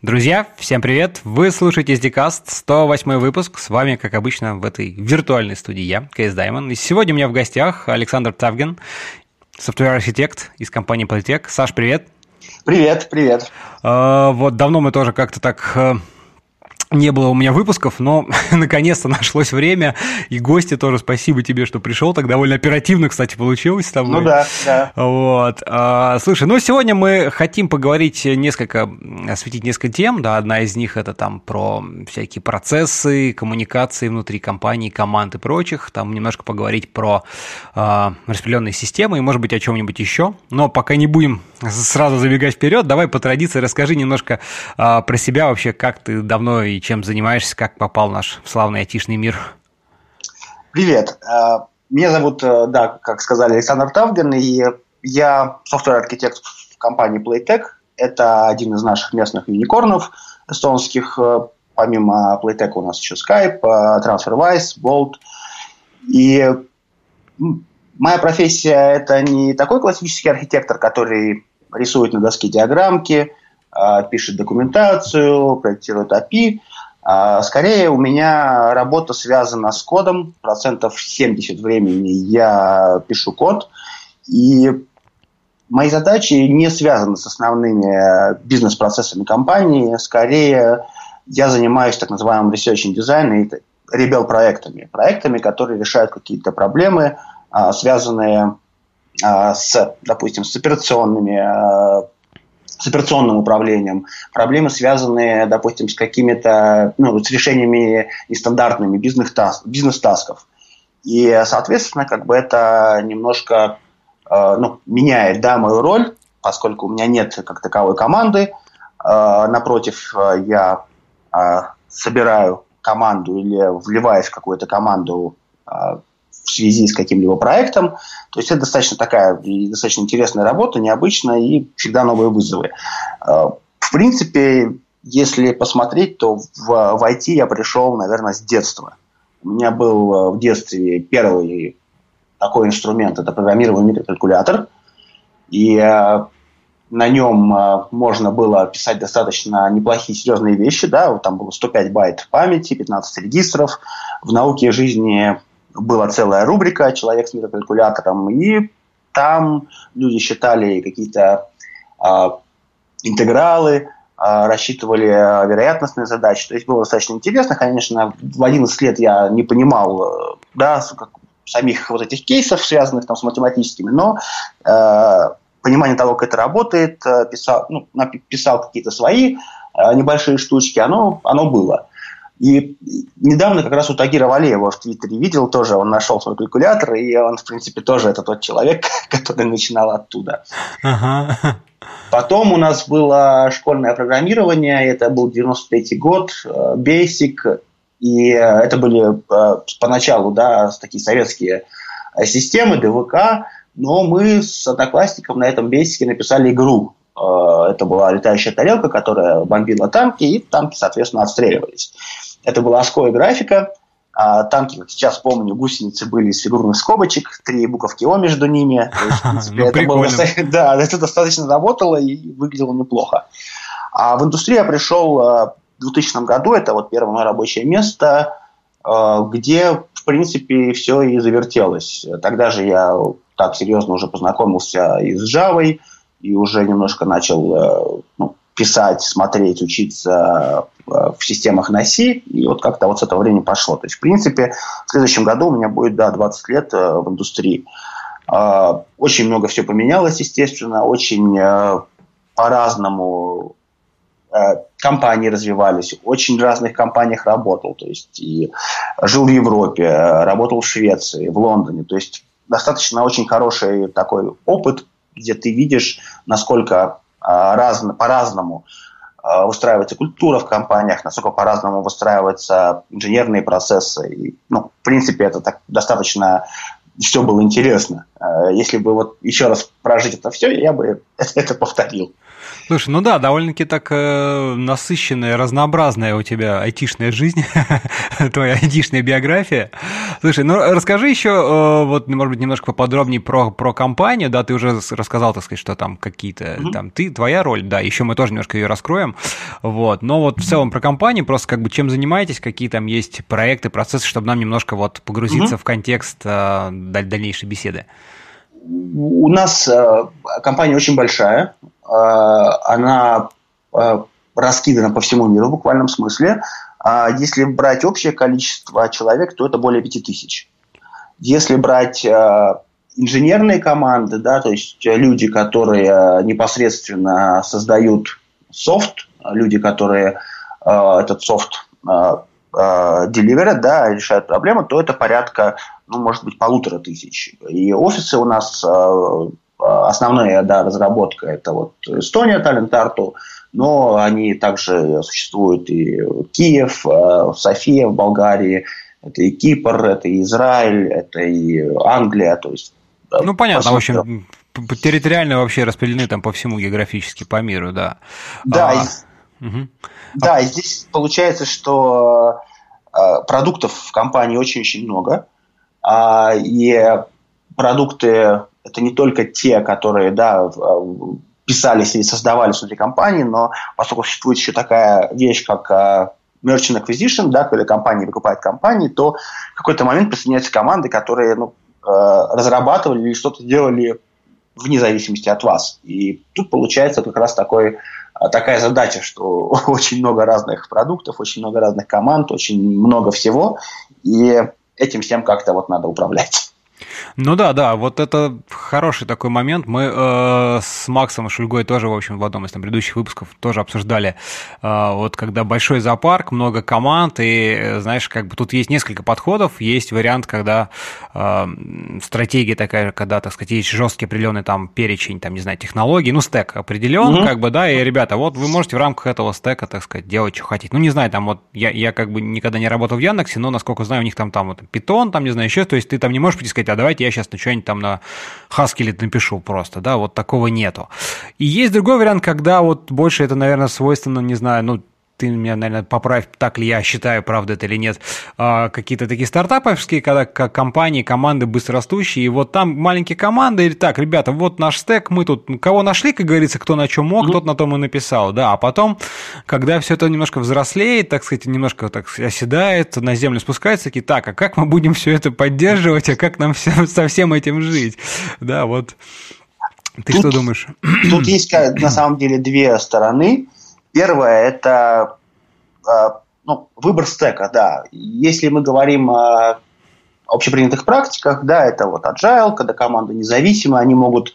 Друзья, всем привет! Вы слушаете SDCast, 108 выпуск. С вами, как обычно, в этой виртуальной студии я, KSDaemon. И сегодня у меня в гостях Александр Тавген, software architect из компании Playtech. Саш, привет! Привет, привет! А, вот давно мы тоже как-то так э, не было у меня выпусков, но наконец-то нашлось время. И гости тоже спасибо тебе, что пришел. Так довольно оперативно, кстати, получилось с тобой. Ну да, да. Вот. А, слушай, ну сегодня мы хотим поговорить несколько, осветить несколько тем. Да, одна из них это там про всякие процессы, коммуникации внутри компании, команд и прочих. Там немножко поговорить про а, распределенные системы и, может быть, о чем-нибудь еще. Но пока не будем сразу забегать вперед, давай по традиции расскажи немножко а, про себя вообще, как ты давно и чем занимаешься, как попал наш славный айтишный мир. Привет. Э, меня зовут, э, да, как сказали, Александр Тавген, и я software architect в компании Playtech. Это один из наших местных unicorn ов эстонских. Э, помимо Playtech у нас еще Skype, TransferWise, Bolt. И моя профессия – это не такой классический архитектор, который рисует на доске диаграммки, пишет документацию, проектирует API. А, скорее у меня работа связана с кодом. Процентов 70 времени я пишу код. И мои задачи не связаны с основными бизнес-процессами компании. Скорее я занимаюсь так называемым research and design и ребел проектами. Проектами, которые решают какие-то проблемы, а, связанные а, с, допустим, с операционными с операционным управлением, проблемы, связанные, допустим, с какими-то, ну, с решениями нестандартными бизнес-тасков. Бизнес и, соответственно, как бы это немножко э, ну, меняет да, мою роль, поскольку у меня нет как таковой команды. Э, напротив, э, я э, собираю команду или вливаюсь в какую-то команду э, в связи с каким-либо проектом. То есть это достаточно такая достаточно интересная работа, необычная и всегда новые вызовы. Э, в принципе, если посмотреть, то в, в IT я пришел, наверное, с детства. У меня был э, в детстве первый такой инструмент, это программируемый микрокалькулятор. И э, на нем можно было писать достаточно неплохие, серьезные вещи. Да? Там было 105 байт памяти, 15 регистров. В науке жизни была целая рубрика «Человек с мирокалькулятором», и там люди считали какие-то э, интегралы, э, рассчитывали вероятностные задачи. То есть было достаточно интересно. Конечно, в 11 лет я не понимал э, да, самих вот этих кейсов, связанных там, с математическими, но э, понимание того, как это работает, э, писал, ну, писал какие-то свои небольшие штучки, оно, оно было. И недавно как раз у Тагира Валеева в Твиттере видел тоже, он нашел свой калькулятор, и он, в принципе, тоже это тот человек, который начинал оттуда. Ага. Потом у нас было школьное программирование, это был 93-й год, э, Basic, и это были э, поначалу, да, такие советские системы, ДВК, но мы с одноклассником на этом Basic написали игру. Э, это была летающая тарелка, которая бомбила танки, и танки, соответственно, отстреливались. Это была оскоя графика. А танки, как сейчас помню, гусеницы были из фигурных скобочек, три буковки О между ними. Ну, это было, да, это достаточно работало и выглядело неплохо. А в индустрию я пришел э, в 2000 году, это вот первое мое рабочее место, э, где, в принципе, все и завертелось. Тогда же я так серьезно уже познакомился и с Java, и уже немножко начал э, ну, писать, смотреть, учиться э, в системах на C, и вот как-то вот с этого времени пошло. То есть, в принципе, в следующем году у меня будет, да, 20 лет э, в индустрии. А, очень много все поменялось, естественно, очень э, по-разному компании развивались, очень в разных компаниях работал, то есть и жил в Европе, работал в Швеции, в Лондоне, то есть достаточно очень хороший такой опыт, где ты видишь, насколько а, разно, по-разному а, выстраивается культура в компаниях, насколько по-разному выстраиваются инженерные процессы. И, ну, в принципе, это так достаточно все было интересно. А, если бы вот еще раз прожить это все, я бы это повторил. Слушай, ну да, довольно-таки так э, насыщенная, разнообразная у тебя айтишная жизнь, твоя айтишная биография. Слушай, ну расскажи еще, э, вот, может быть, немножко поподробнее про, про компанию, да, ты уже рассказал, так сказать, что там какие-то, mm-hmm. там, ты, твоя роль, да, еще мы тоже немножко ее раскроем, вот, но вот в целом про компанию, просто как бы чем занимаетесь, какие там есть проекты, процессы, чтобы нам немножко вот погрузиться mm-hmm. в контекст э, дальнейшей беседы. У нас э, компания очень большая, Э, она э, раскидана по всему миру в буквальном смысле. А если брать общее количество человек, то это более 5000. Если брать инженерные команды, да, то есть люди, которые непосредственно создают софт, люди, которые этот софт деливерят, да, решают проблему, то это порядка, ну, может быть, полутора тысяч. И офисы у нас основная да, разработка это вот Эстония, Таллин, Тарту, но они также существуют и Киев, э, София в Болгарии, это и Кипр, это и Израиль, это и Англия, то есть ну, понятно, в общем, территориально вообще распределены там по всему географически, по миру, да. Да, а, и, угу. да а... и здесь получается, что продуктов в компании очень-очень много, а, и продукты это не только те, которые да, писались или создавались внутри компании, но поскольку существует еще такая вещь, как uh, merchant acquisition, да, когда компания покупает компании, то в какой-то момент присоединяются команды, которые ну, разрабатывали или что-то делали вне зависимости от вас. И тут получается как раз такой, такая задача, что очень много разных продуктов, очень много разных команд, очень много всего, и этим всем как-то вот надо управлять. Ну да, да, вот это хороший такой момент. Мы э, с Максом Шульгой тоже, в общем, в одном из там, предыдущих выпусков тоже обсуждали, э, вот когда большой зоопарк, много команд, и, э, знаешь, как бы тут есть несколько подходов. Есть вариант, когда э, стратегия такая, когда, так сказать, есть жесткий определенный там перечень, там, не знаю, технологий, ну, стек определен, mm-hmm. как бы, да, и, ребята, вот вы можете в рамках этого стека, так сказать, делать, что хотите. Ну, не знаю, там вот я, я как бы никогда не работал в Яндексе, но, насколько знаю, у них там, там вот питон, там, не знаю, еще, то есть ты там не можешь прийти сказать, а давайте я сейчас на что-нибудь там на Haskell напишу просто, да, вот такого нету. И есть другой вариант, когда вот больше это, наверное, свойственно, не знаю, ну, ты меня, наверное, поправь, так ли я считаю, правда это или нет, а, какие-то такие стартаповские, когда как компании, команды быстрорастущие, и вот там маленькие команды, или так, ребята, вот наш стек, мы тут кого нашли, как говорится, кто на чем мог, mm-hmm. тот на том и написал, да, а потом, когда все это немножко взрослеет, так сказать, немножко так оседает, на землю спускается, такие, так, а как мы будем все это поддерживать, а как нам все, со всем этим жить, да, вот. Ты тут, что думаешь? Тут есть на самом деле две стороны. Первое – это а, ну, выбор стека, да. Если мы говорим о общепринятых практиках, да, это вот agile, когда команда независима, они могут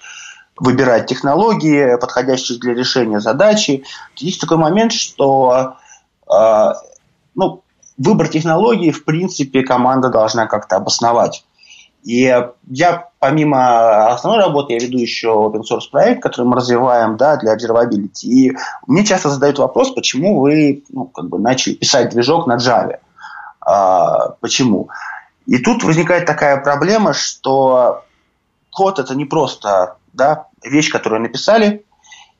выбирать технологии, подходящие для решения задачи. Есть такой момент, что э, ну, выбор технологии, в принципе, команда должна как-то обосновать. И я, помимо основной работы, я веду еще open source проект, который мы развиваем да, для observability. И мне часто задают вопрос, почему вы ну, как бы начали писать движок на Java. А, почему? И тут возникает такая проблема, что код это не просто да, вещь, которую написали,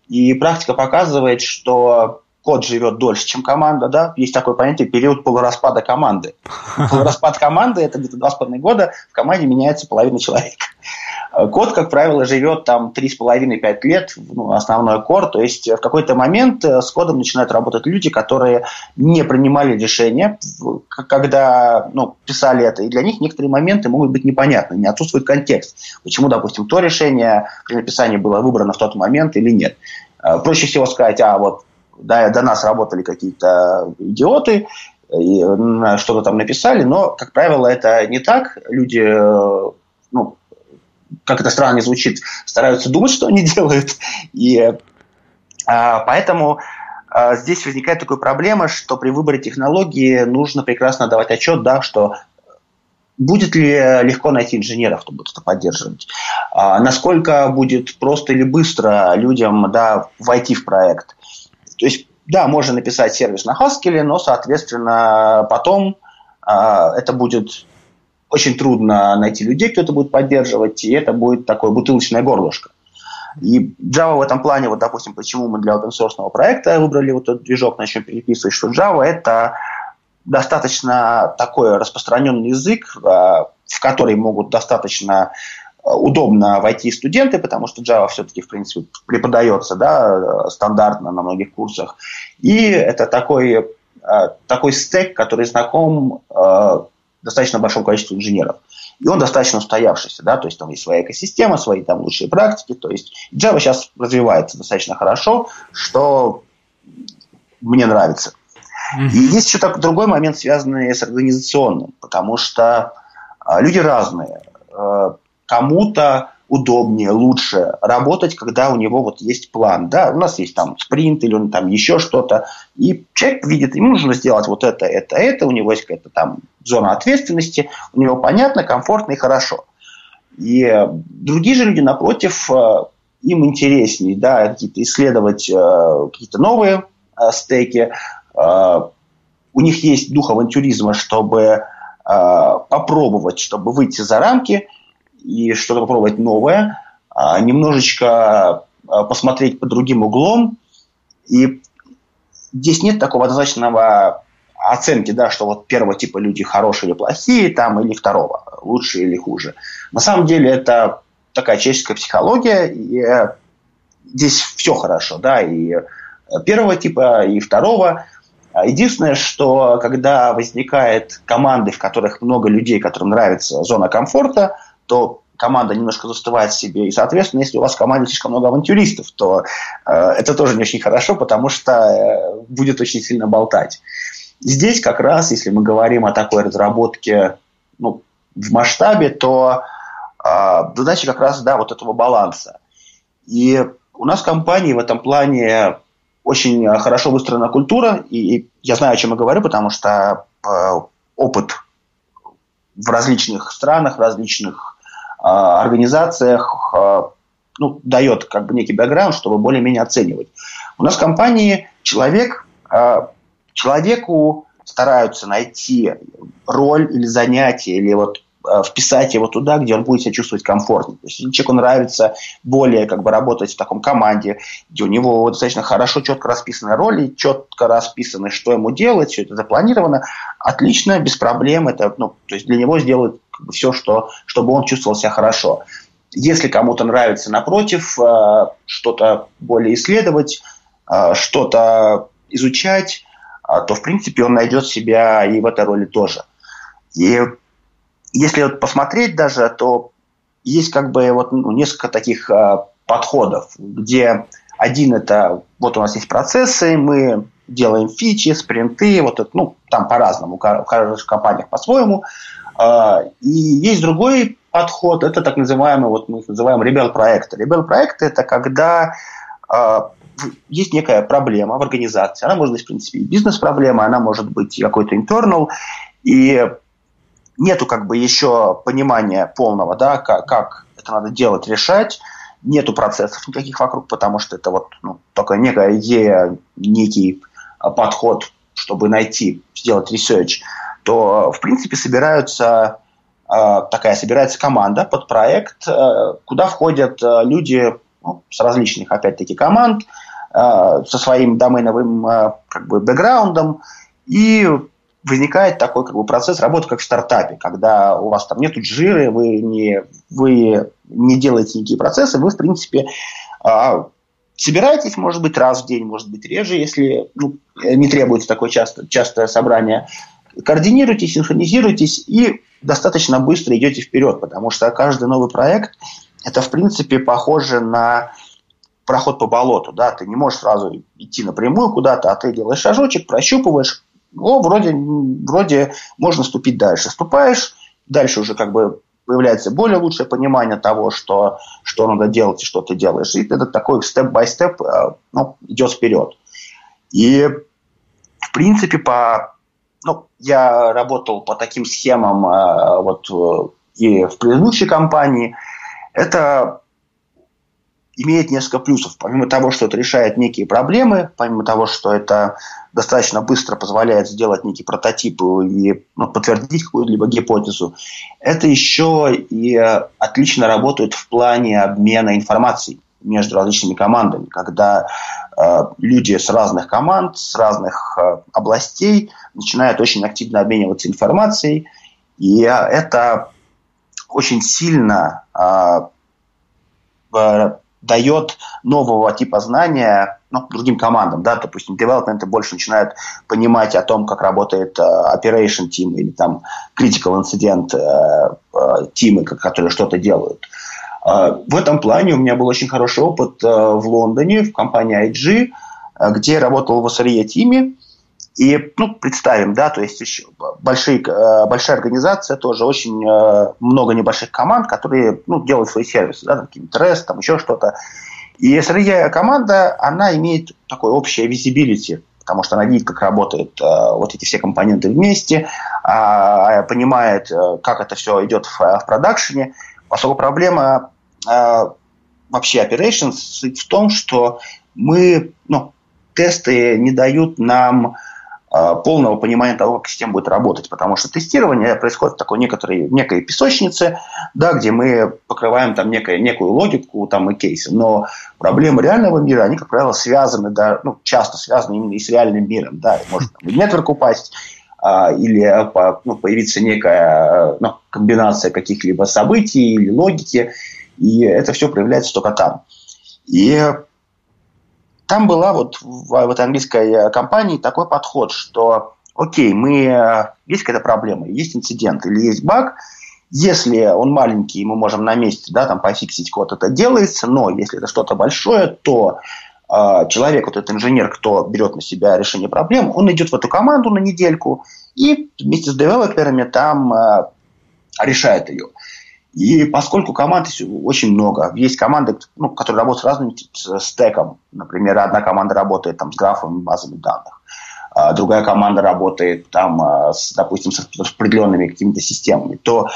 и практика показывает, что код живет дольше, чем команда, да, есть такое понятие период полураспада команды. Полураспад команды – это где-то два с половиной года, в команде меняется половина человека. Код, как правило, живет там 3,5-5 лет, ну, основной кор, то есть в какой-то момент э, с кодом начинают работать люди, которые не принимали решения, когда ну, писали это, и для них некоторые моменты могут быть непонятны, не отсутствует контекст, почему, допустим, то решение при написании было выбрано в тот момент или нет. Э, проще всего сказать, а вот до, до нас работали какие-то идиоты, что-то там написали, но, как правило, это не так. Люди, э, ну, как это странно звучит, стараются думать, что они делают. И а, поэтому а, здесь возникает такая проблема, что при выборе технологии нужно прекрасно давать отчет, да, что будет ли легко найти инженеров, кто будет это поддерживать, а, насколько будет просто или быстро людям да, войти в проект. То есть, да, можно написать сервис на Haskell, но, соответственно, потом э, это будет очень трудно найти людей, кто это будет поддерживать, и это будет такое бутылочное горлышко. И Java в этом плане, вот, допустим, почему мы для open source проекта выбрали вот этот движок, начнем переписывать, что Java это достаточно такой распространенный язык, а, в который могут достаточно а, удобно войти студенты, потому что Java все-таки, в принципе, преподается да, стандартно на многих курсах. И это такой, а, такой стек, который знаком достаточно большому количеству инженеров. И он достаточно устоявшийся, да, то есть там есть своя экосистема, свои там лучшие практики, то есть Java сейчас развивается достаточно хорошо, что мне нравится. И есть еще так, другой момент, связанный с организационным, потому что э, люди разные. Э, кому-то удобнее, лучше работать, когда у него вот есть план. Да, у нас есть там спринт или он там еще что-то. И человек видит, ему нужно сделать вот это, это, это. У него есть какая-то там зона ответственности. У него понятно, комфортно и хорошо. И другие же люди, напротив, э, им интереснее да, какие-то исследовать э, какие-то новые э, стеки. У них есть дух авантюризма, чтобы попробовать, чтобы выйти за рамки – и что-то попробовать новое, а, немножечко а, посмотреть под другим углом. И здесь нет такого однозначного оценки, да, что вот первого типа люди хорошие или плохие, там, или второго, лучше или хуже. На самом деле это такая человеческая психология, и э, здесь все хорошо, да, и первого типа, и второго. Единственное, что когда возникает команды, в которых много людей, которым нравится зона комфорта, то команда немножко застывает в себе. И, соответственно, если у вас в команде слишком много авантюристов, то э, это тоже не очень хорошо, потому что э, будет очень сильно болтать. Здесь как раз, если мы говорим о такой разработке ну, в масштабе, то э, задача как раз да, вот этого баланса. И у нас в компании в этом плане очень хорошо выстроена культура, и я знаю, о чем я говорю, потому что э, опыт в различных странах, в различных организациях а, ну, дает как бы некий бэкграунд, чтобы более-менее оценивать. У нас в компании человек, а, человеку стараются найти роль или занятие, или вот вписать его туда, где он будет себя чувствовать комфортно. То есть если человеку нравится более как бы работать в таком команде, где у него достаточно хорошо, четко расписаны роли, четко расписаны, что ему делать, все это запланировано, отлично, без проблем. Это, ну, то есть для него сделают все, что, чтобы он чувствовал себя хорошо. Если кому-то нравится, напротив, э, что-то более исследовать, э, что-то изучать, э, то, в принципе, он найдет себя и в этой роли тоже. И если вот посмотреть даже, то есть как бы вот ну, несколько таких подходов, где один это, вот у нас есть процессы, мы делаем фичи, спринты, вот это, ну, там по-разному, у каждой компании по-своему. А, и есть другой подход, это так называемый, вот мы их называем ребел-проект. Ребел-проект – это когда а, есть некая проблема в организации. Она может быть, в принципе, и бизнес-проблема, она может быть какой-то internal, и нету как бы еще понимания полного, да, как, как это надо делать, решать, нету процессов никаких вокруг, потому что это вот ну, только некая идея, некий подход, чтобы найти, сделать research то, в принципе, собираются э, такая собирается команда под проект, э, куда входят люди ну, с различных, опять-таки, команд, со своим доменовым как бы бэкграундом, и возникает такой как бы, процесс работы как в стартапе, когда у вас там нету жиры, вы не, вы не делаете никакие процессы, вы, в принципе, собираетесь, может быть, раз в день, может быть, реже, если ну, не требуется такое часто, частое собрание. Координируйтесь, синхронизируйтесь и достаточно быстро идете вперед, потому что каждый новый проект это, в принципе, похоже на проход по болоту, да, ты не можешь сразу идти напрямую куда-то, а ты делаешь шажочек, прощупываешь, ну, вроде, вроде можно ступить дальше. Ступаешь, дальше уже как бы появляется более лучшее понимание того, что, что надо делать и что ты делаешь. И это такой степ-бай-степ ну, идет вперед. И, в принципе, по ну, я работал по таким схемам э, вот э, и в предыдущей компании. Это имеет несколько плюсов. Помимо того, что это решает некие проблемы, помимо того, что это достаточно быстро позволяет сделать некий прототип и ну, подтвердить какую-либо гипотезу, это еще и отлично работает в плане обмена информацией между различными командами, когда э, люди с разных команд, с разных э, областей начинают очень активно обмениваться информацией, и это очень сильно э, дает нового типа знания ну, другим командам, да, допустим, девелопменты больше начинают понимать о том, как работает uh, operation team или там critical incident uh, uh, team, которые что-то делают. Uh, в этом плане у меня был очень хороший опыт uh, в Лондоне, в компании IG, uh, где я работал в SRE тиме, и, ну, представим, да, то есть еще большие, большая организация тоже, очень много небольших команд, которые, ну, делают свои сервисы, да, там, какие-то REST, там еще что-то. И SRE команда, она имеет такое общее visibility, потому что она видит, как работают э, вот эти все компоненты вместе, э, понимает, э, как это все идет в, в продакшене. Поскольку проблема э, вообще operations в том, что мы, ну, тесты не дают нам а, полного понимания того, как система будет работать, потому что тестирование происходит в такой некоторой, некой песочнице, да, где мы покрываем там некое, некую логику там, и кейсы, но проблемы реального мира, они, как правило, связаны, да, ну, часто связаны именно и с реальным миром, да, может там, в нетворк упасть, а, или ну, появиться некая ну, комбинация каких-либо событий или логики, и это все проявляется только там. И там была вот в, этой английской э, компании такой подход, что окей, мы, э, есть какая-то проблема, есть инцидент или есть баг, если он маленький, мы можем на месте да, там, пофиксить код, это делается, но если это что-то большое, то э, человек, вот этот инженер, кто берет на себя решение проблем, он идет в эту команду на недельку и вместе с девелоперами там э, решает ее. И поскольку команд очень много, есть команды, ну, которые работают с разным стеком. Например, одна команда работает там, с графами, базами данных, а другая команда работает там, а, с, допустим, с определенными какими-то системами, то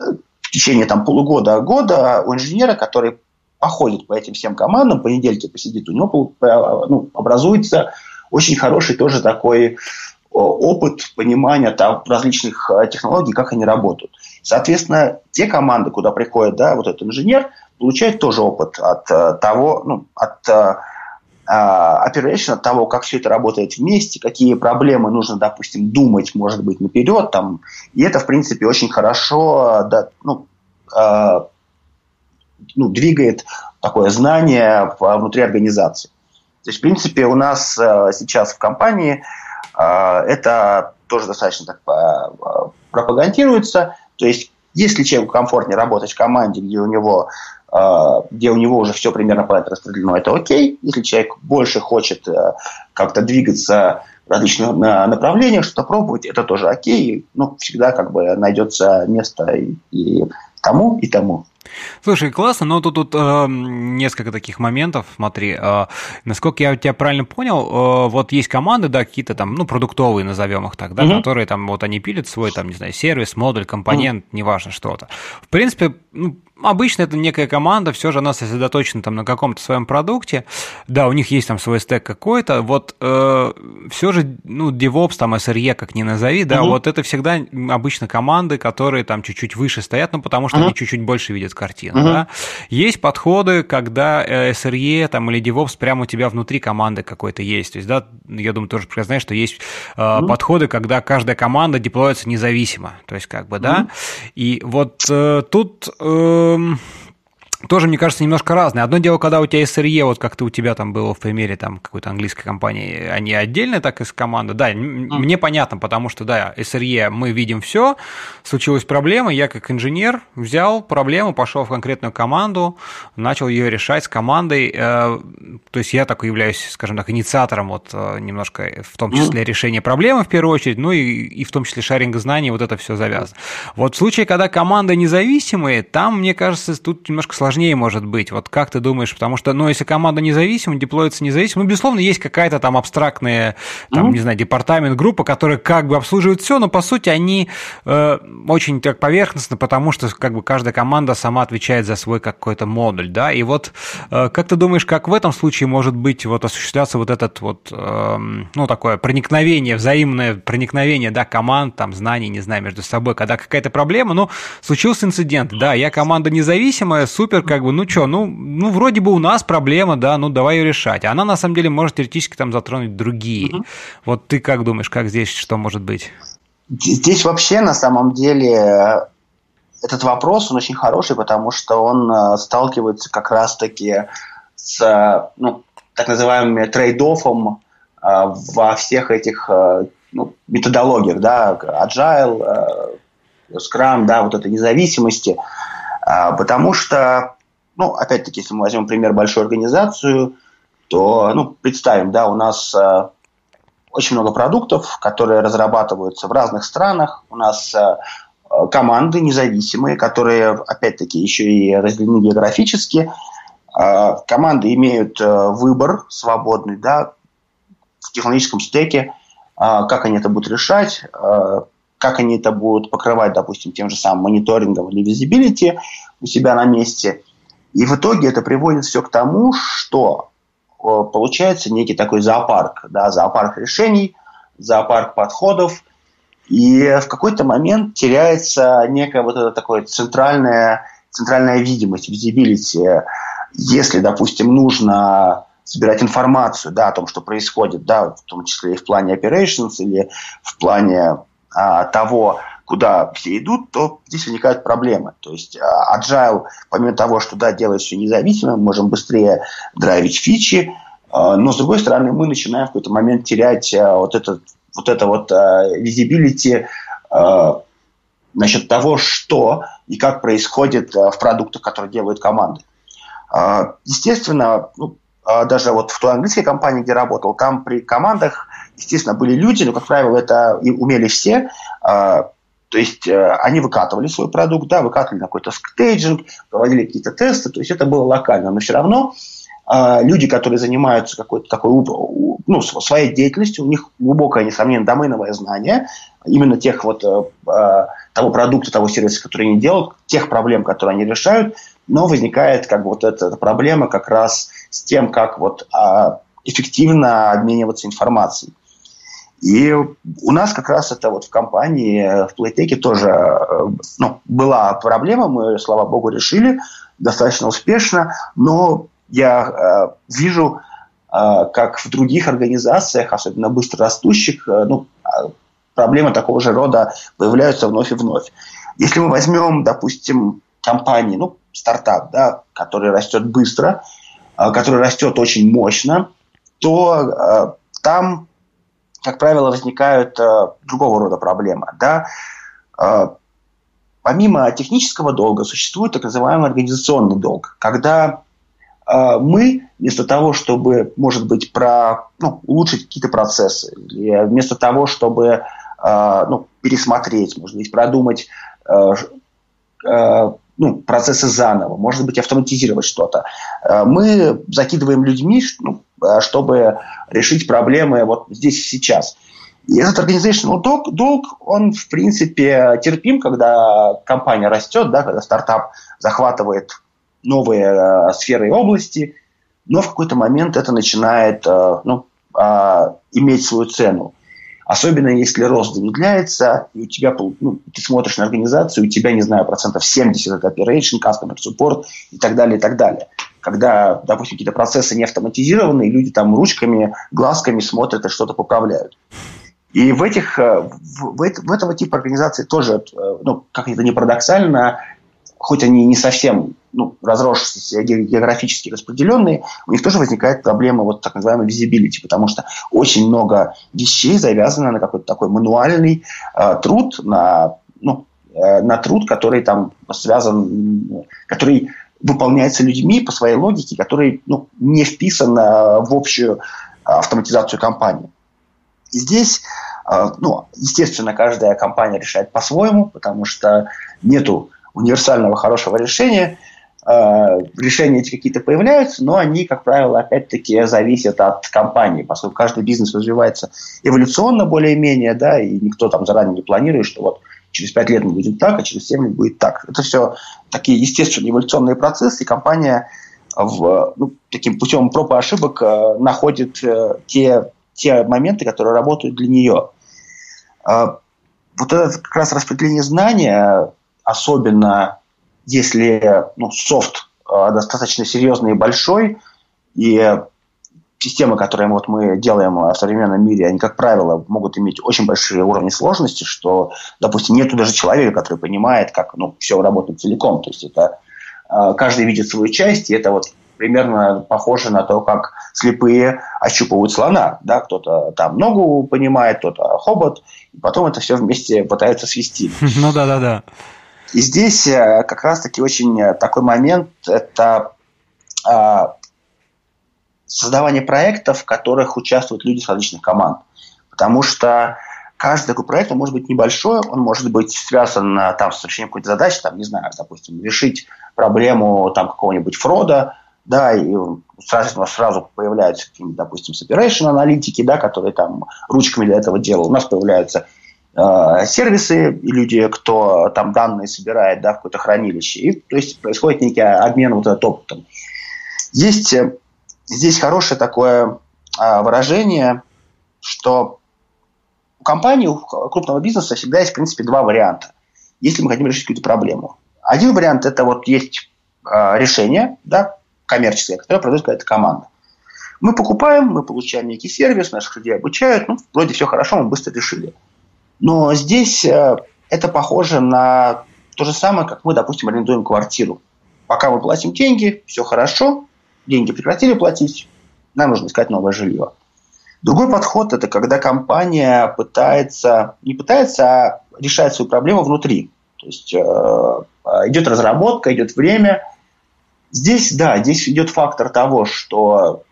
э, в течение там, полугода-года у инженера, который походит по этим всем командам, по недельке посидит, у него ну, образуется очень хороший тоже такой опыт понимания там, различных э, технологий, как они работают. Соответственно, те команды, куда приходит да, вот этот инженер, получают тоже опыт от э, того, ну, от э, а, operation, от того, как все это работает вместе, какие проблемы нужно, допустим, думать, может быть, наперед. Там. И это, в принципе, очень хорошо да, ну, э, ну, двигает такое знание внутри организации. То есть, в принципе, у нас э, сейчас в компании э, это тоже достаточно так э, пропагандируется. То есть, если человеку комфортнее работать в команде, где у него а, где у него уже все примерно по это распределено, это окей. Если человек больше хочет э, как-то двигаться в различных направлениях, что-то пробовать, это тоже окей. Ну, всегда как бы найдется место и, и тому, и тому. Слушай, классно, но тут, тут э, несколько таких моментов, смотри, э, насколько я тебя правильно понял, э, вот есть команды, да, какие-то там, ну, продуктовые, назовем их так, да, угу. которые там, вот они пилят свой, там, не знаю, сервис, модуль, компонент, угу. неважно что-то. В принципе, ну, обычно это некая команда, все же она сосредоточена там на каком-то своем продукте. Да, у них есть там свой стек какой-то. Вот э, все же, ну, DevOps, там, SRE, как ни назови, да, угу. вот это всегда обычно команды, которые там чуть-чуть выше стоят, ну, потому что угу. они чуть-чуть больше видят картину, угу. да. Есть подходы, когда э, SRE там или DevOps прямо у тебя внутри команды какой-то есть. То есть, да, я думаю, тоже знаешь, что есть э, угу. подходы, когда каждая команда деплоится независимо. То есть, как бы, да. Угу. И вот э, тут... Э, Um, тоже, мне кажется, немножко разные. Одно дело, когда у тебя SRE, вот как-то у тебя там было в примере там какой-то английской компании, они отдельно так из команды. Да, mm. мне понятно, потому что, да, SRE мы видим все, случилась проблема, я как инженер взял проблему, пошел в конкретную команду, начал ее решать с командой. Э, то есть я так являюсь, скажем так, инициатором вот э, немножко, в том числе mm. решения проблемы в первую очередь, ну и, и в том числе шаринга знаний, вот это все завязано. Вот в случае, когда команда независимые, там, мне кажется, тут немножко сложнее сложнее может быть. Вот как ты думаешь? Потому что, ну, если команда независима, деплоится независимо, ну, безусловно, есть какая-то там абстрактная, там, mm-hmm. не знаю, департамент, группа, которая как бы обслуживает все, но по сути они э, очень так поверхностно, потому что как бы каждая команда сама отвечает за свой какой-то модуль, да, и вот э, как ты думаешь, как в этом случае может быть вот осуществляться вот этот вот, э, ну, такое проникновение, взаимное проникновение, да, команд, там, знаний, не знаю, между собой, когда какая-то проблема, ну, случился инцидент, да, я команда независимая, супер, супер, как бы, ну что, ну, ну вроде бы у нас проблема, да, ну давай ее решать. А она на самом деле может теоретически там затронуть другие. Угу. Вот ты как думаешь, как здесь что может быть? Здесь вообще на самом деле этот вопрос, он очень хороший, потому что он э, сталкивается как раз-таки с ну, так называемым trade-off ом э, во всех этих э, ну, методологиях, да, agile, Scrum, да, вот этой независимости, потому что, ну, опять-таки, если мы возьмем пример большую организацию, то, ну, представим, да, у нас очень много продуктов, которые разрабатываются в разных странах. У нас э, команды независимые, которые, опять-таки, еще и разделены географически. Команды имеют выбор свободный да, в технологическом стеке, как они это будут решать, как они это будут покрывать, допустим, тем же самым мониторингом или визибилити у себя на месте. И в итоге это приводит все к тому, что Э, получается некий такой зоопарк, да, зоопарк решений, зоопарк подходов, и в какой-то момент теряется некая вот эта такая центральная, центральная видимость, visibility. Если, допустим, нужно собирать информацию да, о том, что происходит, да, в том числе и в плане operations или в плане а, того, куда все идут, то здесь возникают проблемы. То есть а, agile, помимо того, что да, делает все независимо, мы можем быстрее драйвить фичи, а, но с другой стороны мы начинаем в какой-то момент терять вот этот вот это вот visibility насчет того, что и как происходит в продуктах, которые делают команды. Естественно, ну, даже вот в той английской компании, где работал, там при командах, естественно, были люди, но, как правило, это и умели все, то есть э, они выкатывали свой продукт, да, выкатывали на какой-то стейджинг, проводили какие-то тесты, то есть это было локально, но все равно э, люди, которые занимаются какой-то такой, ну, своей деятельностью, у них глубокое, несомненно, доменовое знание именно тех вот э, э, того продукта, того сервиса, который они делают, тех проблем, которые они решают, но возникает как бы вот эта, эта проблема как раз с тем, как вот эффективно обмениваться информацией. И у нас как раз это вот в компании, в Playtech тоже э, ну, была проблема, мы, слава богу, решили достаточно успешно, но я э, вижу, э, как в других организациях, особенно быстро растущих, э, ну, а, проблемы такого же рода появляются вновь и вновь. Если мы возьмем, допустим, компании, ну, стартап, да, который растет быстро, э, который растет очень мощно, то э, там как правило, возникают э, другого рода проблемы. Да? Э, помимо технического долга существует так называемый организационный долг, когда э, мы вместо того, чтобы, может быть, про, ну, улучшить какие-то процессы, или вместо того, чтобы э, ну, пересмотреть, может быть, продумать э, э, ну, процессы заново, может быть, автоматизировать что-то. Э, мы закидываем людьми, ну, э, чтобы решить проблемы вот здесь и сейчас. И этот organizational долг, долг, он, в принципе, терпим, когда компания растет, да, когда стартап захватывает новые э, сферы и области, но в какой-то момент это начинает э, ну, э, иметь свою цену. Особенно если рост замедляется, и у тебя, ну, ты смотришь на организацию, у тебя, не знаю, процентов 70 это operation, customer support и так далее, и так далее. Когда, допустим, какие-то процессы не автоматизированы, и люди там ручками, глазками смотрят и что-то поправляют. И в этих, э, в, в, этого типа организации тоже, э, ну, как это не парадоксально, хоть они не совсем ну, разросшиеся, географически распределенные, у них тоже возникает проблема вот так называемой visibility, потому что очень много вещей завязано на какой-то такой мануальный э, труд, на, ну, э, на труд, который там связан, который выполняется людьми по своей логике, который ну, не вписан э, в общую автоматизацию компании. И здесь, ну, естественно, каждая компания решает по-своему, потому что нету универсального хорошего решения. Э, решения эти какие-то появляются, но они, как правило, опять-таки зависят от компании, поскольку каждый бизнес развивается эволюционно более-менее, да, и никто там заранее не планирует, что вот через 5 лет мы будем так, а через 7 лет будет так. Это все такие естественные эволюционные процессы, и компания в, ну, таким путем проб и ошибок э, находит э, те, те моменты, которые работают для нее. Вот это как раз распределение знания особенно если ну, софт достаточно серьезный и большой, и системы, которые вот мы делаем в современном мире, они, как правило, могут иметь очень большие уровни сложности, что, допустим, нету даже человека, который понимает, как ну, все работает целиком. То есть это каждый видит свою часть, и это вот примерно похоже на то, как слепые ощупывают слона. Да? Кто-то там ногу понимает, кто-то хобот, и потом это все вместе пытаются свести. Ну да, да, да. И здесь э, как раз-таки очень э, такой момент – это а, создавание проектов, в которых участвуют люди с различных команд. Потому что каждый такой проект, он может быть небольшой, он может быть связан э, там, с решением какой-то задачи, там, не знаю, допустим, решить проблему там, какого-нибудь фрода, да, и сразу, сразу появляются допустим, separation аналитики, да, которые там ручками для этого делают. У нас появляются сервисы, и люди, кто там данные собирает, да, в какое-то хранилище. И, то есть происходит некий обмен вот этот опытом. Есть э, здесь хорошее такое э, выражение, что у компании, у крупного бизнеса всегда есть, в принципе, два варианта, если мы хотим решить какую-то проблему. Один вариант – это вот есть э, решение, да, коммерческая, которая продает какая-то команда. Мы покупаем, мы получаем некий сервис, наших людей обучают, ну, вроде все хорошо, мы быстро решили. Но здесь э, это похоже на то же самое, как мы, допустим, арендуем квартиру. Пока мы платим деньги, все хорошо, деньги прекратили платить, нам нужно искать новое жилье. Другой подход – это когда компания пытается, не пытается, а решает свою проблему внутри. То есть э, идет разработка, идет время – Здесь, да, здесь идет фактор того, что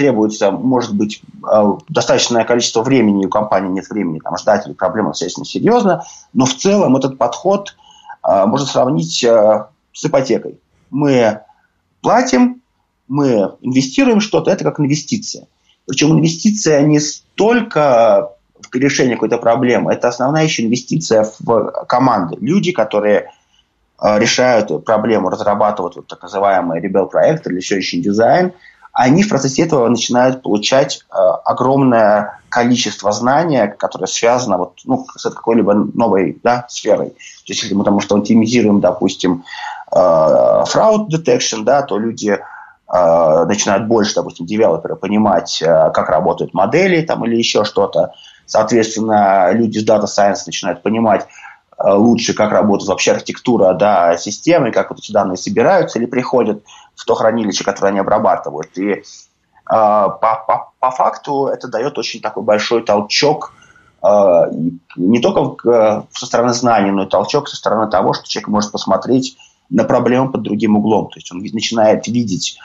требуется, может быть, э, достаточное количество времени, у компании нет времени там, ждать, или проблема достаточно серьезна, но в целом этот подход э, можно сравнить э, с ипотекой. Мы платим, мы инвестируем что-то, это как инвестиция. Причем инвестиция не столько в решение какой-то проблемы, это основная еще инвестиция в команды. Люди, которые решают проблему, разрабатывают вот так называемый Rebel проект или еще еще дизайн, они в процессе этого начинают получать э, огромное количество знания, которое связано вот, ну, с какой-либо новой да, сферой. То есть, если мы там что оптимизируем, допустим, э, detection, да, то люди э, начинают больше, допустим, девелоперы понимать, э, как работают модели там, или еще что-то. Соответственно, люди с Data Science начинают понимать, Э, лучше, как работает вообще архитектура да, системы, как вот эти данные собираются или приходят в то хранилище, которое они обрабатывают. И э, по, по, по факту это дает очень такой большой толчок э, не только со стороны знаний, но и толчок со стороны того, что человек может посмотреть на проблему под другим углом. То есть он начинает видеть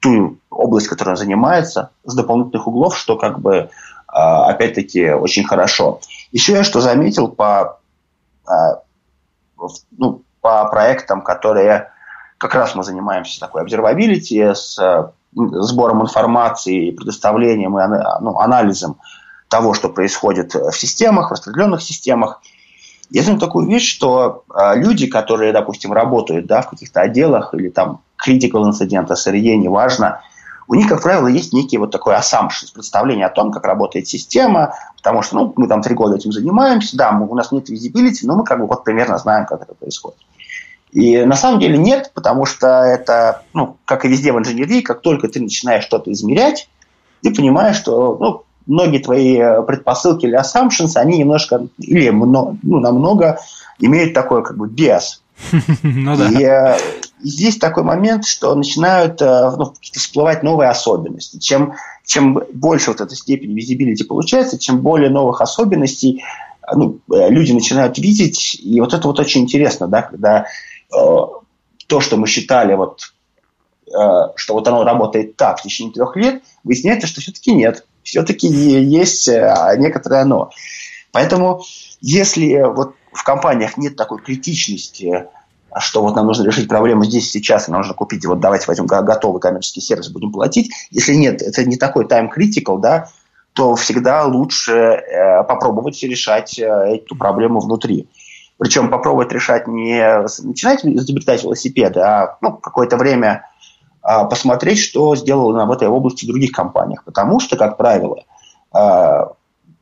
ту область, которой он занимается, с дополнительных углов, что как бы опять-таки очень хорошо. Еще я что заметил по, ну, по проектам, которые как раз мы занимаемся такой observability, с сбором информации, предоставлением и ну, анализом того, что происходит в системах, в распределенных системах. Я знаю такую вещь, что а, люди, которые, допустим, работают да, в каких-то отделах или там critical incident, SRE, неважно, у них, как правило, есть некий вот такой assumption, представление о том, как работает система, потому что ну, мы там три года этим занимаемся, да, мы, у нас нет визибилити, но мы как бы вот примерно знаем, как это происходит. И на самом деле нет, потому что это, ну, как и везде в инженерии, как только ты начинаешь что-то измерять, ты понимаешь, что ну, многие твои предпосылки или assumptions, они немножко или много, ну, намного имеют такой как бы биас. Ну, да. и, э, здесь такой момент, что начинают э, ну, всплывать новые особенности. Чем, чем больше вот эта степень визибилити получается, чем более новых особенностей э, ну, люди начинают видеть. И вот это вот очень интересно, да, когда э, то, что мы считали, вот, э, что вот оно работает так в течение трех лет, выясняется, что все-таки нет. Все-таки есть некоторое оно. Поэтому если вот в компаниях нет такой критичности, что вот нам нужно решить проблему здесь сейчас, нам нужно купить, вот давайте возьмем готовый коммерческий сервис, будем платить. Если нет, это не такой time critical, да, то всегда лучше э, попробовать решать э, эту проблему внутри. Причем попробовать решать не начинать изобретать велосипеды, а ну, какое-то время э, посмотреть, что сделано в этой области в других компаниях. Потому что, как правило, э,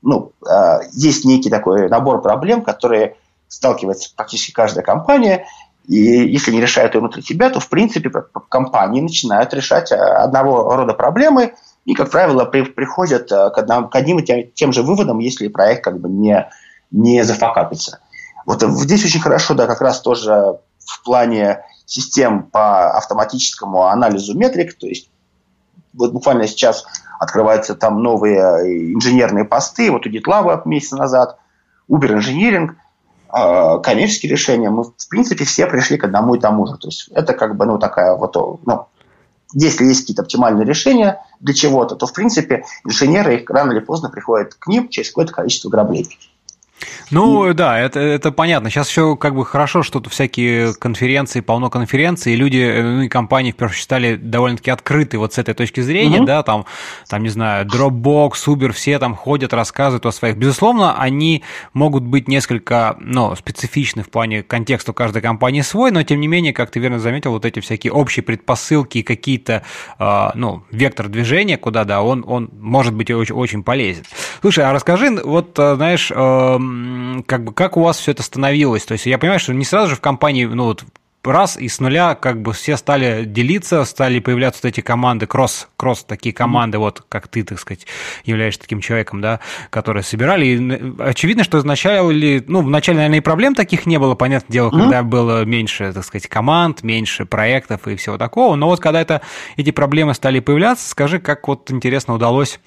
ну, э, есть некий такой набор проблем, которые сталкивается практически каждая компания, И если не решают ее внутри себя, то, в принципе, компании начинают решать одного рода проблемы и, как правило, при, приходят к, одному, к одним и тем, тем же выводам, если проект как бы не, не зафакапится. Вот здесь очень хорошо, да, как раз тоже в плане систем по автоматическому анализу метрик, то есть вот буквально сейчас открываются там новые э, инженерные посты, вот у GitLab месяц назад, Uber Engineering, э, коммерческие решения, мы, в принципе, все пришли к одному и тому же. То есть это как бы, ну, такая вот, ну, если есть какие-то оптимальные решения для чего-то, то, в принципе, инженеры их рано или поздно приходят к ним через какое-то количество граблей. Ну и... да, это, это понятно. Сейчас еще как бы хорошо, что тут всякие конференции, полно конференций, и люди, э, ну и компании, в первую очередь, стали довольно-таки открыты вот с этой точки зрения, угу. да, там, там, не знаю, Dropbox, Uber, все там ходят, рассказывают о своих. Безусловно, они могут быть несколько, ну, специфичны в плане контекста каждой компании свой, но тем не менее, как ты верно заметил, вот эти всякие общие предпосылки и какие-то, э, ну, вектор движения, куда, да, он, он может быть очень, очень полезен. Слушай, а расскажи, вот, э, знаешь, э, как бы как у вас все это становилось? То есть я понимаю, что не сразу же в компании, ну вот раз и с нуля как бы все стали делиться, стали появляться вот эти команды, кросс, кросс такие команды, mm-hmm. вот как ты, так сказать, являешься таким человеком, да, которые собирали. И очевидно, что изначально, ну, вначале, наверное, и проблем таких не было, понятное дело, mm-hmm. когда было меньше, так сказать, команд, меньше проектов и всего такого. Но вот когда это, эти проблемы стали появляться, скажи, как вот интересно удалось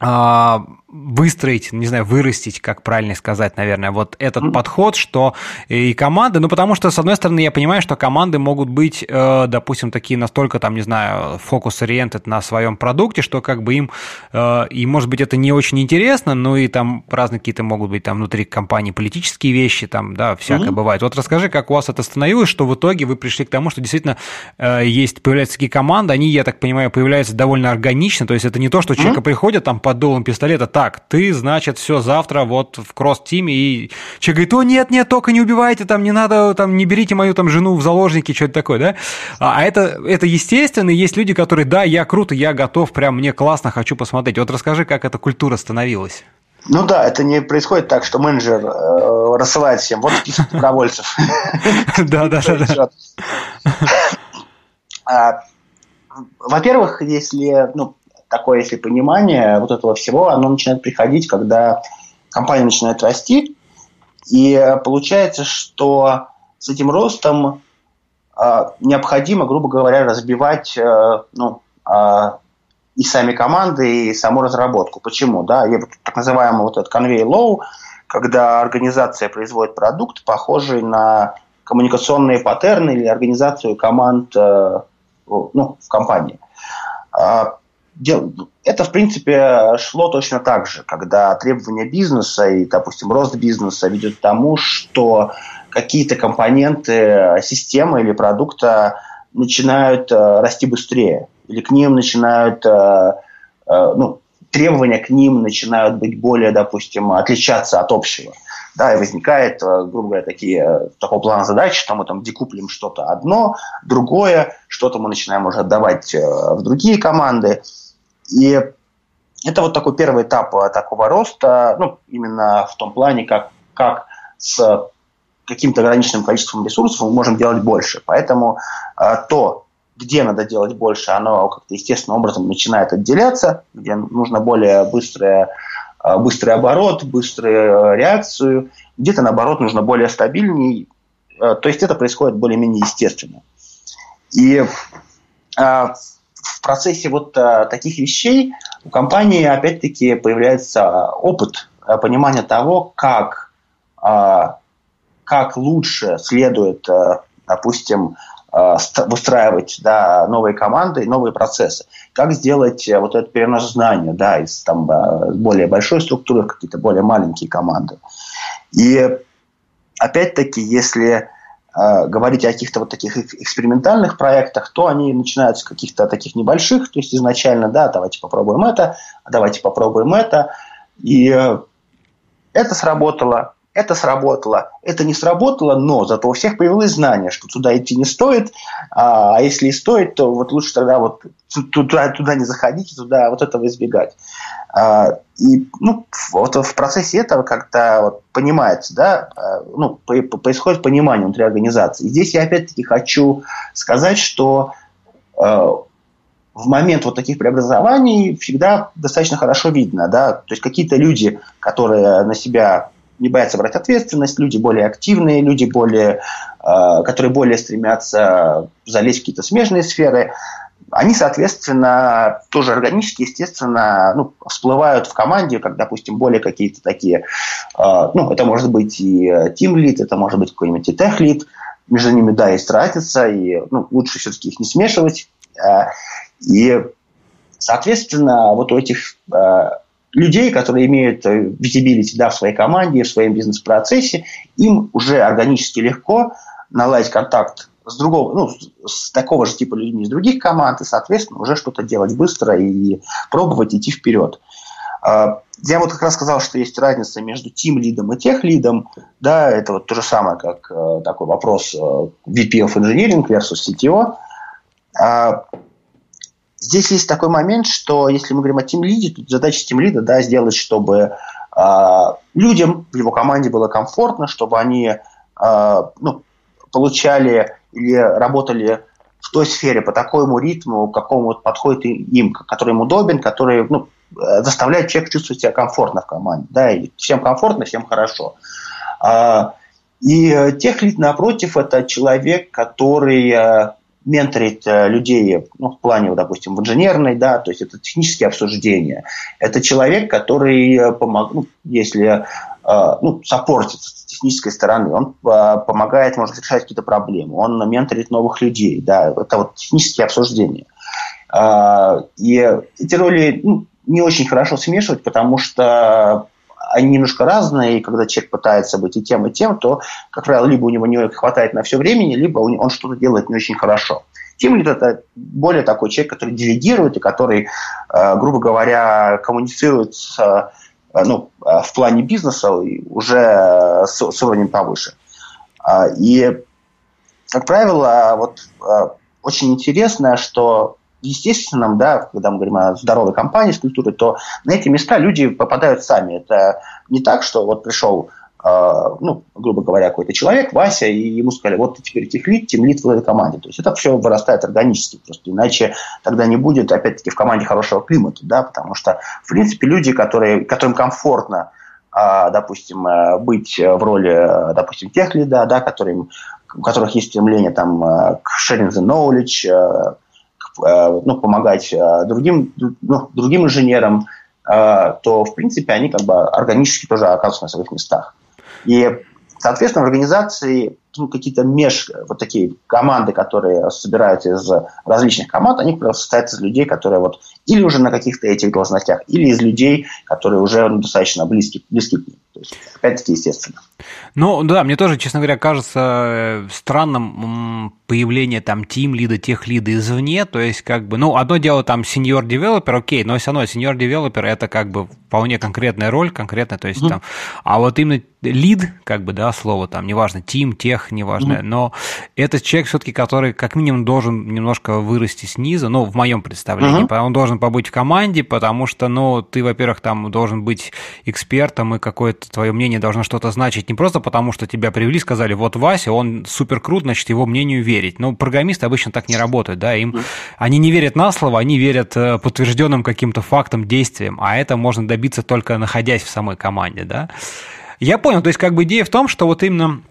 а, выстроить, не знаю, вырастить, как правильно сказать, наверное, вот этот mm-hmm. подход, что и команды, ну, потому что, с одной стороны, я понимаю, что команды могут быть, э, допустим, такие настолько, там, не знаю, фокус-ориентед на своем продукте, что как бы им, э, и, может быть, это не очень интересно, ну, и там разные какие-то могут быть там внутри компании политические вещи, там, да, всякое mm-hmm. бывает. Вот расскажи, как у вас это становилось, что в итоге вы пришли к тому, что действительно э, есть, появляются такие команды, они, я так понимаю, появляются довольно органично, то есть это не то, что mm-hmm. приходит там под долом пистолета, так, так, ты, значит, все завтра вот в кросс-тиме, и человек говорит, о, нет, нет, только не убивайте, там, не надо, там, не берите мою там жену в заложники, что-то такое, да? А, а это, это естественно, и есть люди, которые, да, я круто, я готов, прям мне классно, хочу посмотреть. Вот расскажи, как эта культура становилась. Ну да, это не происходит так, что менеджер э, рассылает всем, вот список добровольцев. Да, да, да. А, во-первых, если, ну, такое, если понимание вот этого всего, оно начинает приходить, когда компания начинает расти, и получается, что с этим ростом э, необходимо, грубо говоря, разбивать э, ну, э, и сами команды, и саму разработку. Почему? Да, я, так называемый вот этот convey low, когда организация производит продукт, похожий на коммуникационные паттерны или организацию команд э, ну, в компании это, в принципе, шло точно так же, когда требования бизнеса и, допустим, рост бизнеса ведет к тому, что какие-то компоненты системы или продукта начинают э, расти быстрее, или к ним начинают, э, э, ну, требования к ним начинают быть более, допустим, отличаться от общего. Да, и возникает, грубо говоря, такие, такого плана задач, что мы там декуплим что-то одно, другое, что-то мы начинаем уже отдавать в другие команды. И это вот такой первый этап э, такого роста, ну, именно в том плане, как, как с каким-то ограниченным количеством ресурсов мы можем делать больше. Поэтому э, то, где надо делать больше, оно как-то естественным образом начинает отделяться, где нужно более быстрое, э, быстрый оборот, быструю реакцию, где-то, наоборот, нужно более стабильней. Э, то есть это происходит более-менее естественно. И э, в процессе вот а, таких вещей у компании опять-таки появляется опыт а, понимания того, как, а, как лучше следует, а, допустим, выстраивать да, новые команды, новые процессы. Как сделать вот этот перенос знания да, из там, более большой структуры в какие-то более маленькие команды. И опять-таки, если Э, говорить о каких-то вот таких экспериментальных проектах, то они начинаются с каких-то таких небольших, то есть изначально, да, давайте попробуем это, давайте попробуем это. И э, это сработало, это сработало, это не сработало, но зато у всех появилось знание, что туда идти не стоит, а, а если и стоит, то вот лучше тогда вот туда, туда не заходить, туда вот этого избегать. А, и ну, вот в процессе этого как-то вот понимается, да, а, ну, происходит понимание внутри организации. И здесь я опять-таки хочу сказать, что в момент вот таких преобразований всегда достаточно хорошо видно, да, то есть какие-то люди, которые на себя не боятся брать ответственность, люди более активные, люди более, э, которые более стремятся залезть в какие-то смежные сферы, они, соответственно, тоже органически, естественно, ну, всплывают в команде, как, допустим, более какие-то такие, э, ну, это может быть и team lead, это может быть какой-нибудь и tech lead, между ними, да, есть разница, и ну, лучше все-таки их не смешивать. Э, и, соответственно, вот у этих людей, которые имеют visibility да, в своей команде, в своем бизнес-процессе, им уже органически легко наладить контакт с другого, ну, с такого же типа людьми из других команд, и, соответственно, уже что-то делать быстро и пробовать идти вперед. А, я вот как раз сказал, что есть разница между тим лидом и тех лидом. Да, это вот то же самое, как э, такой вопрос э, VP of Engineering versus CTO. Здесь есть такой момент, что если мы говорим о тимлиде, то задача тимлида да, сделать, чтобы э, людям в его команде было комфортно, чтобы они э, ну, получали или работали в той сфере по такому ритму, какому подходит им, который им удобен, который ну, заставляет человека чувствовать себя комфортно в команде. Да, и всем комфортно, всем хорошо. А, и техлит, напротив, это человек, который менторить э, людей ну, в плане, допустим, в инженерной, да, то есть это технические обсуждения. Это человек, который э, помог, ну, если э, ну, саппортит с технической стороны, он помогает, может, решать какие-то проблемы, он менторит новых людей, да, это вот технические обсуждения. И эти роли ну, не очень хорошо смешивать, потому что они немножко разные, и когда человек пытается быть и тем, и тем, то, как правило, либо у него не хватает на все времени, либо он что-то делает не очень хорошо. Тем лид это более такой человек, который делегирует и который, э, грубо говоря, коммуницирует с, э, ну, э, в плане бизнеса уже с, с уровнем повыше. И, как правило, вот очень интересно, что естественном, да, когда мы говорим о здоровой компании с культурой, то на эти места люди попадают сами. Это не так, что вот пришел э, ну, грубо говоря, какой-то человек, Вася, и ему сказали, вот ты теперь техлит, тимлит в этой команде. То есть это все вырастает органически, просто иначе тогда не будет, опять-таки, в команде хорошего климата, да, потому что, в принципе, люди, которые, которым комфортно, э, допустим, э, быть в роли, допустим, техлида, да, которым, у которых есть стремление там, к sharing the knowledge, Э, ну, помогать э, другим, ну, другим инженерам, э, то, в принципе, они как бы органически тоже оказываются на своих местах. И, соответственно, в организации ну, какие-то меж, вот такие команды, которые собираются из различных команд, они состоят из людей, которые вот или уже на каких-то этих должностях, или из людей, которые уже ну, достаточно близки, близки к ним. То есть, опять-таки, естественно. Ну, да, мне тоже, честно говоря, кажется э, странным появление там тим лида, тех лида извне, то есть как бы, ну, одно дело там senior девелопер, окей, но все равно senior девелопер это как бы вполне конкретная роль, конкретная, то есть mm-hmm. там, а вот именно лид, как бы, да, слово там, неважно, тим, тех, неважно, mm-hmm. но это человек все-таки, который как минимум должен немножко вырасти снизу, ну, в моем представлении, mm-hmm. он должен побыть в команде, потому что, ну, ты, во-первых, там должен быть экспертом, и какое-то твое мнение должно что-то значить, не просто потому, что тебя привели, сказали, вот Вася, он супер крут, значит, его мнению верить. Но программисты обычно так не работают, да, им, они не верят на слово, они верят э, подтвержденным каким-то фактам, действиям, а это можно добиться только находясь в самой команде, да. Я понял, то есть как бы идея в том, что вот именно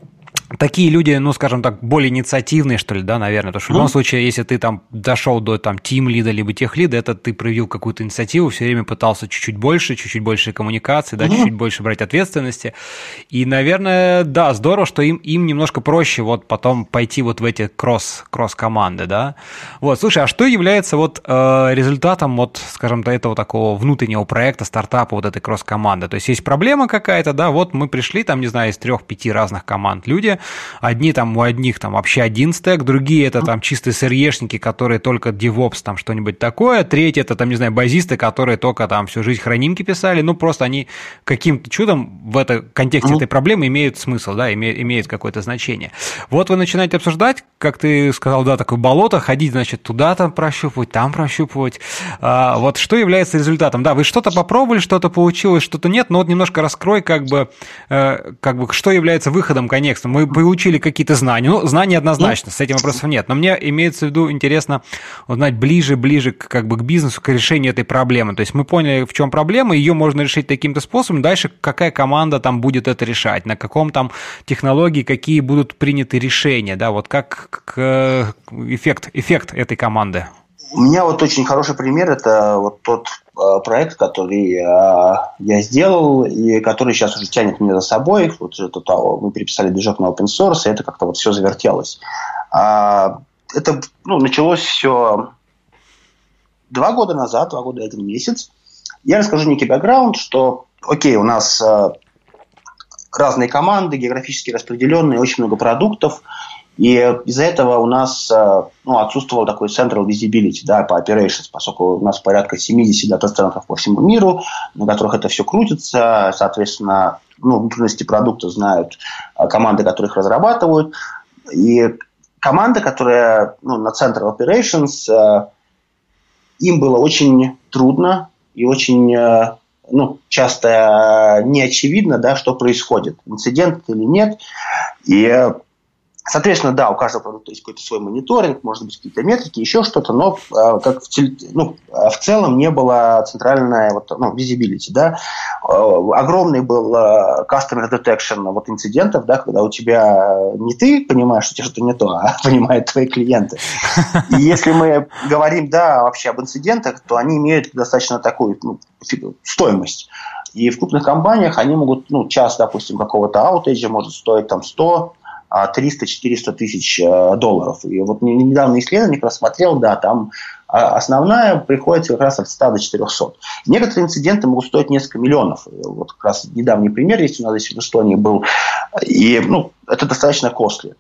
такие люди, ну, скажем так, более инициативные, что ли, да, наверное. Потому что в любом случае, если ты там дошел до там тим лида либо тех лида, это ты проявил какую-то инициативу, все время пытался чуть-чуть больше, чуть-чуть больше коммуникации, да, чуть-чуть больше брать ответственности. И, наверное, да, здорово, что им, им немножко проще вот потом пойти вот в эти кросс, кросс-команды, да. Вот, слушай, а что является вот э, результатом вот, скажем, этого такого внутреннего проекта, стартапа, вот этой кросс-команды? То есть есть проблема какая-то, да, вот мы пришли там, не знаю, из трех-пяти разных команд люди, Одни там у одних там вообще один стек, другие это там чистые сырьешники, которые только DevOps там что-нибудь такое, третьи это там, не знаю, базисты, которые только там всю жизнь хранимки писали, ну просто они каким-то чудом в это, контексте этой проблемы имеют смысл, да, имеют, имеют какое-то значение. Вот вы начинаете обсуждать, как ты сказал, да, такое болото, ходить, значит, туда там прощупывать, там прощупывать. А, вот что является результатом? Да, вы что-то попробовали, что-то получилось, что-то нет, но вот немножко раскрой, как бы, э, как бы, что является выходом конекста. Мы получили какие-то знания, ну, знания однозначно, с этим вопросов нет, но мне имеется в виду интересно узнать ближе, ближе к, как бы к бизнесу, к решению этой проблемы. То есть мы поняли, в чем проблема, ее можно решить таким-то способом, дальше какая команда там будет это решать, на каком там технологии, какие будут приняты решения, да, вот как, как эффект, эффект этой команды. У меня вот очень хороший пример, это вот тот проект, который э, я сделал и который сейчас уже тянет меня за собой. Вот это, мы переписали движок на open source, и это как-то вот все завертелось. А, это ну, началось все два года назад, два года и один месяц. Я расскажу некий бэкграунд, что, окей, у нас э, разные команды, географически распределенные, очень много продуктов, и из-за этого у нас э, ну, отсутствовал такой central visibility да, по operations, поскольку у нас порядка 70 дата-центров по всему миру, на которых это все крутится. Соответственно, ну, внутренности продукта знают э, команды, которые их разрабатывают. И команда, которая ну, на Central Operations, э, им было очень трудно и очень ну, часто не очевидно, да, что происходит, инцидент или нет. И Соответственно, да, у каждого продукта есть какой-то свой мониторинг, может быть, какие-то метрики, еще что-то, но э, как в, ну, в целом не было центральной вот, ну, visibility. Да? Э, огромный был э, customer detection вот, инцидентов, да, когда у тебя не ты понимаешь, что тебе что-то не то, а понимают твои клиенты. И если мы говорим да, вообще об инцидентах, то они имеют достаточно такую ну, стоимость. И в крупных компаниях они могут, ну, час, допустим, какого-то аутейджа может стоить там 100 300-400 тысяч э, долларов. И вот недавно исследование как раз смотрел, да, там а, основная приходится как раз от 100 до 400. Некоторые инциденты могут стоить несколько миллионов. Вот как раз недавний пример есть у нас здесь в Эстонии был. И ну, это достаточно костли.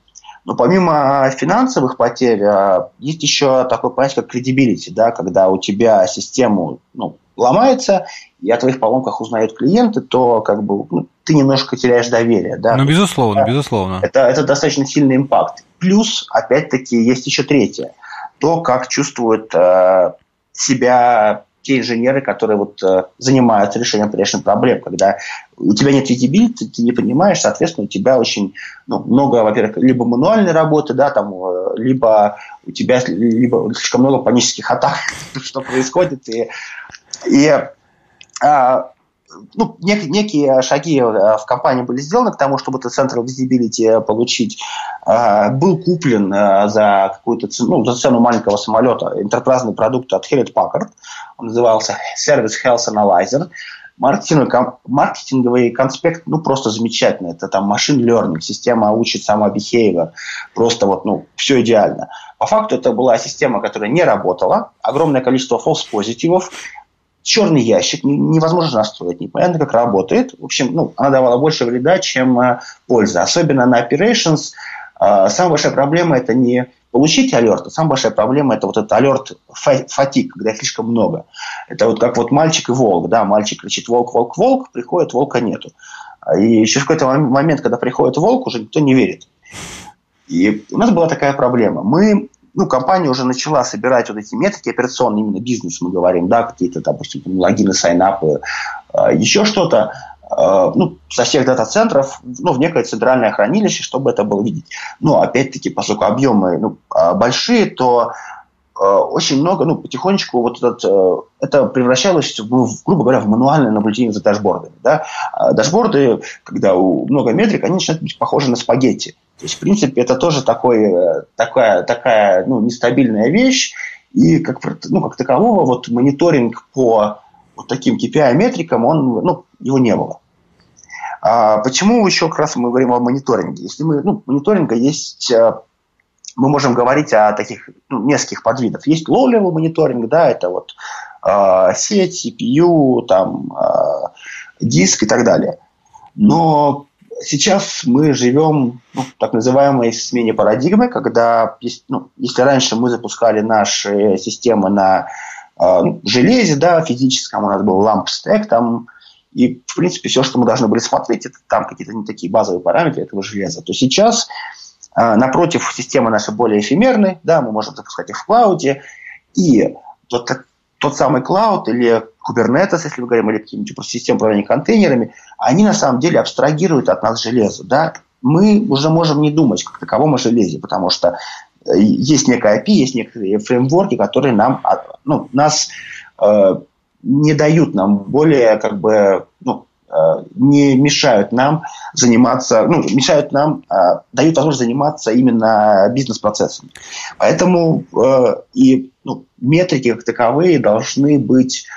Но помимо финансовых потерь, э, есть еще такой понятие, как credibility, да, когда у тебя систему ну, ломается, и о твоих поломках узнают клиенты, то как бы ну, ты немножко теряешь доверие. Да? Ну, безусловно, это, безусловно. Это, это достаточно сильный импакт. Плюс, опять-таки, есть еще третье. То, как чувствуют э, себя те инженеры, которые вот э, занимаются решением определенных проблем, когда у тебя нет видибилити, ты не понимаешь, соответственно, у тебя очень ну, много, во-первых, либо мануальной работы, да, там, э, либо у тебя либо слишком много панических атак, что происходит, и, и а, ну, нек, некие шаги э, в компании были сделаны к тому, чтобы этот Central Visibility получить. А, был куплен э, за какую-то цену, ну, за цену маленького самолета интерпрайзный продукт от Hewlett Packard. Он назывался Service Health Analyzer. Маркетинговый, маркетинговый конспект, ну, просто замечательный. Это там машин learning, система учит сама behavior. Просто вот, ну, все идеально. По факту это была система, которая не работала. Огромное количество false позитивов черный ящик, невозможно настроить, непонятно, как работает. В общем, ну, она давала больше вреда, чем э, пользы. Особенно на operations э, самая большая проблема – это не получить алерт, а самая большая проблема – это вот этот алерт фатик, когда их слишком много. Это вот как вот мальчик и волк, да, мальчик кричит «волк, волк, волк», приходит, волка нету. И еще в какой-то момент, когда приходит волк, уже никто не верит. И у нас была такая проблема. Мы ну, компания уже начала собирать вот эти метрики операционные, именно бизнес мы говорим, да, какие-то, допустим, логины, сайнапы, э, еще что-то, э, ну, со всех дата-центров, ну, в некое центральное хранилище, чтобы это было видеть. Но, опять-таки, поскольку объемы ну, а, большие, то очень много, ну, потихонечку вот этот, это превращалось, в, грубо говоря, в мануальное наблюдение за дашбордами. Да? А дашборды, когда много метрик, они начинают быть похожи на спагетти. То есть, в принципе, это тоже такой, э, такая, такая ну, нестабильная вещь. И как, ну, как такового вот мониторинг по вот таким KPI-метрикам, он, ну, его не было. А почему еще как раз мы говорим о мониторинге? Если мы, ну, мониторинга есть, э, мы можем говорить о таких ну, нескольких подвидов. Есть low-level мониторинг, да, это вот э, сеть, CPU, там, э, диск и так далее. Но сейчас мы живем ну, так называемой смене парадигмы, когда, ну, если раньше мы запускали наши системы на э, железе, да, физическом, у нас был ламп стек, там, и, в принципе, все, что мы должны были смотреть, это там какие-то не такие базовые параметры этого железа, то сейчас, э, напротив, системы наши более эфемерны, да, мы можем запускать их в клауде, и тот, тот самый клауд или Kubernetes, если мы говорим, или какие-нибудь типа, системы управления контейнерами, они на самом деле абстрагируют от нас железо. Да? Мы уже можем не думать как таковом о железе, потому что э, есть некая API, есть некоторые фреймворки, которые нам, а, ну, нас э, не дают нам более как бы ну, Э, не мешают нам заниматься, ну, мешают нам, э, дают возможность заниматься именно бизнес-процессами. Поэтому э, и ну, метрики как таковые должны быть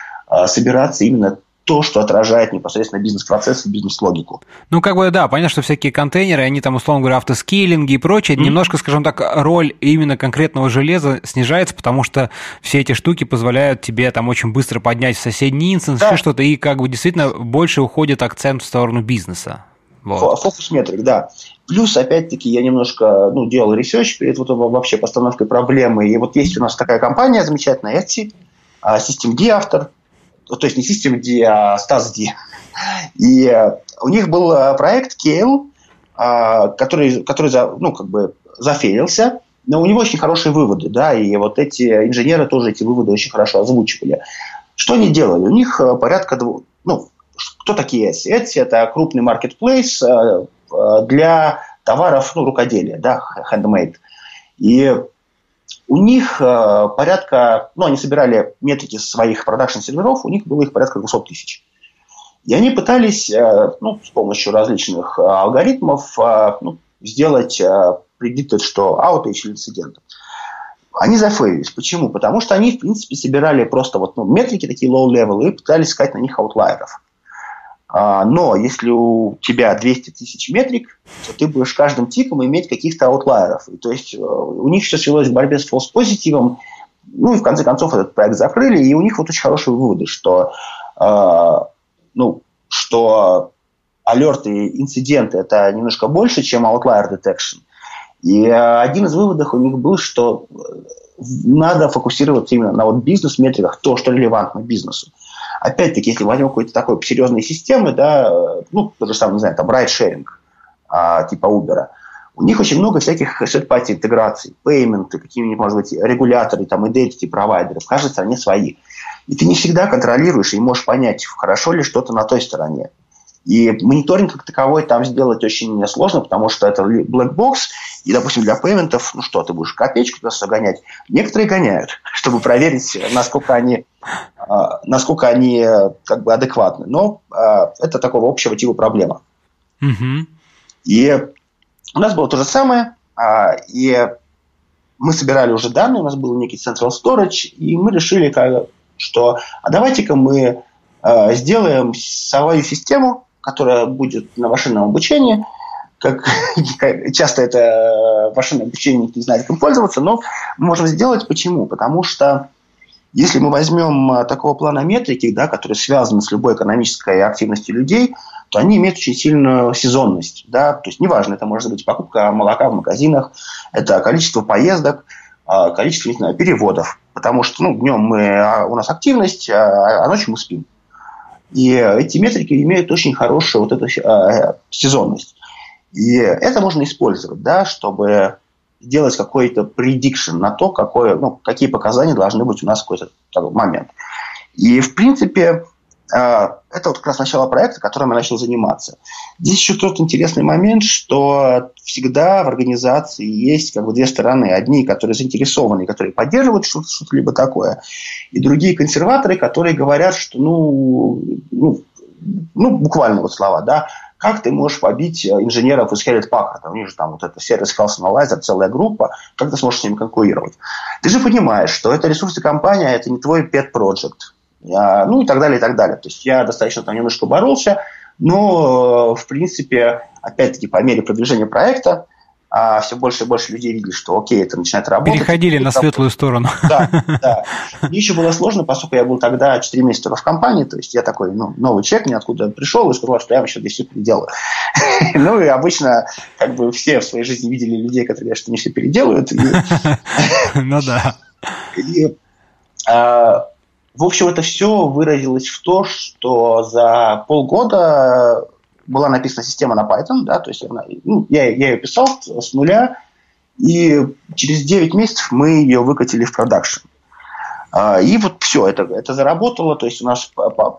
собираться именно то, что отражает непосредственно бизнес-процесс и бизнес-логику. Ну, как бы, да, понятно, что всякие контейнеры, они там, условно говоря, autoscaling и и прочее, mm-hmm. немножко, скажем так, роль именно конкретного железа снижается, потому что все эти штуки позволяют тебе там очень быстро поднять соседний instance, да. что-то, и как бы действительно больше уходит акцент в сторону бизнеса. Вот. Фокус метрик, да. Плюс, опять-таки, я немножко ну, делал research перед вот вообще постановкой проблемы. И вот есть у нас такая компания замечательная, Etsy, а, SystemD автор, то есть не SystemD, а StatsD. И э, у них был э, проект Kale, а, который, который ну, как бы зафейлился, но у него очень хорошие выводы, да, и вот эти инженеры тоже эти выводы очень хорошо озвучивали. Что они делали? У них э, порядка, ну, кто такие Etsy? Etsy – это крупный маркетплейс для товаров, ну, рукоделия, да, handmade. И у них э, порядка, ну, они собирали метрики своих продакшн-серверов, у них было их порядка 200 тысяч. И они пытались, э, ну, с помощью различных э, алгоритмов э, ну, сделать э, predicted, что outage или инцидент. Они зафейлились. Почему? Потому что они, в принципе, собирали просто вот, ну, метрики такие low-level и пытались искать на них аутлайеров. А, но если у тебя 200 тысяч метрик, то ты будешь каждым тиком иметь каких-то аутлайеров. И, то есть э, у них все свелось в борьбе с false позитивом. Ну и в конце концов этот проект закрыли, и у них вот очень хорошие выводы, что, э, ну, что алерты, инциденты это немножко больше, чем outlier detection. И э, один из выводов у них был, что надо фокусироваться именно на вот бизнес-метриках, то, что релевантно бизнесу. Опять-таки, если возьмем какой-то такой серьезной системы, да, ну, то же самое, не знаю, там, райд-шеринг, а, типа Uber, у них очень много всяких third-party интеграций, пейменты, какие-нибудь, может быть, регуляторы, там, identity провайдеры, в каждой стране свои. И ты не всегда контролируешь и можешь понять, хорошо ли что-то на той стороне. И мониторинг как таковой там сделать очень сложно, потому что это black box, и, допустим, для пейментов, ну что, ты будешь копеечку туда все гонять. Некоторые гоняют, чтобы проверить, насколько они, а, насколько они как бы адекватны. Но а, это такого общего типа проблема. Угу. И у нас было то же самое, а, и мы собирали уже данные, у нас был некий Central Storage, и мы решили, что а давайте-ка мы сделаем свою систему, которая будет на машинном обучении. Как, часто это э, машинное обучение никто не знает, как пользоваться, но можем сделать. Почему? Потому что если мы возьмем э, такого плана метрики, да, которые связаны с любой экономической активностью людей, то они имеют очень сильную сезонность. Да? То есть неважно, это может быть покупка молока в магазинах, это количество поездок, а, количество не знаю, переводов. Потому что ну, днем мы, а, у нас активность, а, а ночью мы спим. И эти метрики имеют очень хорошую вот эту э, сезонность. И это можно использовать, да, чтобы сделать какой-то prediction на то, какое, ну, какие показания должны быть у нас в какой-то момент. И, в принципе, а, это вот как раз начало проекта, которым я начал заниматься. Здесь еще тот интересный момент, что всегда в организации есть как бы две стороны. Одни, которые заинтересованы, которые поддерживают что-либо такое, и другие консерваторы, которые говорят, что ну, ну, ну буквально вот слова, да, как ты можешь побить инженеров из Hewlett Packard? У них же там вот это сервис Health Analyzer, целая группа. Как ты сможешь с ними конкурировать? Ты же понимаешь, что это ресурсы компании, а это не твой pet project ну и так далее, и так далее. То есть я достаточно там немножко боролся, но, в принципе, опять-таки, по мере продвижения проекта, а все больше и больше людей видели, что окей, это начинает работать. Переходили на светлую сторону. Да, да. Мне еще было сложно, поскольку я был тогда 4 месяца в компании, то есть я такой, ну, новый человек, ниоткуда пришел и сказал, что я вообще все переделаю. Ну, и обычно, как бы, все в своей жизни видели людей, которые что они все переделают. Ну да. И, а, в общем, это все выразилось в то, что за полгода была написана система на Python, да, то есть она, ну, я, я ее писал с нуля, и через 9 месяцев мы ее выкатили в продакшн. А, и вот все, это, это заработало, то есть у нас,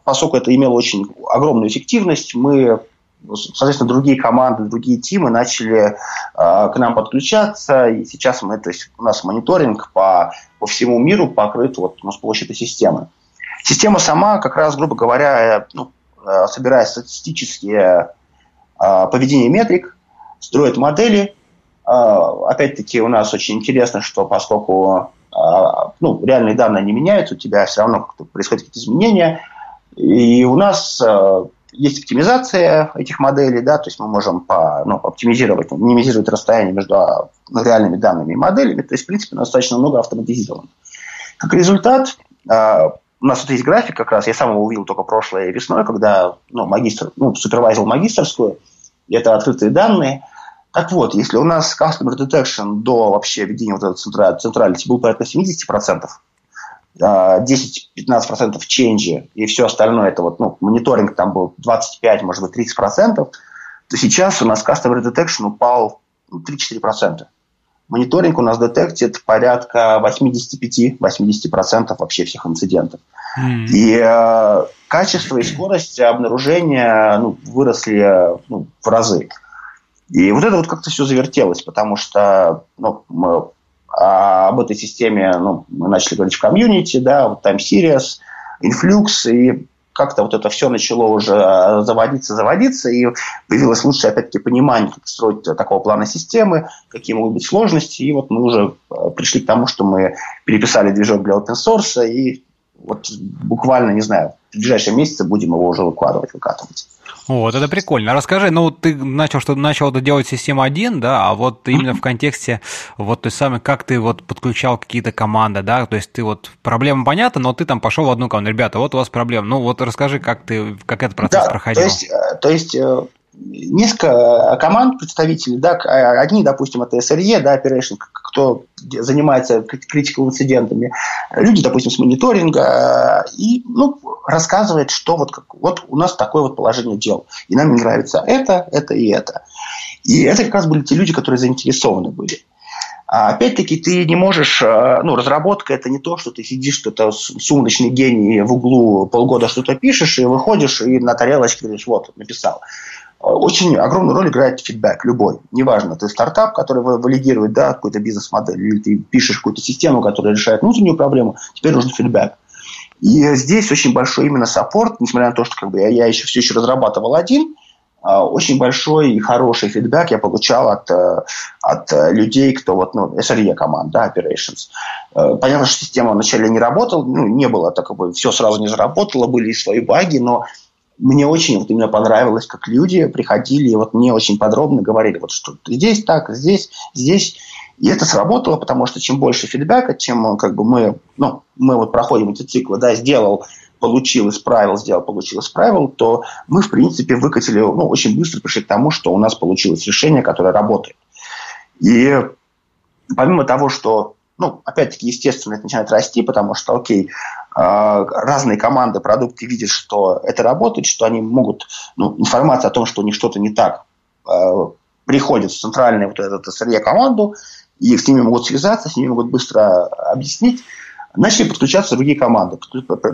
поскольку это имело очень огромную эффективность, мы, соответственно, другие команды, другие тимы начали а, к нам подключаться, и сейчас мы, то есть у нас мониторинг по, по всему миру покрыт вот у нас этой системы. Система сама, как раз, грубо говоря, ну, Э, собирая статистические э, поведение метрик, строит модели. Э, опять-таки у нас очень интересно, что поскольку ну, реальные данные не меняются, у тебя все равно происходят какие-то изменения. И у нас есть оптимизация этих моделей, да, то есть мы можем по, ну, оптимизировать, минимизировать расстояние между ну, реальными данными и моделями. То есть, в принципе, достаточно много автоматизировано. Как результат, у нас тут есть график как раз, я сам его увидел только прошлой весной, когда ну, магистр, ну, супервайзил магистрскую, это открытые данные. Так вот, если у нас Customer Detection до вообще введения вот этого централити был порядка 70%, 10-15% ченджи и все остальное, это вот, ну, мониторинг там был 25, может быть, 30%, то сейчас у нас Customer Detection упал ну, 3-4% мониторинг у нас детектит порядка 85-80% вообще всех инцидентов. Mm-hmm. И э, качество и скорость обнаружения ну, выросли ну, в разы. И вот это вот как-то все завертелось, потому что ну, мы а, об этой системе ну, мы начали говорить в комьюнити, да, вот Time Series, Influx, и как-то вот это все начало уже э, заводиться, заводиться, и появилось лучшее, опять-таки, понимание, как строить такого плана системы, какие могут быть сложности, и вот мы уже э, пришли к тому, что мы переписали движок для open source, и вот буквально, не знаю, в ближайшие месяцы будем его уже выкладывать, выкатывать. Вот, это прикольно. Расскажи, ну, ты начал, что начал это делать систему один, да, а вот именно в контексте вот той самой, как ты вот подключал какие-то команды, да, то есть ты вот, проблема понятна, но ты там пошел в одну команду, ребята, вот у вас проблема, ну, вот расскажи, как ты, как этот процесс да, проходил. То есть, э, то есть э, несколько команд представителей, да, одни, допустим, это SRE, да, Operation, кто занимается критикал инцидентами, люди, допустим, с мониторинга, и, ну, рассказывает, что вот, как, вот у нас такое вот положение дел, и нам не нравится это, это и это. И это как раз были те люди, которые заинтересованы были. А опять-таки ты не можешь, э, ну, разработка это не то, что ты сидишь, что-то сумрачный гений в углу полгода что-то пишешь и выходишь и на тарелочке говоришь, вот, написал очень огромную роль играет фидбэк любой. Неважно, ты стартап, который валидирует да, какую-то бизнес-модель, или ты пишешь какую-то систему, которая решает внутреннюю проблему, теперь нужен фидбэк. И здесь очень большой именно саппорт, несмотря на то, что как бы, я, я еще все еще разрабатывал один, а, очень большой и хороший фидбэк я получал от, э, от людей, кто вот, ну, SRE команд, да, operations. Э, понятно, что система вначале не работала, ну, не было, так как бы все сразу не заработало, были и свои баги, но мне очень вот именно понравилось, как люди приходили и вот мне очень подробно говорили, вот что здесь так, здесь, здесь. И это сработало, потому что чем больше фидбэка, чем как бы мы, ну, мы вот проходим эти циклы, да, сделал, получил, исправил, сделал, получил, исправил, то мы, в принципе, выкатили, ну, очень быстро пришли к тому, что у нас получилось решение, которое работает. И помимо того, что ну, опять-таки, естественно, это начинает расти, потому что, окей, разные команды, продукты видят, что это работает, что они могут, ну, информация о том, что у них что-то не так, а, приходит в центральную вот эту SRE команду, и с ними могут связаться, с ними могут быстро объяснить, начали подключаться другие команды,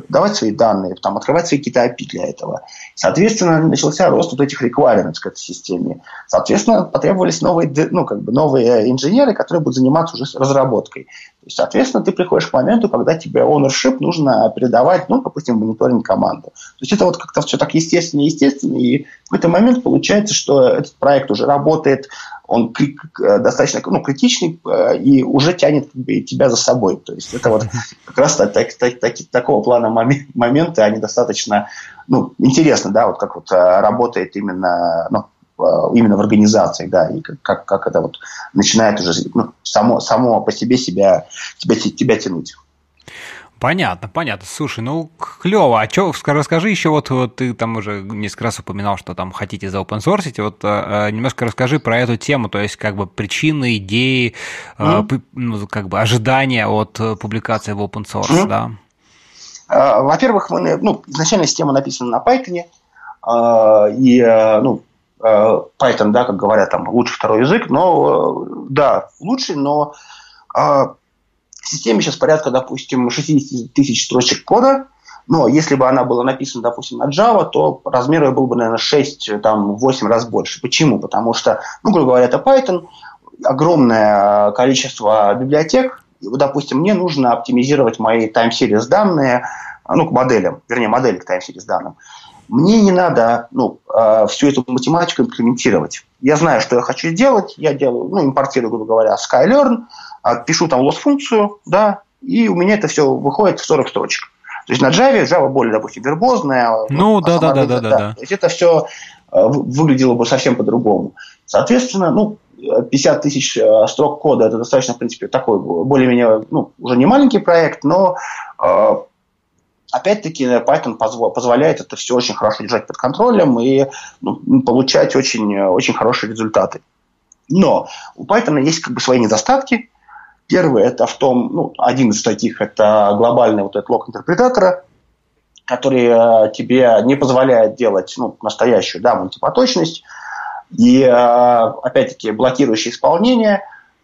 давать свои данные, там, открывать свои какие-то API для этого. Соответственно, начался рост вот этих requirements к этой системе. Соответственно, потребовались новые, ну, как бы новые инженеры, которые будут заниматься уже разработкой. То есть, соответственно, ты приходишь к моменту, когда тебе ownership нужно передавать, ну, допустим, мониторинг команду. То есть это вот как-то все так естественно, естественно, и какой-то момент получается, что этот проект уже работает, он достаточно ну, критичный э, и уже тянет тебя за собой. То есть это вот как раз так, так, так, такого плана моменты, они достаточно ну, интересны, да, вот как вот э, работает именно ну, именно в организациях, да, и как, как это вот начинает уже ну, само, само по себе себя, тебя, тебя тянуть. Понятно, понятно. Слушай, ну клево. А что, расскажи еще, вот, вот ты там уже несколько раз упоминал, что там хотите за source, вот э, немножко расскажи про эту тему, то есть как бы причины, идеи, mm-hmm. э, ну, как бы ожидания от публикации в open source, mm-hmm. да? Во-первых, мы, ну, изначально система написана на Python, и, ну, Python, да, как говорят, там лучший второй язык, но, да, лучший, но в системе сейчас порядка, допустим, 60 тысяч строчек кода, но если бы она была написана, допустим, на Java, то размер ее был бы, наверное, 6-8 раз больше. Почему? Потому что, ну, грубо говоря, это Python, огромное количество библиотек, и, допустим, мне нужно оптимизировать мои time-series данные, ну, к моделям, вернее, модели к time-series данным. Мне не надо ну, э, всю эту математику имплементировать. Я знаю, что я хочу делать, я делаю, ну, импортирую, грубо говоря, Skylearn, а, пишу там лос-функцию, да, и у меня это все выходит в 40 строчек. То есть на Java, Java более, допустим, вербозная. Ну, да, да, да, да, да, да. То есть это все а, выглядело бы совсем по-другому. Соответственно, ну, 50 тысяч а, строк кода, это достаточно, в принципе, такой более-менее, ну, уже не маленький проект, но опять-таки Python позволяет это все очень хорошо держать под контролем и ну, получать очень, очень хорошие результаты. Но у Python есть как бы свои недостатки, Первый это в том, ну, один из таких, это глобальный вот этот лог интерпретатора, который э, тебе не позволяет делать ну, настоящую да, мультипоточность. И, э, опять-таки, блокирующее исполнение.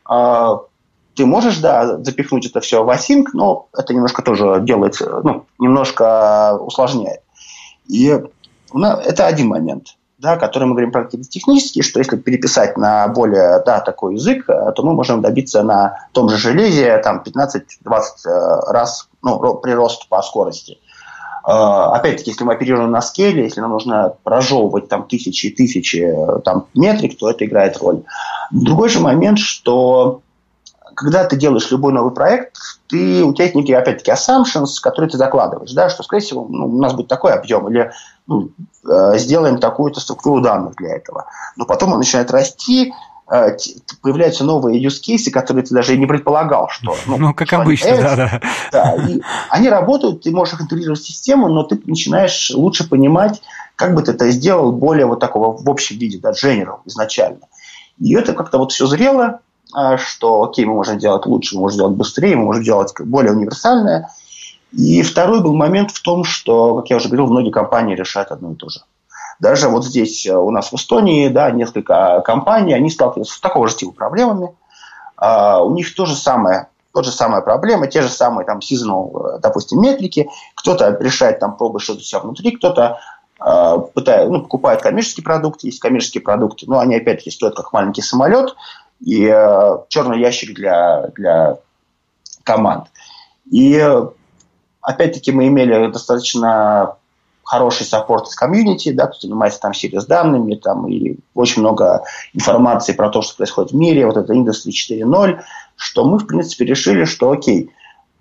Э, ты можешь, да, запихнуть это все в async, но это немножко тоже делает, ну, немножко усложняет. И это один момент да, который мы говорим про какие-то технические, что если переписать на более да, такой язык, э, то мы можем добиться на том же железе там, 15-20 э, раз ну, прирост по скорости. Э, опять-таки, если мы оперируем на скеле, если нам нужно прожевывать там тысячи и тысячи там, метрик, то это играет роль. Другой же момент, что когда ты делаешь любой новый проект, ты, у тебя есть некие, опять-таки, assumptions, которые ты закладываешь, да, что, скорее всего, ну, у нас будет такой объем, или ну, э, сделаем такую-то структуру данных для этого. Но потом он начинает расти, э, появляются новые use cases, которые ты даже и не предполагал, что... Ну, ну как обычно, да-да. Да, и они работают, ты можешь их интегрировать в систему, но ты начинаешь лучше понимать, как бы ты это сделал более вот такого в общем виде, да, general изначально. И это как-то вот все зрело, а, что, окей, мы можем делать лучше, мы можем делать быстрее, мы можем делать более универсальное. И второй был момент в том, что, как я уже говорил, многие компании решают одно и то же. Даже вот здесь э, у нас в Эстонии, да, несколько компаний, они сталкиваются с такого же типа проблемами. Uh, у них то же самое, тот же самая проблема, те же самые там seasonal, э, допустим, метрики. Кто-то решает там пробы что-то себя внутри, кто-то uh, пытает, ну, покупает коммерческие продукты, есть коммерческие продукты, но они опять-таки стоят как маленький самолет, и э, черный ящик для, для команд. И опять-таки мы имели достаточно хороший саппорт из комьюнити, да, кто занимается там сервис данными, там и очень много информации про то, что происходит в мире, вот это Industry 4.0, что мы, в принципе, решили, что окей,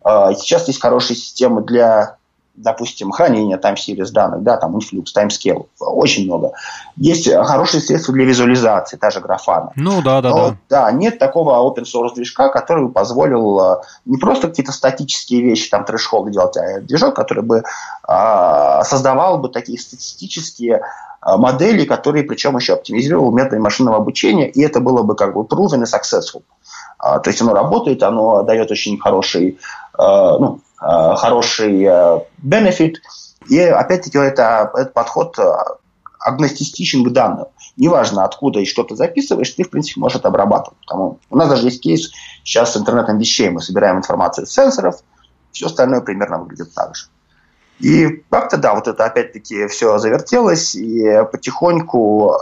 э, сейчас есть хорошие системы для допустим, хранение time-series данных, да, там Influx, timescale, очень много. Есть хорошие средства для визуализации, та же графана. Ну, да, да, Но, да. Да, нет такого open source движка, который бы позволил э, не просто какие-то статические вещи, там, трэш-холды делать, а движок, который бы а, создавал бы такие статистические а, модели, которые причем еще оптимизировал методами машинного обучения, и это было бы как бы proven и successful. А, то есть оно работает, оно дает очень хороший, а, ну, Э, хороший benefit. Э, и опять-таки это, этот подход э, агностистичен к данным. Неважно, откуда и что ты записываешь, ты, в принципе, можешь это обрабатывать. Потому у нас даже есть кейс сейчас с интернетом вещей. Мы собираем информацию из сенсоров, все остальное примерно выглядит так же. И как-то, да, вот это опять-таки все завертелось, и потихоньку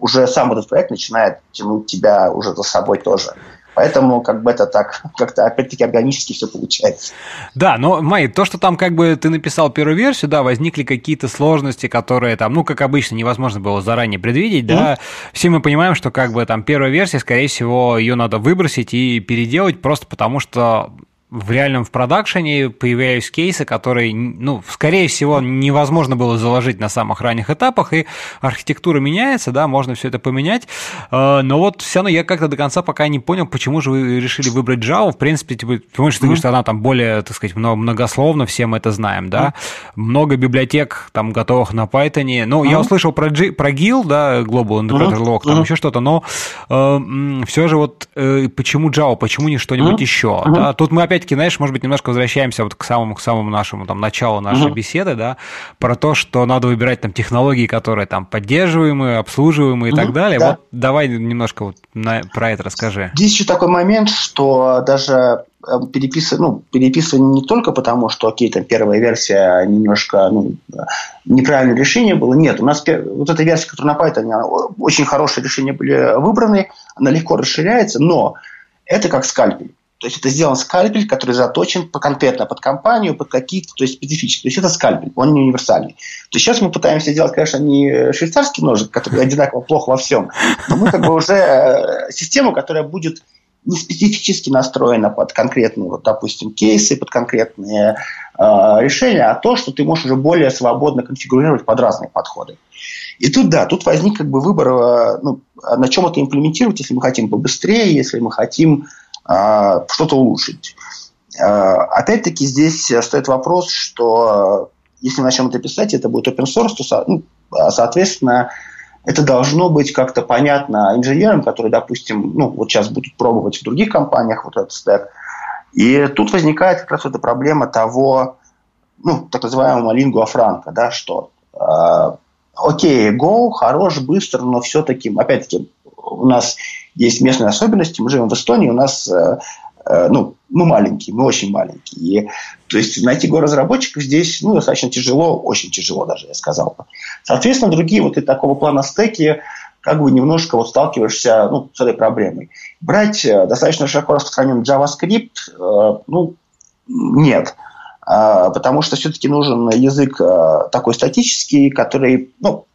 уже сам этот проект начинает тянуть тебя уже за собой тоже. Поэтому как бы это так как-то опять-таки органически все получается. Да, но, Май, то, что там как бы ты написал первую версию, да, возникли какие-то сложности, которые там, ну, как обычно, невозможно было заранее предвидеть, mm-hmm. да. Все мы понимаем, что как бы там первая версия, скорее всего, ее надо выбросить и переделать просто потому, что в реальном в продакшене появляются кейсы, которые, ну, скорее всего, невозможно было заложить на самых ранних этапах, и архитектура меняется, да, можно все это поменять, э, но вот все равно я как-то до конца пока не понял, почему же вы решили выбрать Java, в принципе, типа, потому что ты говоришь, что она там более, так сказать, многословно, все мы это знаем, да, много библиотек там готовых на Python, ну, я услышал про, G, про GIL, да, Global Interpreter Log, там еще что-то, но э, все же вот э, почему Java, почему не что-нибудь еще, да, тут мы опять опять-таки, знаешь, может быть, немножко возвращаемся вот к самому, к самому нашему там началу нашей uh-huh. беседы, да, про то, что надо выбирать там технологии, которые там поддерживаемые, обслуживаемые uh-huh, и так далее. Да. Вот давай немножко вот на, про это расскажи. Здесь еще такой момент, что даже э, переписывать, ну, переписывание не только потому, что, окей, там первая версия немножко ну, неправильное решение было. Нет, у нас вот эта версия, которая на Python, очень хорошие решения были выбраны, она легко расширяется, но это как скальпель. То есть это сделан скальпель, который заточен по конкретно под компанию, под какие-то, то есть специфически. То есть это скальпель, он не универсальный. То есть сейчас мы пытаемся делать, конечно, не швейцарский ножик, который одинаково плохо во всем, но мы как бы уже э, систему, которая будет не специфически настроена под конкретные, вот, допустим, кейсы, под конкретные э, решения, а то, что ты можешь уже более свободно конфигурировать под разные подходы. И тут, да, тут возник как бы выбор, э, ну, на чем это имплементировать, если мы хотим побыстрее, если мы хотим что-то улучшить. А, опять-таки здесь стоит вопрос, что если мы начнем это писать, это будет open source, то, ну, соответственно, это должно быть как-то понятно инженерам, которые, допустим, ну, вот сейчас будут пробовать в других компаниях вот этот стек. И тут возникает как раз эта проблема того, ну, так называемого лингуа франка, да, что э, окей, Go хорош, быстро, но все-таки, опять-таки, у нас есть местные особенности. Мы живем в Эстонии, у нас э, э, ну, мы маленькие, мы очень маленькие. И, то есть найти горазработчиков здесь ну, достаточно тяжело, очень тяжело даже, я сказал бы. Соответственно, другие вот и такого плана стеки как бы немножко вот сталкиваешься ну, с этой проблемой. Брать э, достаточно широко распространенный JavaScript, ну, нет. А, потому что все-таки нужен язык такой статический, который, ну,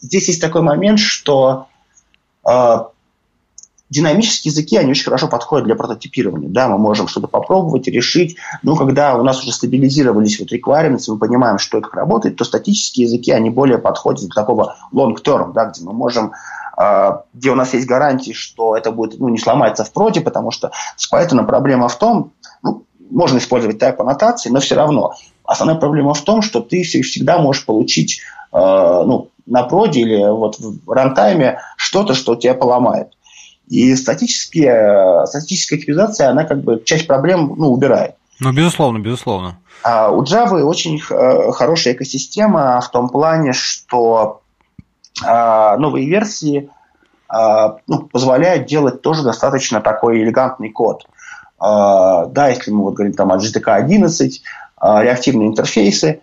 здесь есть такой момент, что динамические языки, они очень хорошо подходят для прототипирования. Да, мы можем что-то попробовать, решить. Но когда у нас уже стабилизировались вот requirements, мы понимаем, что и как работает, то статические языки, они более подходят для такого long-term, да, где мы можем а, где у нас есть гарантии, что это будет ну, не сломается в проде, потому что с Python проблема в том, ну, можно использовать type аннотации, но все равно основная проблема в том, что ты всегда можешь получить э, ну, на проде или вот в рантайме что-то, что тебя поломает. И статические, статическая типизация, она как бы часть проблем ну, убирает. Ну, безусловно, безусловно. А у Java очень хорошая экосистема в том плане, что а, новые версии а, ну, позволяют делать тоже достаточно такой элегантный код. А, да, если мы вот говорим там о GTK 11, реактивные интерфейсы,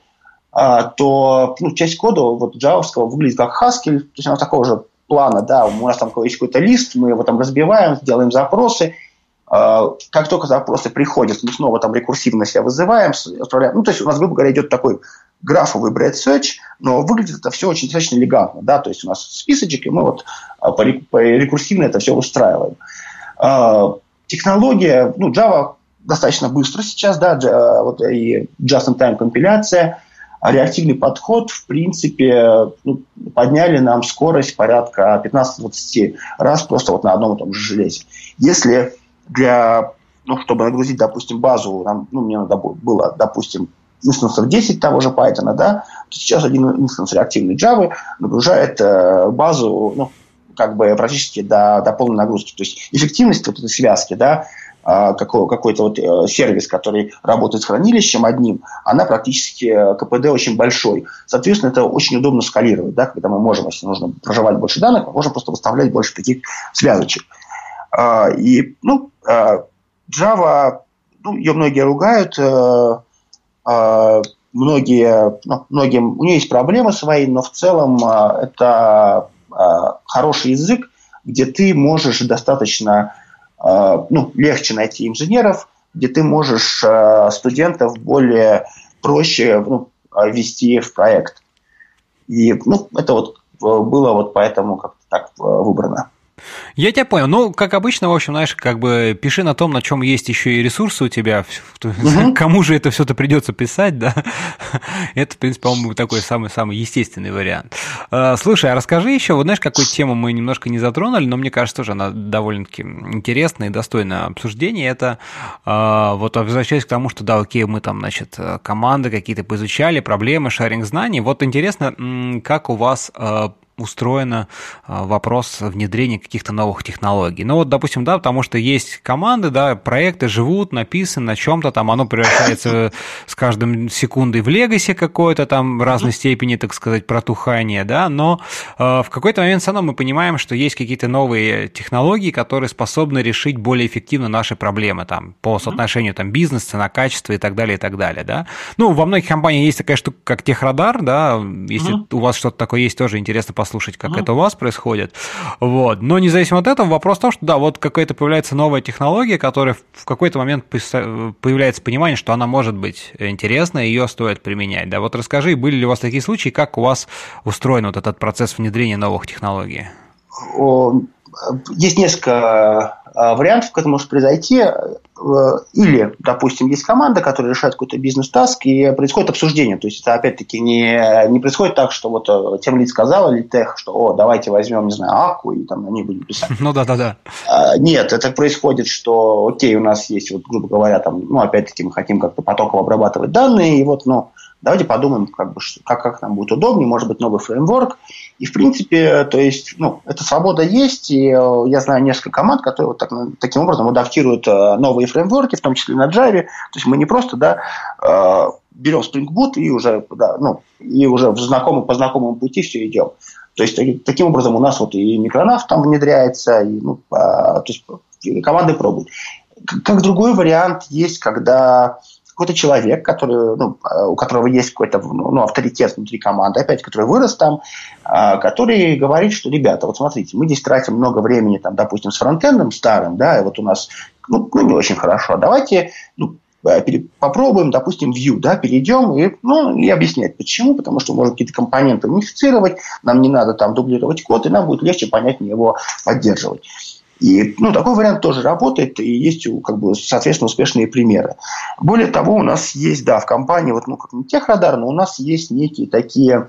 то ну, часть кода вот джавовского выглядит как Haskell, то есть она такого же плана, да, у нас там есть какой-то лист, мы его там разбиваем, делаем запросы, а, как только запросы приходят, мы снова там рекурсивно себя вызываем, отправляем. Ну, то есть у нас, грубо говоря, идет такой графовый bread search, но выглядит это все очень достаточно элегантно, да, то есть у нас списочек, и мы вот а, рекурсивно это все устраиваем. А, технология, ну, Java достаточно быстро сейчас, да, вот и just-in-time компиляция – реактивный подход, в принципе, ну, подняли нам скорость порядка 15-20 раз просто вот на одном и том же железе. Если для, ну, чтобы нагрузить, допустим, базу, нам, ну, мне надо было, допустим, инстансов 10 того же Python, да, то сейчас один инстанс реактивной Java нагружает э, базу, ну, как бы практически до, до полной нагрузки. То есть эффективность вот этой связки, да, какой-то вот э, сервис, который работает с хранилищем одним, она практически э, КПД очень большой. Соответственно, это очень удобно скалировать, да, когда мы можем, если нужно проживать больше данных, мы можем просто выставлять больше таких связочек. А, и, ну, а, Java, ну, ее многие ругают, э, многие, ну, многим, у нее есть проблемы свои, но в целом это хороший язык, где ты можешь достаточно ну, легче найти инженеров, где ты можешь э, студентов более проще ну, ввести в проект. И ну, это вот было вот поэтому как-то так выбрано. Я тебя понял. Ну, как обычно, в общем, знаешь, как бы пиши на том, на чем есть еще и ресурсы у тебя. Угу. Кому же это все-то придется писать, да? Это, в принципе, по-моему, такой самый-самый естественный вариант. А, слушай, а расскажи еще, вот знаешь, какую тему мы немножко не затронули, но мне кажется, тоже она довольно-таки интересная и достойна обсуждения. Это а, вот возвращаясь к тому, что да, окей, мы там, значит, команды какие-то поизучали, проблемы, шаринг знаний. Вот интересно, как у вас а, устроено а, вопрос внедрения каких-то новых технологий. Ну вот, допустим, да, потому что есть команды, да, проекты живут, написаны на чем-то, там оно превращается с каждым секундой в легаси какое-то там в разной степени, так сказать, протухания, да, но э, в какой-то момент все равно мы понимаем, что есть какие-то новые технологии, которые способны решить более эффективно наши проблемы там по соотношению там бизнес, цена, качество и так далее, и так далее, да. Ну, во многих компаниях есть такая штука, как техрадар, да, если у вас что-то такое есть, тоже интересно послушать послушать, как mm это у вас происходит. Вот. Но независимо от этого, вопрос в том, что да, вот какая-то появляется новая технология, которая в какой-то момент появляется понимание, что она может быть интересна, и ее стоит применять. Да, вот расскажи, были ли у вас такие случаи, как у вас устроен вот этот процесс внедрения новых технологий? Есть несколько а, вариантов, как это может произойти. Э, или, допустим, есть команда, которая решает какой-то бизнес-таск, и происходит обсуждение. То есть это, опять-таки, не, не происходит так, что вот э, тем лид сказал или тех, что, о, давайте возьмем, не знаю, Аку, и там на ней будем писать. Ну да, да, да. Нет, это происходит, что, окей, у нас есть, вот, грубо говоря, там, ну, опять-таки, мы хотим как-то потоково обрабатывать данные, и вот, ну, давайте подумаем, как, бы, как, как нам будет удобнее, может быть, новый фреймворк. И, в принципе, то есть, ну, эта свобода есть, и э, я знаю несколько команд, которые вот так, таким образом адаптируют новые фреймворки, в том числе на Java. То есть, мы не просто, да, э, берем Spring Boot и уже, да, ну, и уже в знакомом, по знакомому пути все идем. То есть, таким образом у нас вот и микронав там внедряется, и, ну, то есть, команды пробуют. Как другой вариант есть, когда какой-то человек, который, ну, у которого есть какой-то ну, авторитет внутри команды, опять, который вырос там, а, который говорит, что, ребята, вот смотрите, мы здесь тратим много времени, там, допустим, с фронтендом старым, да, и вот у нас ну, ну не очень хорошо, давайте ну, э, попробуем, допустим, Vue, да, перейдем и, ну, и объяснять, почему, потому что можем какие-то компоненты унифицировать, нам не надо там дублировать код, и нам будет легче, понятнее его поддерживать. И ну, такой вариант тоже работает, и есть, как бы, соответственно, успешные примеры. Более того, у нас есть, да, в компании, вот, ну, как не техрадар, но у нас есть некие такие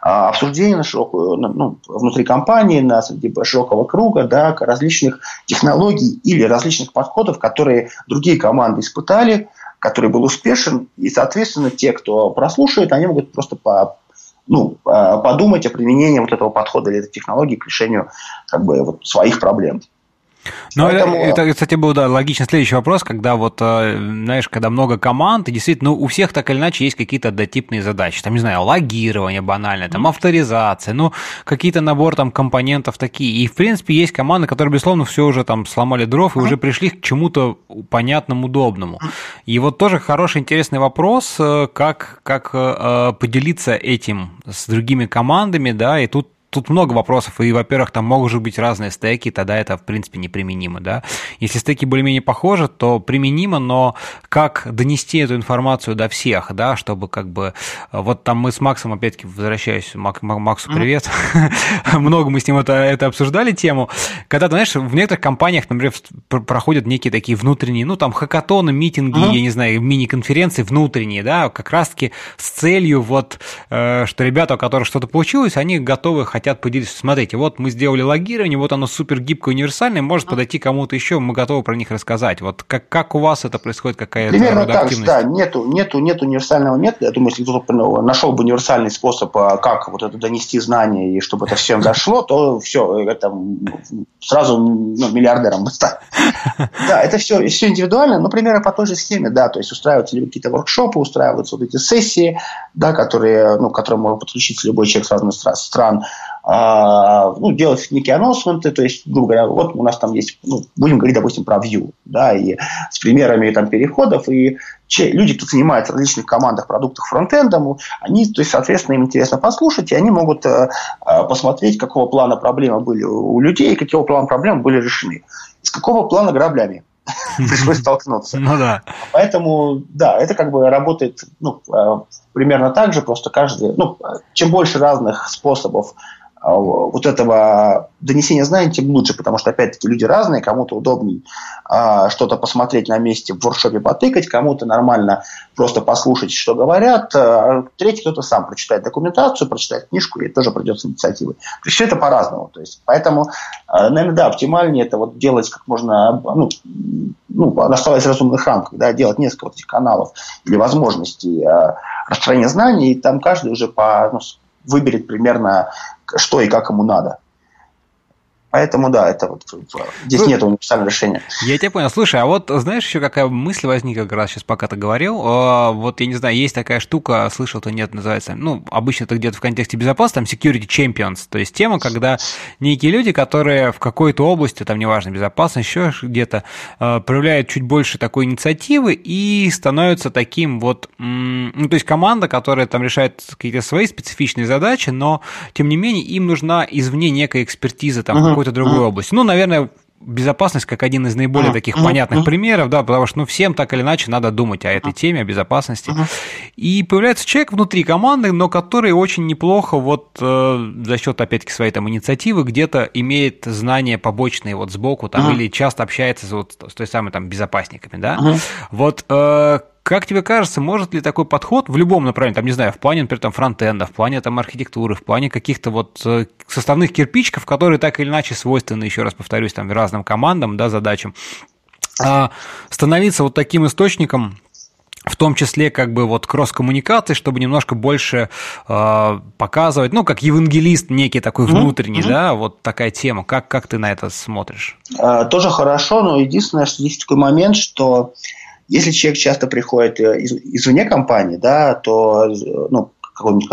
а, обсуждения на широкую, ну, внутри компании, на среди широкого круга, да, различных технологий или различных подходов, которые другие команды испытали, который был успешен, и, соответственно, те, кто прослушает, они могут просто по, ну, а, подумать о применении вот этого подхода или этой технологии к решению как бы, вот, своих проблем. Ну, Поэтому... это, это, кстати, был, да, логичный следующий вопрос, когда вот, э, знаешь, когда много команд, и действительно, ну, у всех так или иначе есть какие-то однотипные задачи. Там, не знаю, логирование банальное, там, авторизация, ну, какие-то набор там компонентов такие. И, в принципе, есть команды, которые, безусловно, все уже там сломали дров и уже пришли к чему-то понятному, удобному. И вот тоже хороший, интересный вопрос, э, как, как э, поделиться этим с другими командами, да, и тут тут много вопросов, и, во-первых, там могут быть разные стеки, тогда это, в принципе, неприменимо, да. Если стеки более-менее похожи, то применимо, но как донести эту информацию до всех, да, чтобы как бы... Вот там мы с Максом, опять-таки, возвращаюсь, Мак, Максу привет, много мы с ним это, это обсуждали тему, когда, знаешь, в некоторых компаниях, например, проходят некие такие внутренние, ну, там, хакатоны, митинги, я не знаю, мини-конференции внутренние, да, как раз-таки с целью вот, э, что ребята, у которых что-то получилось, они готовы хотят поделиться. Смотрите, вот мы сделали логирование, вот оно супер гибкое, универсальное, может подойти кому-то еще, мы готовы про них рассказать. Вот как, как у вас это происходит, какая-то Примерно так же, да, нету, нету, нет универсального метода. Я думаю, если кто-то нашел бы универсальный способ, а, как вот это донести знания и чтобы это всем дошло, то все, это сразу ну, миллиардером бы стать. Да, это все, все индивидуально, но примерно по той же схеме, да, то есть устраиваются какие-то воркшопы, устраиваются вот эти сессии, да, которые, ну, к которым может подключиться любой человек с разных стран, ну, делать некие анонсменты, то есть, грубо говоря, вот у нас там есть, ну, будем говорить, допустим, про Vue, да, и с примерами там переходов, и че, люди, кто занимается в различных командах, продуктах фронтендом, они, то есть, соответственно, им интересно послушать, и они могут э, э посмотреть, какого плана проблемы были у людей, какого плана проблемы были решены. С какого плана граблями пришлось столкнуться. Ну да. Поэтому, да, это как бы работает ну, э, примерно так же, просто каждый, ну, чем больше разных способов а, вот этого донесения знаний, тем лучше, потому что, опять-таки, люди разные, кому-то удобнее а, что-то посмотреть на месте в воркшопе потыкать, кому-то нормально просто послушать, что говорят, а третий кто-то сам прочитает документацию, прочитает книжку, и тоже придет с инициативой. То есть все это по-разному. То есть, поэтому, а, наверное, да, оптимальнее это вот делать как можно, ну, ну оставаясь разумных рамках, да, делать несколько вот этих каналов или возможностей а, распространения знаний, и там каждый уже по, ну, выберет примерно, что и как ему надо. Поэтому да, это вот здесь ну, нет универсального решения. Я тебя понял. Слушай, а вот знаешь еще какая мысль возникла как раз сейчас, пока ты говорил? А, вот я не знаю, есть такая штука, слышал, то нет, называется, ну, обычно это где-то в контексте безопасности, там security champions, то есть тема, когда некие люди, которые в какой-то области, там неважно, безопасность, еще где-то, а, проявляют чуть больше такой инициативы и становятся таким вот, ну, то есть команда, которая там решает какие-то свои специфичные задачи, но, тем не менее, им нужна извне некая экспертиза, там, uh-huh какой-то другой uh-huh. области. Ну, наверное, безопасность как один из наиболее таких понятных примеров, да, потому что ну, всем так или иначе надо думать о этой теме, о безопасности. И появляется человек внутри команды, но который очень неплохо вот э, за счет, опять-таки, своей там инициативы где-то имеет знания побочные вот сбоку там или часто общается вот с той самой там безопасниками, да. Вот э, как тебе кажется, может ли такой подход в любом направлении, там, не знаю, в плане, например, там, фронтенда, в плане там, архитектуры, в плане каких-то вот э, составных кирпичиков, которые так или иначе свойственны, еще раз повторюсь, там, разным командам, да, задачам, а становиться вот таким источником в том числе как бы вот кросс-коммуникации, чтобы немножко больше э, показывать, ну, как евангелист некий такой внутренний, mm-hmm. да, вот такая тема. Как, как ты на это смотришь? А, тоже хорошо, но единственное, что есть такой момент, что если человек часто приходит э, из, извне компании, да, то ну, какой-нибудь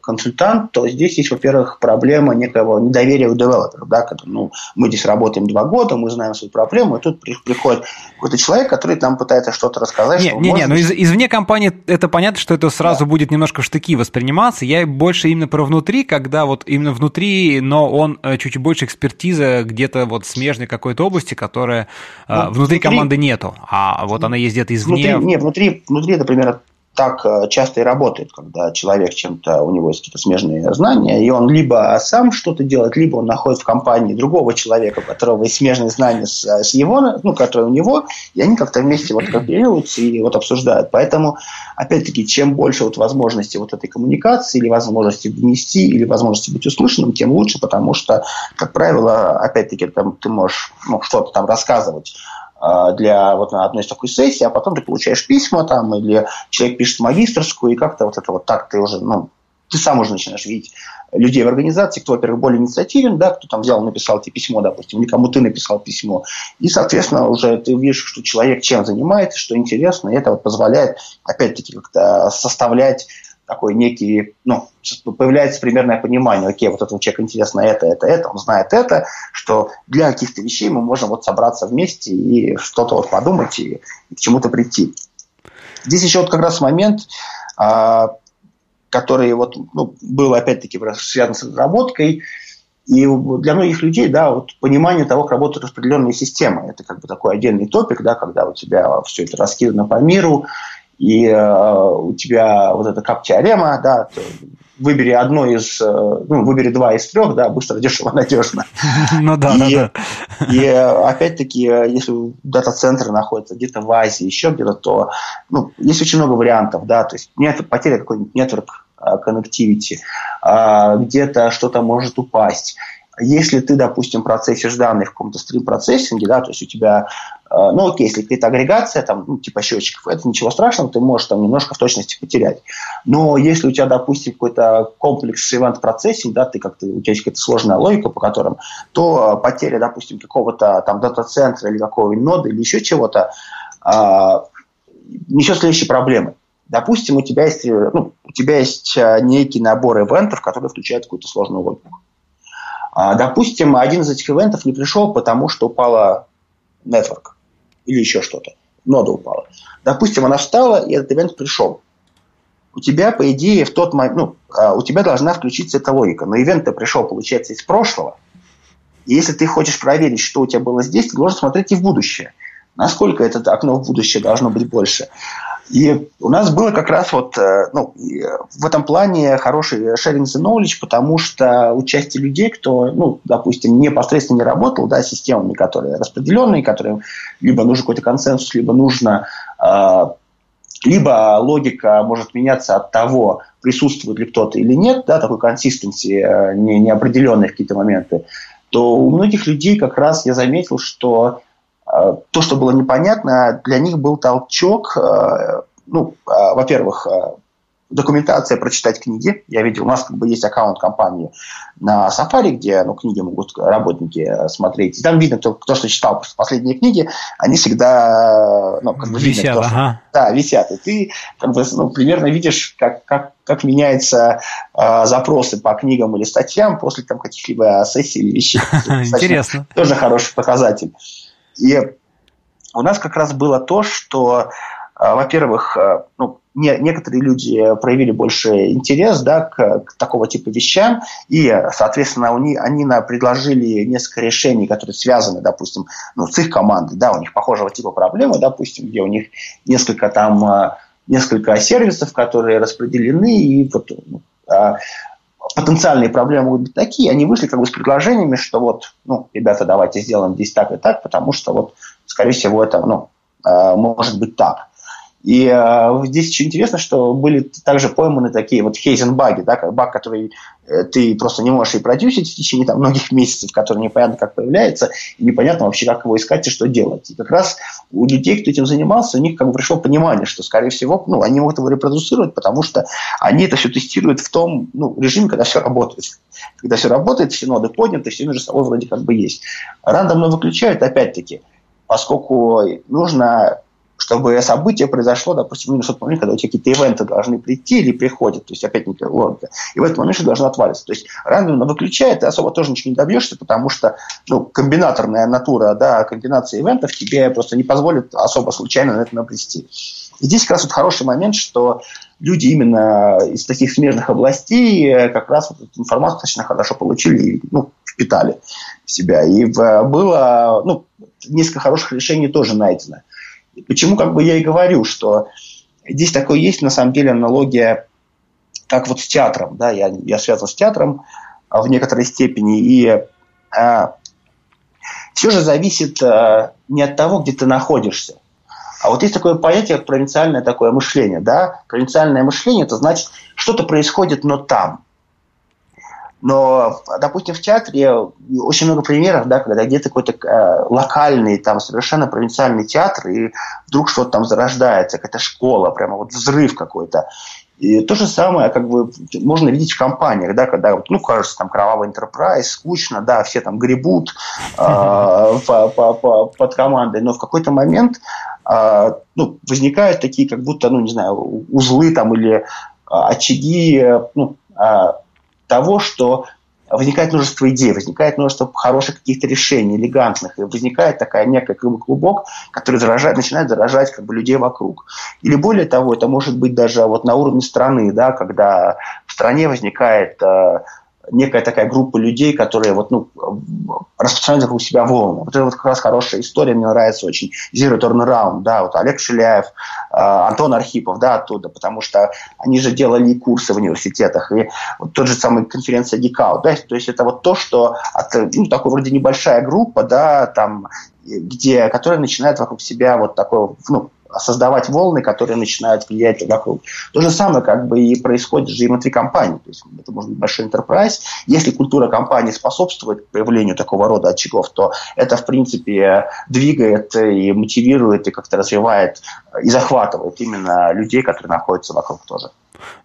консультант, то здесь есть, во-первых, проблема некого недоверия у девелоперов. Да, когда, ну, мы здесь работаем два года, мы знаем свою проблему, и тут приходит какой-то человек, который там пытается что-то рассказать. Не, что не, не, но из, извне компании это понятно, что это сразу да. будет немножко в штыки восприниматься. Я больше именно про внутри, когда вот именно внутри, но он э, чуть-чуть больше экспертиза где-то вот смежной какой-то области, которая э, ну, внутри, внутри команды нету, а вот она есть где-то извне. Внутри, не, внутри, внутри, например, так э, часто и работает, когда человек чем-то, у него есть какие-то смежные знания, и он либо сам что-то делает, либо он находит в компании другого человека, у которого есть смежные знания с, с его, ну, которые у него, и они как-то вместе вот кооперируются и вот обсуждают. Поэтому, опять-таки, чем больше вот возможностей вот этой коммуникации, или возможности внести, или возможности быть услышанным, тем лучше, потому что, как правило, опять-таки, там, ты можешь ну, что-то там рассказывать для вот на одной из такой сессии, а потом ты получаешь письма там, или человек пишет магистрскую, и как-то вот это вот так ты уже, ну, ты сам уже начинаешь видеть людей в организации, кто, во-первых, более инициативен, да, кто там взял, написал тебе письмо, допустим, или кому ты написал письмо. И, соответственно, уже ты видишь, что человек чем занимается, что интересно, и это вот позволяет, опять-таки, как-то составлять такой некий, ну, появляется примерное понимание, окей, вот этому человеку интересно это, это, это, он знает это, что для каких-то вещей мы можем вот собраться вместе и что-то вот подумать и, и к чему-то прийти. Здесь еще вот как раз момент, а, который вот ну, был опять-таки связан с разработкой, и для многих людей, да, вот понимание того, как работают распределенные системы, это как бы такой отдельный топик, да, когда у тебя все это раскидано по миру, и э, у тебя вот эта кап-теорема, да, выбери одно из, э, ну, выбери два из трех, да, быстро, дешево, надежно. Ну да, и, да, да. И опять-таки, если дата-центр находится где-то в Азии, еще где-то, то ну, есть очень много вариантов, да, то есть нет потеря какой-нибудь network э, connectivity, а, где-то что-то может упасть. Если ты, допустим, процессишь данные в каком-то стрим-процессинге, да, то есть у тебя, э, ну окей, если какая-то агрегация, там, ну, типа счетчиков, это ничего страшного, ты можешь там немножко в точности потерять. Но если у тебя, допустим, какой-то комплекс event процессинг, да, ты как-то, у тебя есть какая-то сложная логика, по которым, то потеря, допустим, какого-то там дата-центра или какого-нибудь нода или еще чего-то, э, несет следующие проблемы. Допустим, у тебя есть, ну, у тебя есть э, некий набор ивентов, которые включают какую-то сложную логику. А, допустим, один из этих ивентов не пришел, потому что упала network или еще что-то. Нода упала. Допустим, она встала, и этот ивент пришел. У тебя, по идее, в тот момент, ну, а, у тебя должна включиться эта логика. Но ивент-то пришел, получается, из прошлого. И если ты хочешь проверить, что у тебя было здесь, ты должен смотреть и в будущее. Насколько это окно в будущее должно быть больше. И у нас было как раз вот э, ну, в этом плане хороший sharing the knowledge, потому что участие людей, кто, ну, допустим, непосредственно не работал да, системами, которые распределенные, которым либо нужен какой-то консенсус, либо нужно э, либо логика может меняться от того, присутствует ли кто-то или нет, да, такой консистенции, э, не, неопределенные какие-то моменты, то у многих людей как раз я заметил, что э, то, что было непонятно, для них был толчок, э, ну, э, во-первых, э, документация прочитать книги. Я видел, у нас как бы есть аккаунт компании на Safari, где ну, книги могут работники смотреть. И там видно, кто, кто что читал последние книги, они всегда ну, как бы висят. Видно, кто, ага. Да, висят. И ты как бы, ну, примерно видишь, как, как, как меняются э, запросы по книгам или статьям после там, каких-либо сессий или вещей. Интересно. Тоже хороший показатель. И у нас как раз было то, что, э, во-первых, э, ну, не, некоторые люди проявили больше интерес да, к, к такого типа вещам, и, соответственно, у них, они на, предложили несколько решений, которые связаны, допустим, ну, с их командой, да, у них похожего типа проблемы, допустим, где у них несколько там э, несколько сервисов, которые распределены, и вот ну, а, потенциальные проблемы могут быть такие, они вышли как бы с предложениями, что вот, ну, ребята, давайте сделаем здесь так и так, потому что вот, скорее всего, это, ну, а, может быть так. И э, здесь очень интересно, что были также пойманы такие вот хейзенбаги, да, баг, который э, ты просто не можешь и продюсить в течение там, многих месяцев, который непонятно как появляется, и непонятно вообще, как его искать и что делать. И как раз у людей, кто этим занимался, у них как бы пришло понимание, что, скорее всего, ну, они могут его репродуцировать, потому что они это все тестируют в том ну, режиме, когда все работает. Когда все работает, все ноды подняты, все между собой вроде как бы есть. Рандомно выключают, опять-таки, поскольку нужно чтобы событие произошло, допустим, именно в тот момент, когда у тебя какие-то ивенты должны прийти или приходят, то есть опять некая логика, и в этот момент что должно отвалиться. То есть рандомно выключает, ты особо тоже ничего не добьешься, потому что ну, комбинаторная натура, да, комбинация ивентов тебе просто не позволит особо случайно на это набрести. И здесь как раз вот хороший момент, что люди именно из таких смежных областей э, как раз вот эту информацию достаточно хорошо получили и ну, впитали в себя. И было ну, несколько хороших решений тоже найдено. Почему как бы я и говорю, что здесь такое есть на самом деле аналогия, как вот с театром, да, я, я связан с театром а, в некоторой степени, и а, все же зависит а, не от того, где ты находишься, а вот есть такое понятие, как провинциальное такое мышление, да, провинциальное мышление, это значит, что-то происходит, но там – но, допустим, в театре очень много примеров, да, когда где-то какой-то э, локальный, там, совершенно провинциальный театр, и вдруг что-то там зарождается, какая-то школа, прямо вот взрыв какой-то. И то же самое, как бы, можно видеть в компаниях, да, когда, ну, кажется, там, кровавый enterprise, скучно, да, все там гребут э, по, по, по, под командой, но в какой-то момент э, ну, возникают такие, как будто, ну, не знаю, узлы там или э, очаги, ну, э, того, что возникает множество идей, возникает множество хороших каких-то решений, элегантных, и возникает такая некая клубок, который заражает, начинает заражать как бы, людей вокруг. Или более того, это может быть даже вот на уровне страны, да, когда в стране возникает э, некая такая группа людей, которые вот, ну, распространяют вокруг себя волны. Вот это вот как раз хорошая история, мне нравится очень. Zero Turnaround, да, вот Олег Шиляев, э, Антон Архипов, да, оттуда, потому что они же делали курсы в университетах, и вот тот же самый конференция Дикау, да, то есть это вот то, что от, ну, такой вроде небольшая группа, да, там, где, которая начинает вокруг себя вот такой, ну, создавать волны, которые начинают влиять вокруг. То же самое как бы и происходит же и внутри компании. То есть это может быть большой enterprise. Если культура компании способствует появлению такого рода очагов, то это, в принципе, двигает и мотивирует, и как-то развивает, и захватывает именно людей, которые находятся вокруг тоже.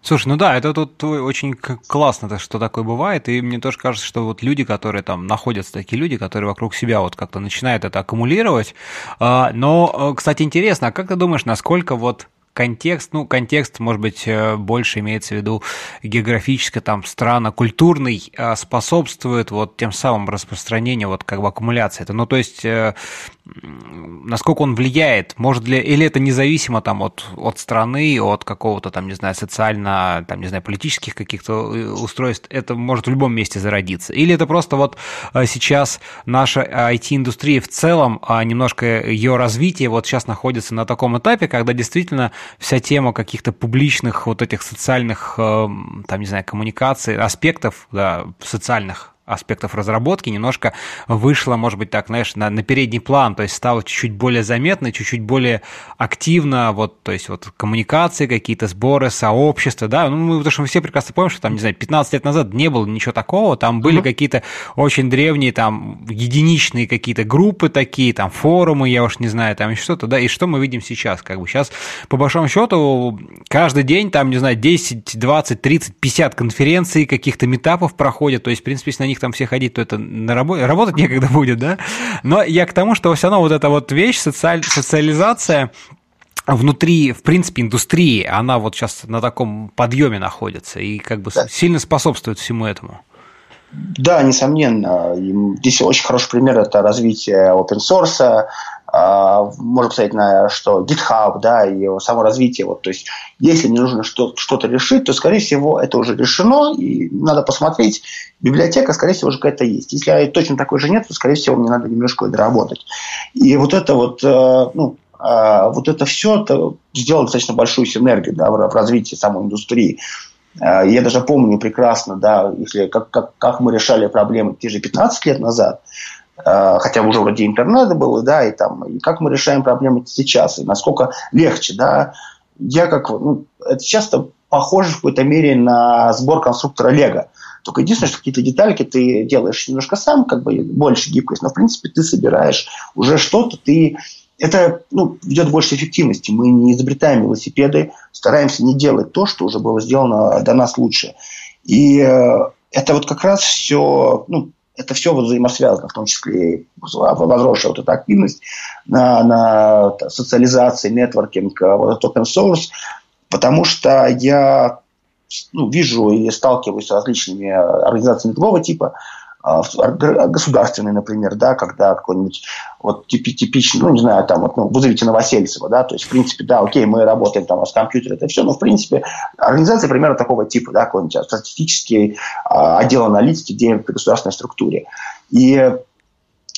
Слушай, ну да, это тут очень классно, что такое бывает, и мне тоже кажется, что вот люди, которые там находятся, такие люди, которые вокруг себя вот как-то начинают это аккумулировать. А, но, э, кстати, интересно, а как ты думаешь, насколько вот контекст, ну, контекст, может быть, э, больше имеется в виду географически, там, страна, культурный, а, способствует вот тем самым распространению, вот как бы аккумуляции. Ну, то есть, э, насколько он влияет, может ли, или это независимо там от, от страны, от какого-то там, не знаю, социально, там, не знаю, политических каких-то э, устройств, это может в любом месте зародиться. Или это просто вот сейчас наша IT-индустрия в целом, а немножко ее развитие вот сейчас находится на таком этапе, когда действительно вся тема каких-то публичных вот этих социальных, эм, там, не знаю, коммуникаций, аспектов, да, социальных аспектов разработки немножко вышло, может быть, так, знаешь, на, на передний план, то есть стало чуть-чуть более заметно, чуть-чуть более активно, вот, то есть вот коммуникации какие-то, сборы, сообщества, да, ну, мы, потому что мы все прекрасно помним, что там, не знаю, 15 лет назад не было ничего такого, там были mm-hmm. какие-то очень древние, там, единичные какие-то группы такие, там, форумы, я уж не знаю, там, что-то, да, и что мы видим сейчас, как бы, сейчас, по большому счету, каждый день, там, не знаю, 10, 20, 30, 50 конференций, каких-то метапов проходят, то есть, в принципе, если на них них там все ходить, то это на рабо... работать некогда будет, да? Но я к тому, что все равно вот эта вот вещь, социаль... социализация, внутри, в принципе, индустрии, она вот сейчас на таком подъеме находится и как бы да. сильно способствует всему этому. Да, несомненно. Здесь очень хороший пример – это развитие open source, можно посмотреть на что GitHub, да, и его само развитие. Вот, то есть, если не нужно что-то решить, то, скорее всего, это уже решено, и надо посмотреть. Библиотека, скорее всего, уже какая-то есть. Если точно такой же нет, то, скорее всего, мне надо немножко доработать. И вот это вот, э, ну, а, вот это все это сделало достаточно большую синергию да, в развитии самой индустрии. А, я даже помню прекрасно, да, если как, как, как мы решали проблемы те же 15 лет назад, Э, хотя уже вроде интернета было, да, и там, и как мы решаем проблемы сейчас, и насколько легче, да. Я как, ну, это часто похоже в какой-то мере на сбор конструктора Лего. Только единственное, что какие-то детальки ты делаешь немножко сам, как бы больше гибкость, но в принципе ты собираешь уже что-то, ты это ну, ведет больше эффективности. Мы не изобретаем велосипеды, стараемся не делать то, что уже было сделано до нас лучше. И э, это вот как раз все, ну, это все взаимосвязано, в том числе и возросшая вот эта активность на, на социализации, нетворкинг, э, вот этот open source, потому что я ну, вижу и сталкиваюсь с различными организациями другого типа, а, государственный, например, да, когда какой-нибудь вот типичный, ну, не знаю, там, вот, ну, вызовите Новосельцева, да, то есть, в принципе, да, окей, мы работаем там с компьютером, это все, но, в принципе, организация примерно такого типа, да, какой-нибудь статистический а, отдел аналитики где-нибудь при государственной структуре. И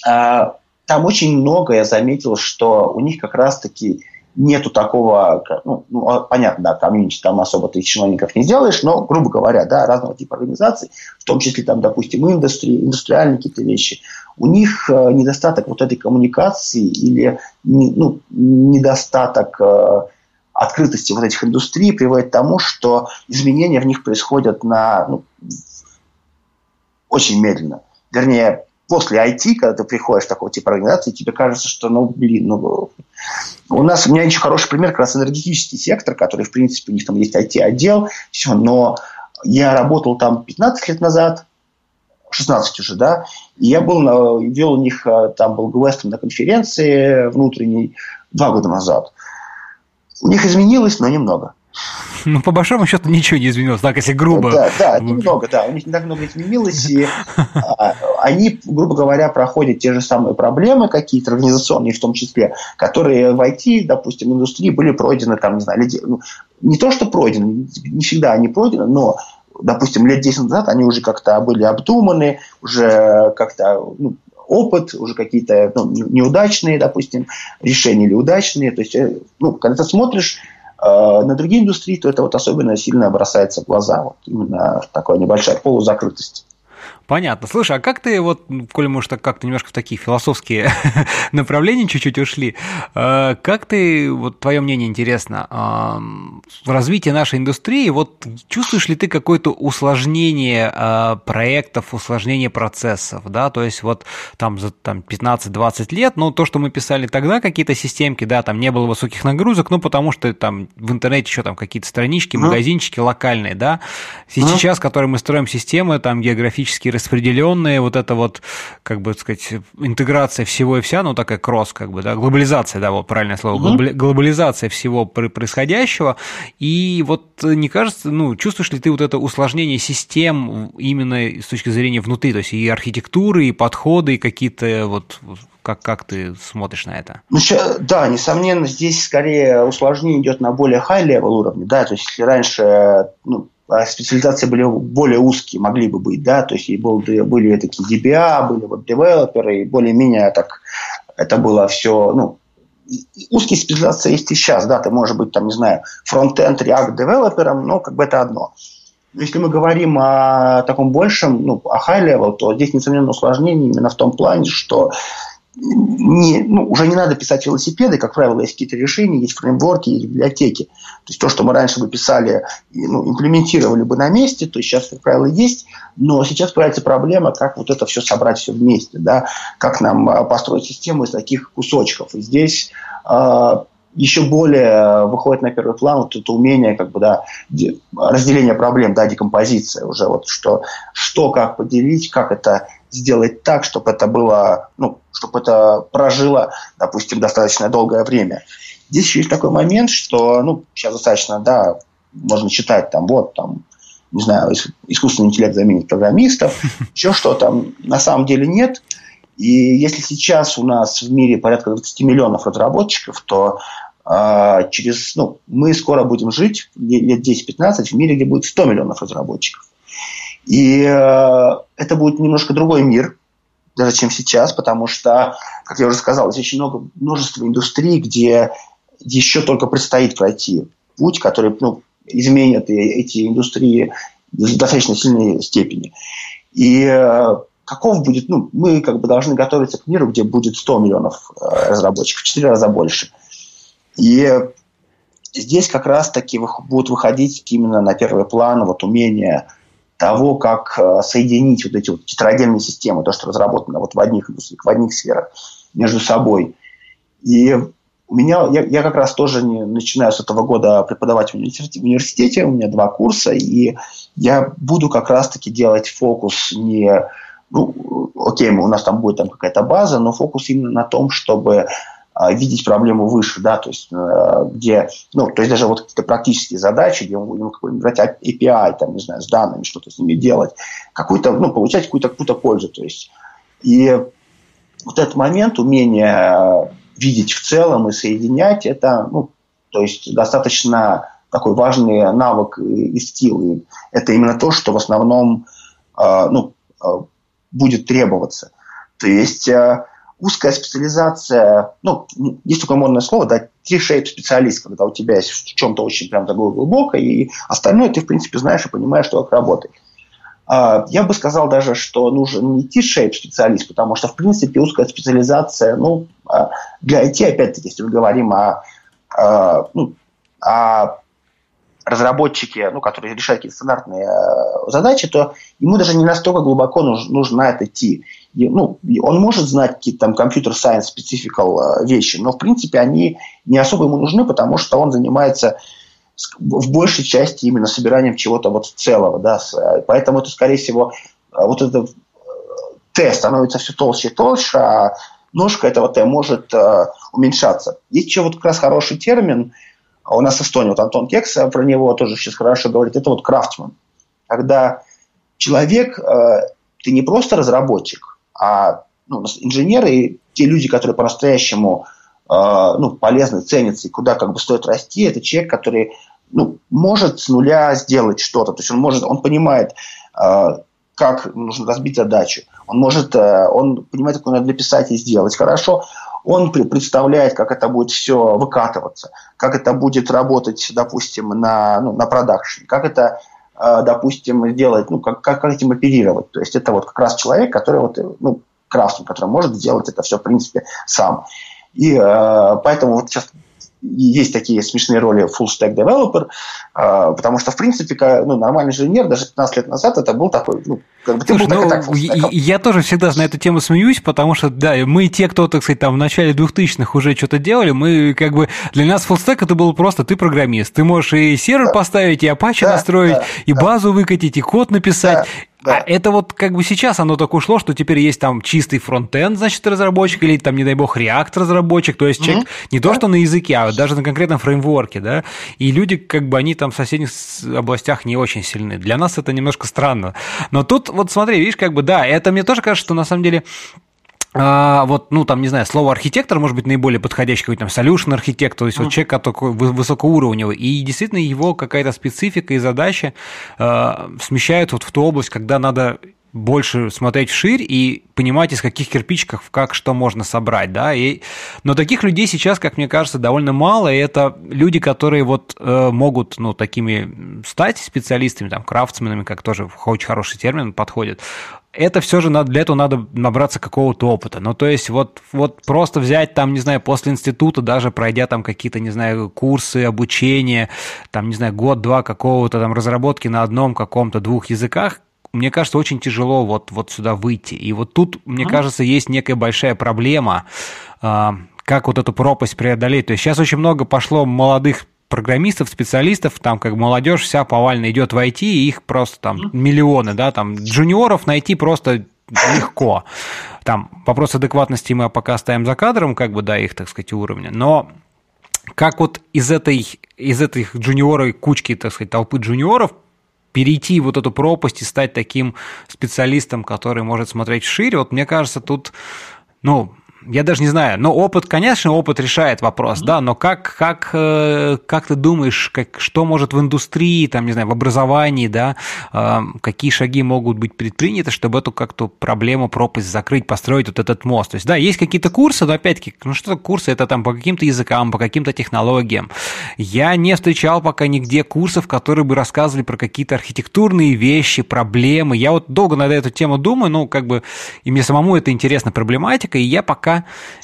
а, там очень много я заметил, что у них как раз-таки нету такого, ну, ну а, понятно, да, комьюнити там особо ты чиновников не сделаешь, но, грубо говоря, да, разного типа организаций, в том числе там, допустим, индустрии, индустриальные какие-то вещи, у них э, недостаток вот этой коммуникации или не, ну, недостаток э, открытости вот этих индустрий приводит к тому, что изменения в них происходят на ну, очень медленно. Вернее, после IT, когда ты приходишь в такого типа организации, тебе кажется, что, ну, блин, ну, у нас, у меня очень хороший пример, как раз энергетический сектор, который, в принципе, у них там есть IT-отдел, все, но я работал там 15 лет назад, 16 уже, да, и я был, на, вел у них, э, там был гвестом на конференции внутренней два года назад. У них изменилось, но немного. Ну, по большому счету ничего не изменилось, так если грубо. Да, да, немного, да. У них не так много изменилось, и а, они, грубо говоря, проходят те же самые проблемы какие-то организационные в том числе, которые в IT, допустим, индустрии были пройдены, там, не знаю, лет, ну, не то, что пройдены, не всегда они пройдены, но допустим, лет 10 назад они уже как-то были обдуманы, уже как-то ну, опыт, уже какие-то ну, неудачные, допустим, решения или удачные. То есть, э, ну, когда ты смотришь Э, на другие индустрии, то это вот особенно сильно бросается в глаза. Вот именно такая небольшая полузакрытость. Понятно. Слушай, а как ты, вот, коли мы уж так как-то немножко в такие философские направления чуть-чуть ушли, э, как ты, вот твое мнение интересно, в развитии нашей индустрии, вот чувствуешь ли ты какое-то усложнение э, проектов, усложнение процессов, да, то есть вот там за там, 15-20 лет, ну, то, что мы писали тогда, какие-то системки, да, там не было высоких нагрузок, ну, потому что там в интернете еще там какие-то странички, магазинчики локальные, да, сейчас, которые мы строим системы, там географические распределенные, вот это вот, как бы сказать, интеграция всего и вся, ну такая кросс, как бы, да, глобализация, да, вот правильное слово, угу. глобализация всего происходящего, и вот не кажется, ну, чувствуешь ли ты вот это усложнение систем именно с точки зрения внутри, то есть и архитектуры, и подходы, и какие-то вот как, как ты смотришь на это? Ну, да, несомненно, здесь скорее усложнение идет на более high-level уровне. Да? То есть, если раньше ну, специализации были более узкие, могли бы быть, да, то есть и был, были такие DBA, были вот девелоперы, и более-менее так это было все, ну, узкие специализации есть и сейчас, да, ты можешь быть, там, не знаю, front-end, React developer ом, но как бы это одно. Если мы говорим о таком большем, ну, о high level, то здесь, несомненно, усложнение именно в том плане, что не, ну, уже не надо писать велосипеды, как правило, есть какие-то решения, есть фреймворки, есть библиотеки. То есть то, что мы раньше бы писали, ну, имплементировали бы на месте, то есть сейчас, как правило, есть, но сейчас появляется проблема, как вот это все собрать все вместе, да, как нам а, построить систему из таких кусочков. И здесь э, еще более выходит на первый план вот это умение, как бы, да, разделение проблем, да, декомпозиция уже, вот что, что как поделить, как это сделать так, чтобы это было, ну, чтобы это прожило, допустим, достаточно долгое время. Здесь еще есть такой момент, что, ну, сейчас достаточно, да, можно читать там, вот, там, не знаю, искусственный интеллект заменит программистов, еще что-то. На самом деле нет. И если сейчас у нас в мире порядка 20 миллионов разработчиков, то э, через, ну, мы скоро будем жить лет 10-15 в мире, где будет 100 миллионов разработчиков. И э, это будет немножко другой мир, даже чем сейчас, потому что, как я уже сказал, здесь очень много, множество индустрий, где еще только предстоит пройти путь, который ну, изменит эти индустрии в достаточно сильной степени. И э, каков будет, ну, мы как бы должны готовиться к миру, где будет 100 миллионов э, разработчиков, в 4 раза больше. И здесь как раз-таки будут выходить именно на первый план вот умение того, как э, соединить вот эти вот тетрагенные системы, то, что разработано вот в одних индустриях, в одних сферах между собой. И у меня, я, я как раз тоже не, начинаю с этого года преподавать в университете, в университете, у меня два курса, и я буду как раз-таки делать фокус не, ну, окей, у нас там будет там какая-то база, но фокус именно на том, чтобы видеть проблему выше, да, то есть э, где, ну, то есть даже вот какие-то практические задачи, где мы будем брать API, там, не знаю, с данными, что-то с ними делать, какую-то, ну, получать какую-то какую пользу, то есть. И вот этот момент, умение э, видеть в целом и соединять, это, ну, то есть достаточно такой важный навык и скилл. И это именно то, что в основном, э, ну, будет требоваться. То есть узкая специализация, ну, есть такое модное слово, да, T-shape специалист, когда у тебя есть в чем-то очень прям такое глубокое, и остальное ты, в принципе, знаешь и понимаешь, что как работает. А, я бы сказал даже, что нужен не T-shape специалист, потому что, в принципе, узкая специализация, ну, а, для IT, опять-таки, если мы говорим о, о, ну, о разработчике, ну, который решает какие-то стандартные э, задачи, то ему даже не настолько глубоко нужно, нужно это идти. И, ну, он может знать какие-то там компьютер-сайенс спецификал э, вещи, но, в принципе, они не особо ему нужны, потому что он занимается в большей части именно собиранием чего-то вот целого. Да, э, поэтому это, скорее всего, э, вот этот Т становится все толще и толще, а ножка этого Т может э, уменьшаться. Есть еще вот как раз хороший термин – у нас в Эстонии, вот Антон Кекс про него тоже сейчас хорошо говорит, это вот крафтман. Когда человек, э, ты не просто разработчик, а ну, инженеры и те люди, которые по-настоящему э, ну, полезны, ценятся и куда как бы стоит расти, это человек, который ну, может с нуля сделать что-то. То есть он может, он понимает, э, как нужно разбить задачу. Он может, э, он понимает, как надо написать и сделать хорошо он представляет, как это будет все выкатываться, как это будет работать, допустим, на, ну, на продакшене, как это, э, допустим, сделать, ну, как, как этим оперировать. То есть это вот как раз человек, который вот, ну, крафтинг, который может сделать это все, в принципе, сам. И э, поэтому вот сейчас есть такие смешные роли full stack developer, а, потому что, в принципе, ну, нормальный инженер даже 15 лет назад это был такой, ну, как бы ты Слушай, был ну, так, и так Я тоже всегда на эту тему смеюсь, потому что, да, мы те, кто, так сказать, там в начале 2000-х уже что-то делали, мы как бы, для нас full stack это было просто ты программист, ты можешь и сервер да. поставить, и Apache да, настроить, да, и да. базу выкатить, и код написать, да. Да. А это вот как бы сейчас оно так ушло, что теперь есть там чистый фронтенд, значит, разработчик, или там, не дай бог, React разработчик, то есть человек mm-hmm. не то, что на языке, а даже на конкретном фреймворке, да, и люди, как бы, они там в соседних областях не очень сильны. Для нас это немножко странно. Но тут вот смотри, видишь, как бы, да, это мне тоже кажется, что на самом деле а, вот, ну, там, не знаю, слово архитектор может быть наиболее подходящий, какой-то там solution архитектор, то есть mm. вот человек такой высокоуровневый, и действительно его какая-то специфика и задача э, смещают вот в ту область, когда надо больше смотреть вширь и понимать, из каких кирпичиков как что можно собрать, да, и, но таких людей сейчас, как мне кажется, довольно мало, и это люди, которые вот э, могут, ну, такими стать специалистами, там, крафтсменами, как тоже очень хороший термин подходит, это все же надо, для этого надо набраться какого-то опыта. Ну, то есть вот, вот просто взять там, не знаю, после института, даже пройдя там какие-то, не знаю, курсы, обучение, там, не знаю, год-два какого-то там разработки на одном каком-то двух языках, мне кажется, очень тяжело вот, вот сюда выйти. И вот тут, мне mm-hmm. кажется, есть некая большая проблема, э, как вот эту пропасть преодолеть. То есть сейчас очень много пошло молодых программистов, специалистов, там как молодежь вся повально идет в IT, и их просто там миллионы, да, там джуниоров найти просто легко. Там вопрос адекватности мы пока оставим за кадром, как бы, да, их, так сказать, уровня, но как вот из этой, из этой джуниора кучки, так сказать, толпы джуниоров перейти вот эту пропасть и стать таким специалистом, который может смотреть шире, вот мне кажется, тут, ну, я даже не знаю, но опыт, конечно, опыт решает вопрос, да, но как, как, э, как ты думаешь, как, что может в индустрии, там, не знаю, в образовании, да, э, какие шаги могут быть предприняты, чтобы эту как-то проблему, пропасть закрыть, построить вот этот мост? То есть, да, есть какие-то курсы, но опять-таки, ну что курсы? Это там по каким-то языкам, по каким-то технологиям. Я не встречал пока нигде курсов, которые бы рассказывали про какие-то архитектурные вещи, проблемы. Я вот долго над эту тему думаю, ну, как бы, и мне самому это интересна проблематика, и я пока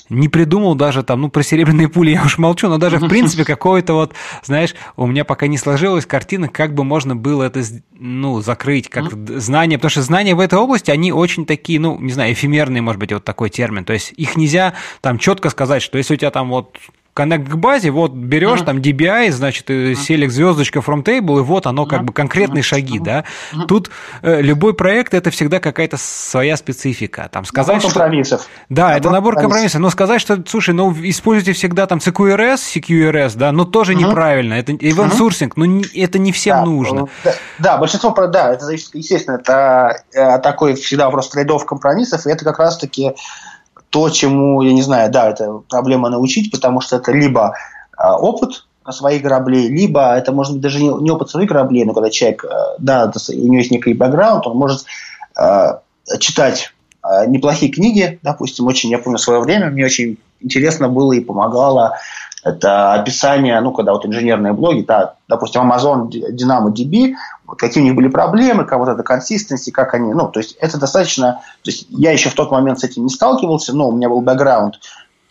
не придумал даже там, ну, про серебряные пули я уж молчу, но даже в принципе какое-то вот, знаешь, у меня пока не сложилась картина, как бы можно было это, ну, закрыть, как знания, потому что знания в этой области, они очень такие, ну, не знаю, эфемерные, может быть, вот такой термин, то есть их нельзя там четко сказать, что если у тебя там вот коннект к базе, вот берешь uh-huh. там DBI, значит, uh-huh. select звездочка from table, и вот оно как uh-huh. бы конкретные шаги, да. Uh-huh. Тут э, любой проект это всегда какая-то своя специфика. Там сказать, набор компромиссов. Да, набор это набор компромиссов. Но сказать, что, слушай, ну используйте всегда там CQRS, CQRS, да, ну тоже uh-huh. неправильно. Это event sourcing, uh-huh. ну это не всем да, нужно. Да, да, большинство, да, это естественно, это э, такой всегда вопрос трейдов компромиссов, и это как раз-таки то, чему, я не знаю, да, это проблема научить, потому что это либо а, опыт своих кораблей, либо это может быть даже не, опыт своих кораблей, но когда человек, а, да, у него есть некий бэкграунд, он может э, читать неплохие книги, допустим, очень, я помню, в свое время мне очень интересно было и помогало это описание, ну, когда вот инженерные блоги, да, допустим, Amazon DynamoDB, какие у них были проблемы, как вот это консистенции, как они, ну, то есть это достаточно, то есть я еще в тот момент с этим не сталкивался, но у меня был бэкграунд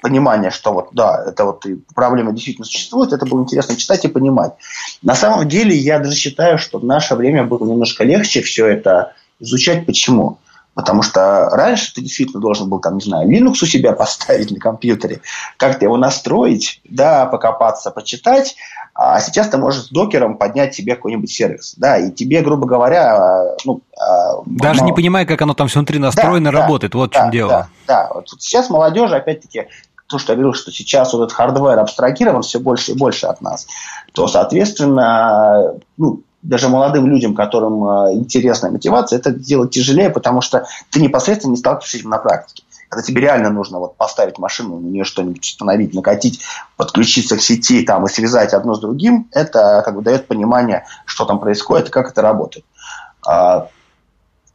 понимание, что вот, да, это вот проблема действительно существует, это было интересно читать и понимать. На самом деле я даже считаю, что в наше время было немножко легче все это изучать. Почему? Потому что раньше ты действительно должен был, там, не знаю, Linux у себя поставить на компьютере, как-то его настроить, да, покопаться, почитать, а сейчас ты можешь с докером поднять себе какой-нибудь сервис, да, и тебе, грубо говоря, ну... А, Даже но... не понимая, как оно там все внутри настроено, да, работает, вот да, в чем дело. Да, да. Вот сейчас молодежи, опять-таки, то, что я говорил, что сейчас вот этот hardware абстрагирован все больше и больше от нас, то, соответственно, ну, даже молодым людям, которым э, интересна мотивация, это делать тяжелее, потому что ты непосредственно не сталкиваешься с этим на практике. Когда тебе реально нужно вот поставить машину, на нее что-нибудь установить, накатить, подключиться к сети там, и связать одно с другим, это как бы дает понимание, что там происходит и как это работает. А,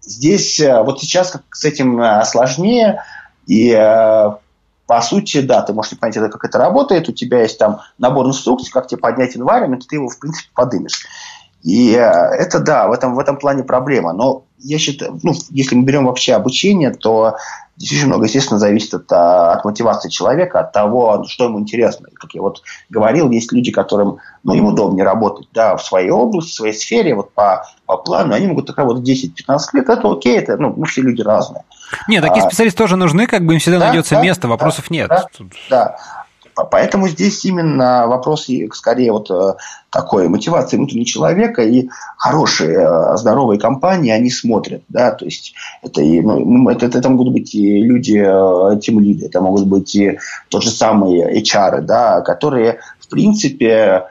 здесь э, вот сейчас как с этим э, сложнее, и по сути, да, ты можешь не понять, как это работает, у тебя есть там набор инструкций, как тебе поднять environment, ты его, в принципе, подымешь. И э, это да, в этом, в этом плане проблема. Но я считаю, ну, если мы берем вообще обучение, то действительно много, естественно, зависит от, а, от мотивации человека, от того, что ему интересно. Как я вот говорил, есть люди, которым ну, им удобнее работать да, в своей области, в своей сфере, вот по, по плану, они могут так работать 10-15 лет, это окей, это, ну, мы все люди разные. Нет, такие а, специалисты тоже нужны, как бы им всегда да, найдется да, место, вопросов да, нет. Да, да. Поэтому здесь именно вопрос скорее вот э, такой мотивации внутреннего человека и хорошие э, здоровые компании они смотрят, да, то есть это, и, ну, это, это могут быть и люди, э, тем лиды, это могут быть и тот же самый HR, да, которые в принципе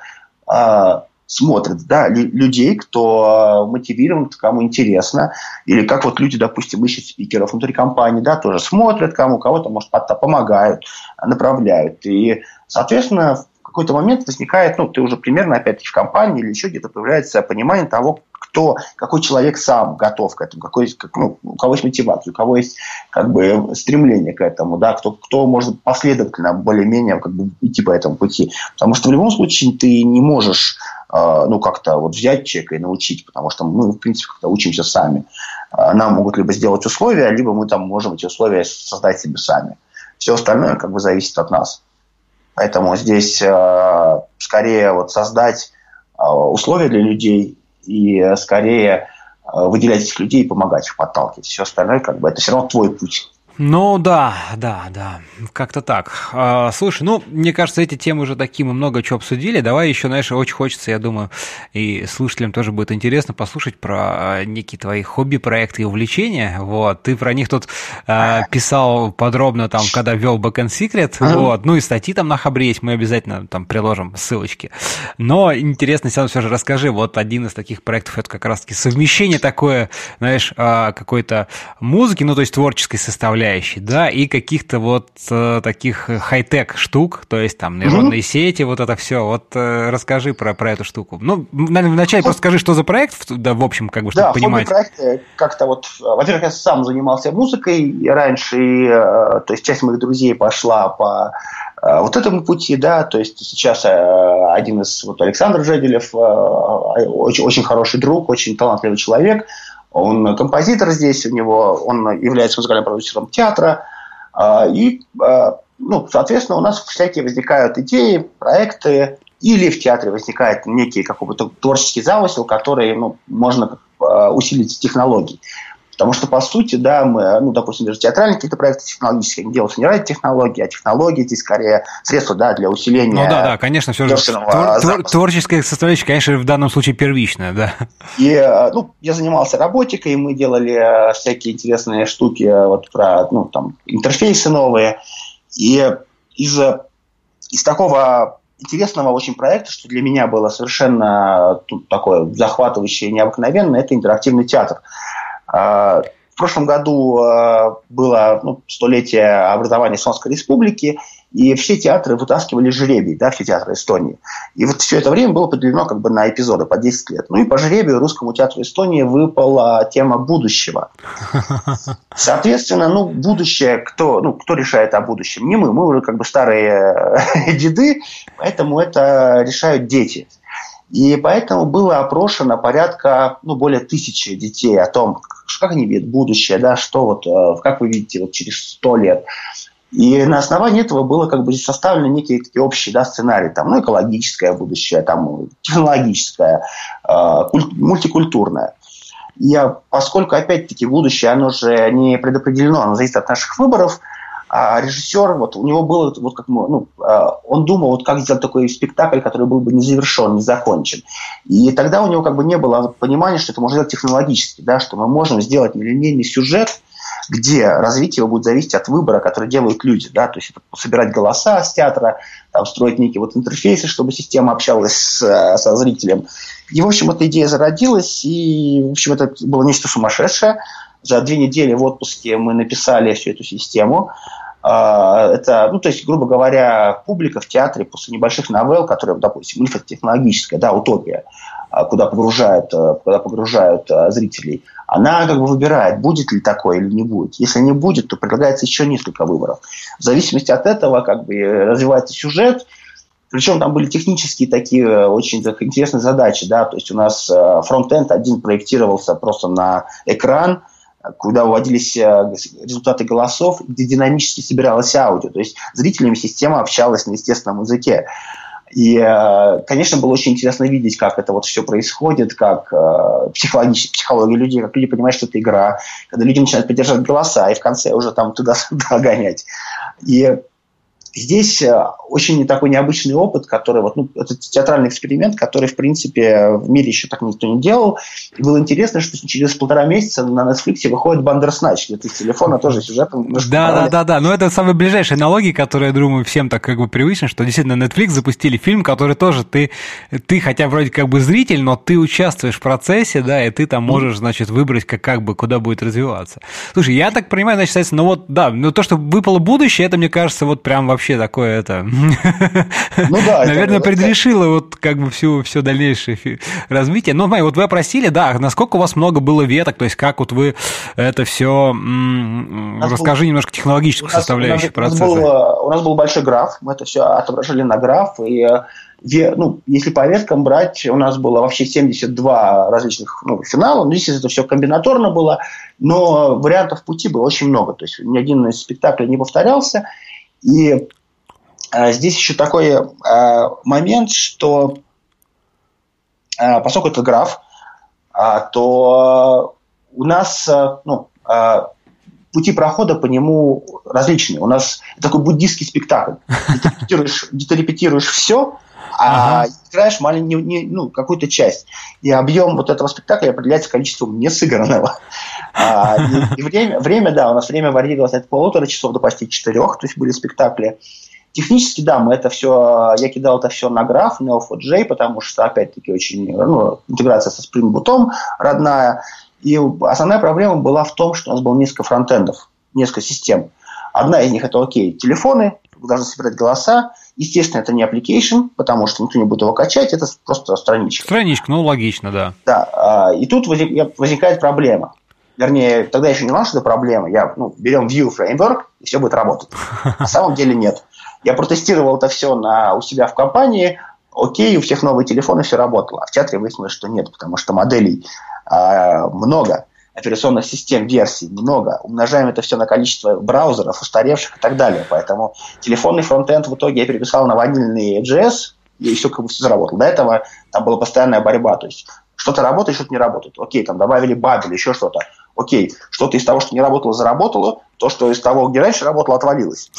смотрят да, людей, кто мотивирован, кому интересно, или как вот люди, допустим, ищут спикеров внутри компании, да, тоже смотрят, кому кого-то, может, помогают, направляют. И, соответственно, в какой-то момент возникает, ну, ты уже примерно, опять-таки, в компании или еще где-то появляется понимание того, кто, какой человек сам готов к этому, какой, как, ну, у кого есть мотивация, у кого есть как бы стремление к этому, да, кто, кто может последовательно более-менее как бы идти по этому пути. Потому что в любом случае ты не можешь э, ну, как-то вот взять человека и научить, потому что мы, в принципе, как-то учимся сами. Э, нам могут либо сделать условия, либо мы там можем эти условия создать себе сами. Все остальное как бы зависит от нас. Поэтому здесь э, скорее вот создать условия для людей и э, скорее э, выделять этих людей и помогать их подталкивать. Все остальное как бы это все равно твой путь. Ну да, да, да, как-то так. А, слушай, ну, мне кажется, эти темы уже такие, мы много чего обсудили. Давай еще, знаешь, очень хочется, я думаю, и слушателям тоже будет интересно послушать про а, некие твои хобби-проекты и увлечения. Вот, ты про них тут а, писал подробно, там, когда вел Backend Secret, mm-hmm. вот, ну и статьи там на Хабре есть, мы обязательно там приложим ссылочки. Но интересно, все равно все же расскажи, вот один из таких проектов, это как раз-таки совмещение такое, знаешь, а, какой-то музыки, ну, то есть творческой составляющей, составляющей, да, и каких-то вот э, таких хай-тек штук, то есть там нейронные mm-hmm. сети, вот это все. Вот э, расскажи про, про эту штуку. Ну, наверное, вначале просто скажи, что за проект, да, в общем, как бы, чтобы да, понимать. Да, проект как-то вот, во-первых, я сам занимался музыкой раньше, и, э, то есть часть моих друзей пошла по э, вот этому пути, да, то есть сейчас э, один из, вот Александр Жеделев, очень, очень хороший друг, очень талантливый человек, он композитор здесь, у него, он является музыкальным продюсером театра. А, и, а, ну, соответственно, у нас всякие возникают идеи, проекты, или в театре возникает некий какой-то творческий замысел, который ну, можно а, усилить технологией. Потому что, по сути, да, мы, ну, допустим, даже театральные какие-то проекты технологические, они делаются не ради технологии, а технологии здесь скорее средства, да, для усиления. Ну да, да, конечно, все же твор, твор, творческая составляющая, конечно, в данном случае первичная, да. И, э, ну, я занимался роботикой, мы делали э, всякие интересные штуки, вот про, ну, там, интерфейсы новые. И из, из такого интересного очень проекта, что для меня было совершенно тут такое захватывающее и необыкновенное, это интерактивный театр. А, в прошлом году а, было ну, столетие образования Эстонской республики, и все театры вытаскивали жребий, да, все театры Эстонии. И вот все это время было поделено как бы на эпизоды по 10 лет. Ну и по жребию русскому театру Эстонии выпала тема будущего. Соответственно, ну, будущее, кто, ну, кто решает о будущем? Не мы, мы уже как бы старые деды, поэтому это решают дети. И поэтому было опрошено порядка, ну, более тысячи детей о том, как они видят будущее, да, что вот, э, как вы видите вот через сто лет. И на основании этого было как бы составлены некие такие общие да, сценарии, там, ну, экологическое будущее, там, технологическое, э, куль- мультикультурное. И поскольку, опять-таки, будущее, оно же не предопределено, оно зависит от наших выборов – а режиссер, вот у него было, вот как мы, ну, а, он думал, вот как сделать такой спектакль, который был бы не завершен, не закончен. И тогда у него как бы не было понимания, что это можно сделать технологически, да, что мы можем сделать нелинейный сюжет, где развитие его будет зависеть от выбора, который делают люди, да, то есть это собирать голоса с театра, там, строить некие вот интерфейсы, чтобы система общалась с, со зрителем. И, в общем, эта идея зародилась, и, в общем, это было нечто сумасшедшее. За две недели в отпуске мы написали всю эту систему. А, это, ну, то есть, грубо говоря, публика в театре после небольших новелл, которые, допустим, мифотехнологическая, да, утопия, а, куда погружают, а, куда погружают зрителей, она как бы выбирает, будет ли такое или не будет. Если не будет, то предлагается еще несколько выборов. В зависимости от этого как бы развивается сюжет, причем там были технические такие э, очень интересные задачи, да, то есть у нас э, фронтенд один проектировался просто на экран, куда вводились э, результаты голосов, где динамически собиралось аудио. То есть зрителями система общалась на естественном языке. И, э, конечно, было очень интересно видеть, как это вот все происходит, как э, психологически, психология людей, как люди понимают, что это игра, когда люди начинают поддерживать голоса, и в конце уже там туда-сюда гонять. И Здесь э, очень такой необычный опыт, который вот, ну, это театральный эксперимент, который, в принципе, в мире еще так никто не делал. И было интересно, что через полтора месяца на Netflix выходит Бандерснач, где ты с телефона тоже сюжетом Да, да, да, да. Но это самые ближайшие аналогии, которые, я думаю, всем так как бы привычны, что действительно Netflix запустили фильм, который тоже ты, ты хотя вроде как бы зритель, но ты участвуешь в процессе, да, и ты там можешь, значит, выбрать, как, как бы, куда будет развиваться. Слушай, я так понимаю, значит, ну вот, да, но то, что выпало будущее, это, мне кажется, вот прям вообще вообще такое это... Ну да. Наверное, предрешило вот как бы всю, все дальнейшее развитие. Ну, вот вы опросили, да, насколько у вас много было веток, то есть как вот вы это все... Расскажи немножко технологическую составляющую процесса. У нас был большой граф, мы это все отображали на граф, и э, ну, если по веткам брать, у нас было вообще 72 различных ну, финала. Ну, здесь это все комбинаторно было, но вариантов пути было очень много. То есть ни один из спектаклей не повторялся. И э, здесь еще такой э, момент, что э, поскольку это граф, э, то у нас ну, пути прохода по нему различные. У нас такой буддийский спектакль. Ты репетируешь, ты репетируешь все, а ага. играешь маленькую, не, ну, какую-то часть. И объем вот этого спектакля определяется количеством несыгранного. А, и, и время, время, да, у нас время варьировалось от полутора часов до почти четырех, то есть были спектакли. Технически, да, мы это все, я кидал это все на граф, Neo4j, потому что, опять-таки, очень, ну, интеграция со Spring Boot родная. И основная проблема была в том, что у нас было несколько фронтендов, несколько систем. Одна из них это, окей, телефоны, вы должны собирать голоса, Естественно, это не application, потому что никто не будет его качать, это просто страничка. Страничка, ну логично, да. Да, а, и тут возникает проблема. Вернее, тогда еще не знал, что это проблема. Я, ну, берем Vue Framework, и все будет работать. На самом деле нет. Я протестировал это все на, у себя в компании, окей, у всех новые телефоны, все работало. А в театре выяснилось, что нет, потому что моделей э, много операционных систем, версий много. Умножаем это все на количество браузеров, устаревших и так далее. Поэтому телефонный фронтенд в итоге я переписал на ванильный JS, и все как бы все заработало. До этого там была постоянная борьба. То есть что-то работает, что-то не работает. Окей, там добавили баг или еще что-то. Окей, что-то из того, что не работало, заработало, то, что из того, где раньше работало, отвалилось.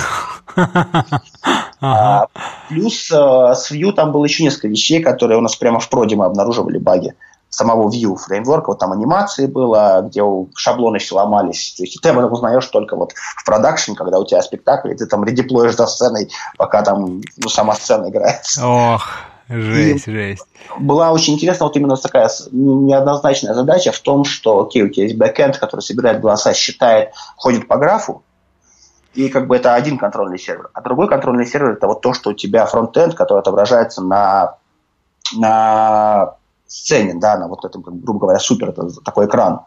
А, плюс э, с Vue там было еще несколько вещей, которые у нас прямо в проде мы обнаруживали баги самого Vue фреймворка, вот там анимации было, где шаблоны все ломались. То есть ты об этом узнаешь только вот в продакшн, когда у тебя спектакль, и ты там редеплоишь за сценой, пока там ну, сама сцена играет. Ох, жесть, и жесть. Была очень интересная вот именно такая неоднозначная задача в том, что, окей, у тебя есть бэкэнд, который собирает голоса, считает, ходит по графу, и как бы это один контрольный сервер. А другой контрольный сервер это вот то, что у тебя фронтенд, который отображается на, на сцене, да, на вот этом, грубо говоря, супер, это такой экран.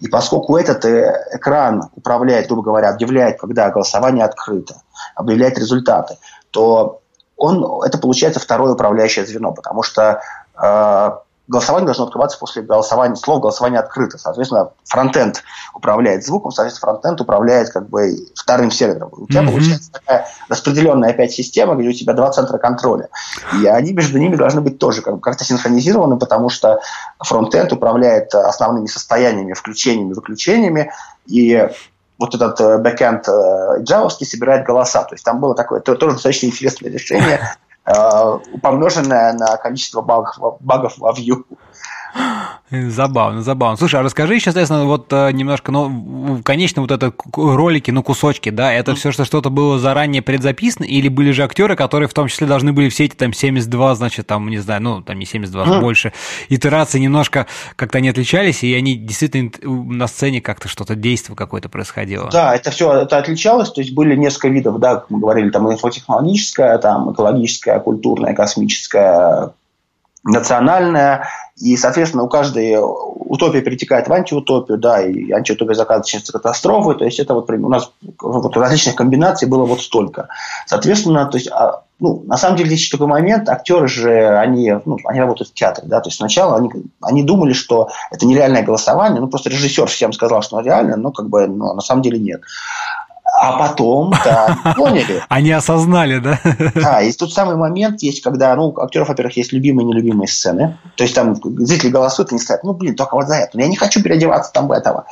И поскольку этот э, экран управляет, грубо говоря, объявляет, когда голосование открыто, объявляет результаты, то он, это получается второе управляющее звено, потому что э, голосование должно открываться после голосования, слов голосования открыто. Соответственно, фронтенд управляет звуком, соответственно, фронтенд управляет как бы вторым сервером. У тебя mm-hmm. получается такая распределенная опять система, где у тебя два центра контроля. И они между ними должны быть тоже как- как-то синхронизированы, потому что фронтенд управляет основными состояниями, включениями, выключениями, и вот этот бэкэнд э, джавовский собирает голоса. То есть там было такое тоже достаточно интересное решение, Э, помноженное на количество багов, багов во Vue. Забавно, забавно. Слушай, а расскажи еще, соответственно, вот э, немножко, ну, конечно, вот это ролики, ну, кусочки, да, это все, что что-то было заранее предзаписано, или были же актеры, которые в том числе должны были все эти там 72, значит, там, не знаю, ну, там не 72, mm. больше итерации немножко как-то не отличались, и они действительно на сцене как-то что-то, действие какое-то происходило. Да, это все это отличалось, то есть были несколько видов, да, как мы говорили, там инфотехнологическая, там экологическая, культурная, космическая, национальная, и, соответственно, у каждой утопия перетекает в антиутопию, да, и антиутопия заканчивается катастрофой, то есть это вот у нас вот различных комбинаций было вот столько. Соответственно, то есть, а, ну, на самом деле здесь такой момент, актеры же, они, ну, они работают в театре, да, то есть сначала они, они думали, что это нереальное голосование, ну, просто режиссер всем сказал, что оно реально, но как бы, ну, на самом деле нет. А потом, да, поняли. Они осознали, да? Да, и тут самый момент есть, когда, ну, у актеров, во-первых, есть любимые и нелюбимые сцены. То есть там зрители голосуют, они скажут, ну, блин, только вот за это. Но я не хочу переодеваться там в этого.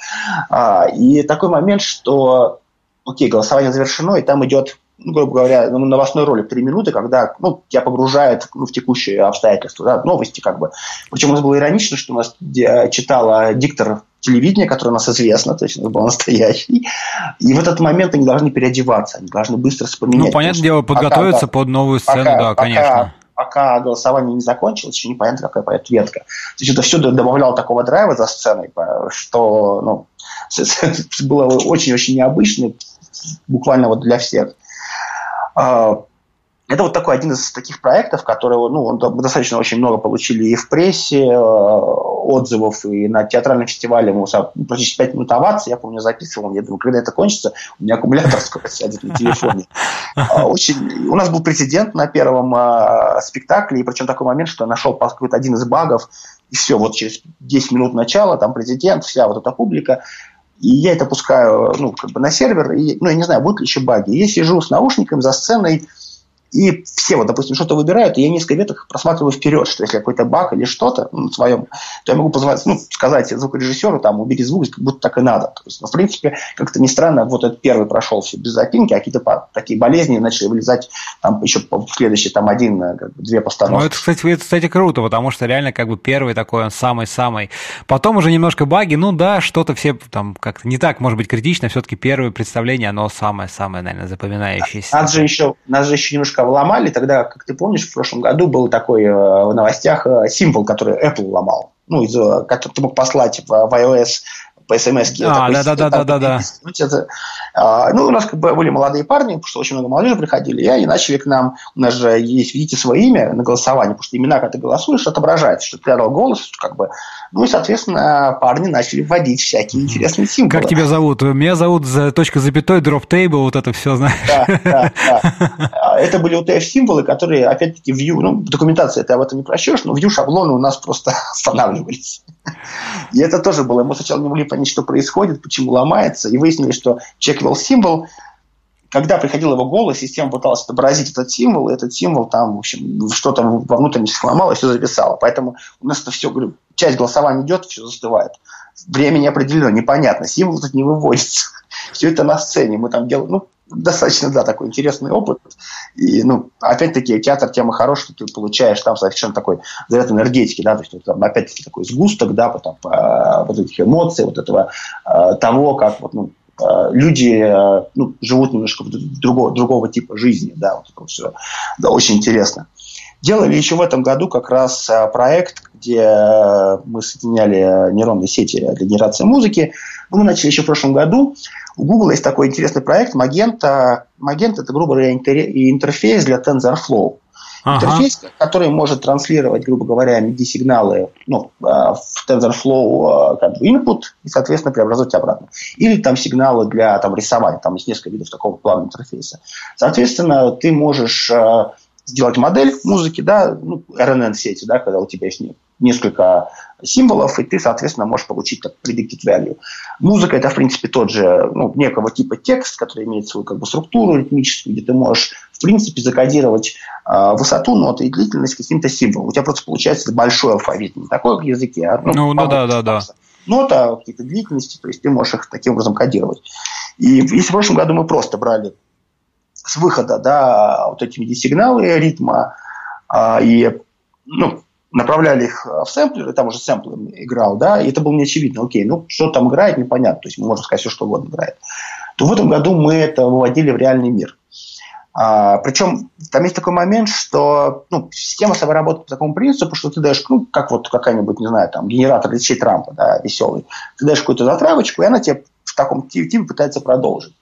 А, и такой момент, что, окей, голосование завершено, и там идет ну, грубо говоря, новостной ролик три минуты, когда ну, тебя погружает ну, в текущие обстоятельства, да, новости как бы. Причем у нас было иронично, что у нас читала диктор телевидения, которое у нас известно, то есть он был настоящий. И в этот момент они должны переодеваться, они должны быстро вспоминать. Ну, понятное дело, подготовиться пока, под новую сцену, пока, да, конечно. Пока голосование не закончилось, еще непонятно, какая пойдет ветка. То есть это все добавляло такого драйва за сценой, что ну, было очень-очень необычно, буквально вот для всех. Это вот такой один из таких проектов, которого, ну, мы достаточно очень много получили и в прессе э, отзывов, и на театральном фестивале мы практически 5 минут оваций, я помню, записывал, я думаю, когда это кончится, у меня аккумулятор скоро сядет на телефоне. А, очень... У нас был прецедент на первом э, спектакле, и причем такой момент, что я нашел какой-то один из багов, и все, вот через 10 минут начала, там президент, вся вот эта публика, и я это пускаю ну, как бы на сервер, и, ну, я не знаю, будут ли еще баги. Я сижу с наушником за сценой, и все, вот, допустим, что-то выбирают, и я несколько веток просматриваю вперед, что если какой-то баг или что-то ну, своем, то я могу позвать, ну, сказать звукорежиссеру, там, убери звук, как будто так и надо. То есть, ну, в принципе, как-то не странно, вот этот первый прошел все без запинки, а какие-то такие болезни начали вылезать там еще в следующий, там, один, э, как бы, две постановки. Ну, это, кстати, это, кстати, круто, потому что реально, как бы, первый такой, он самый-самый. Потом уже немножко баги, ну, да, что-то все там как-то не так, может быть, критично, все-таки первое представление, оно самое-самое, наверное, запоминающееся. Нас же еще, нас же еще немножко вломали. Тогда, как ты помнишь, в прошлом году был такой э, в новостях э, символ, который Apple ломал. Ну, из, э, который ты мог послать в, в iOS по смс А, да, да, да, да, да, да. Это, а, ну, у нас как бы были молодые парни, потому что очень много молодежи приходили, и они начали к нам, у нас же есть, видите, свое имя на голосование, потому что имена, когда ты голосуешь, отображается, что ты дал голос, как бы, ну и, соответственно, парни начали вводить всякие интересные символы. Как тебя зовут? Меня зовут за точка запятой, дроп тейбл, вот это все, знаешь. Да, да, да. Это были UTF-символы, которые, опять-таки, view, ну, документация ты об этом не прочтешь, но view шаблоны у нас просто останавливались. И это тоже было. Мы сначала не могли понять, что происходит, почему ломается, и выяснили, что ввел символ, когда приходил его голос, система пыталась отобразить этот символ, и этот символ там, в общем, что-то во внутренности сломало, все записало. Поэтому у нас это все, говорю, часть голосования идет, все застывает. Время не определено, непонятно, символ тут не выводится. Все это на сцене, мы там делаем, ну, достаточно, да, такой интересный опыт. И, ну, опять-таки, театр тема хорошая, ты получаешь там совершенно такой заряд энергетики, да, то есть, там, опять-таки, такой сгусток, да, потом, по, вот этих эмоций, вот этого э, того, как вот, ну, э, люди э, ну, живут немножко другого, другого типа жизни, да, вот это все, да, очень интересно. Делали еще в этом году как раз проект, где мы соединяли нейронные сети для генерации музыки. Мы начали еще в прошлом году. У Google есть такой интересный проект Magenta. Magenta – это, грубо говоря, интерфейс для TensorFlow. Ага. Интерфейс, который может транслировать, грубо говоря, MIDI-сигналы ну, а, в TensorFlow а, как бы input и, соответственно, преобразовать обратно. Или там сигналы для там, рисования. Там есть несколько видов такого плана интерфейса. Соответственно, ты можешь а, сделать модель музыки, да, ну, RNN-сети, да, когда у тебя есть несколько символов, и ты, соответственно, можешь получить так predicted value. Музыка – это, в принципе, тот же, ну, некого типа текст, который имеет свою как бы, структуру ритмическую, где ты можешь, в принципе, закодировать э, высоту ноты и длительность каким-то символом. У тебя просто получается большой алфавит, не такой, как в языке, а ну, ну, ну да, да, да. Нота, какие-то длительности, то есть ты можешь их таким образом кодировать. И если в прошлом году мы просто брали с выхода, да, вот эти MIDI-сигналы ритма, а, и, ну, направляли их в сэмплер, и там уже сэмплер играл, да, и это было не очевидно, окей, ну, что там играет, непонятно, то есть мы можем сказать все, что угодно играет. То в этом году мы это выводили в реальный мир. А, причем там есть такой момент, что ну, система собой работает по такому принципу, что ты даешь, ну, как вот какая-нибудь, не знаю, там, генератор речей Трампа, да, веселый, ты даешь какую-то затравочку, и она тебе в таком типе пытается продолжить.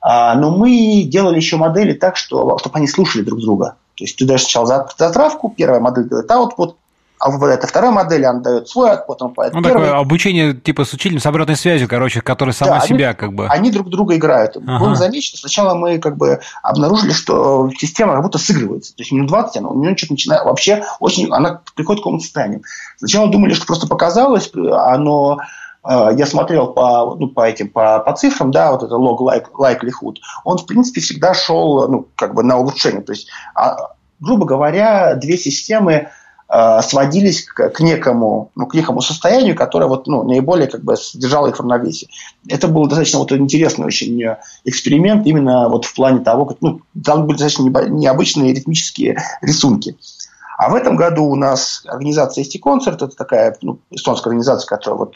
А, но мы делали еще модели так, что, чтобы они слушали друг друга. То есть ты даешь сначала затравку, первая модель делает output, а в этой второй модели она дает свой output, он Ну, первый. такое обучение типа с учителем, с обратной связью, короче, который сама да, себя они, как бы... Они друг друга играют. Ага. Было замечено, сначала мы как бы обнаружили, что система как будто сыгрывается. То есть минут 20 она, у нее что-то начинает... Вообще очень... Она приходит к какому-то состоянию. Сначала думали, что просто показалось, но Э, я смотрел по, ну, по этим по, по цифрам, да, вот это log likelihood, он в принципе всегда шел ну, как бы на улучшение. То есть, а, грубо говоря, две системы э, сводились к, к некому, ну, к некому состоянию, которое вот, ну, наиболее как бы держало их в равновесии. Это был достаточно вот интересный очень эксперимент именно вот в плане того, как, ну, там были достаточно необычные ритмические рисунки. А в этом году у нас организация ST Concert, это такая ну, эстонская организация, которая вот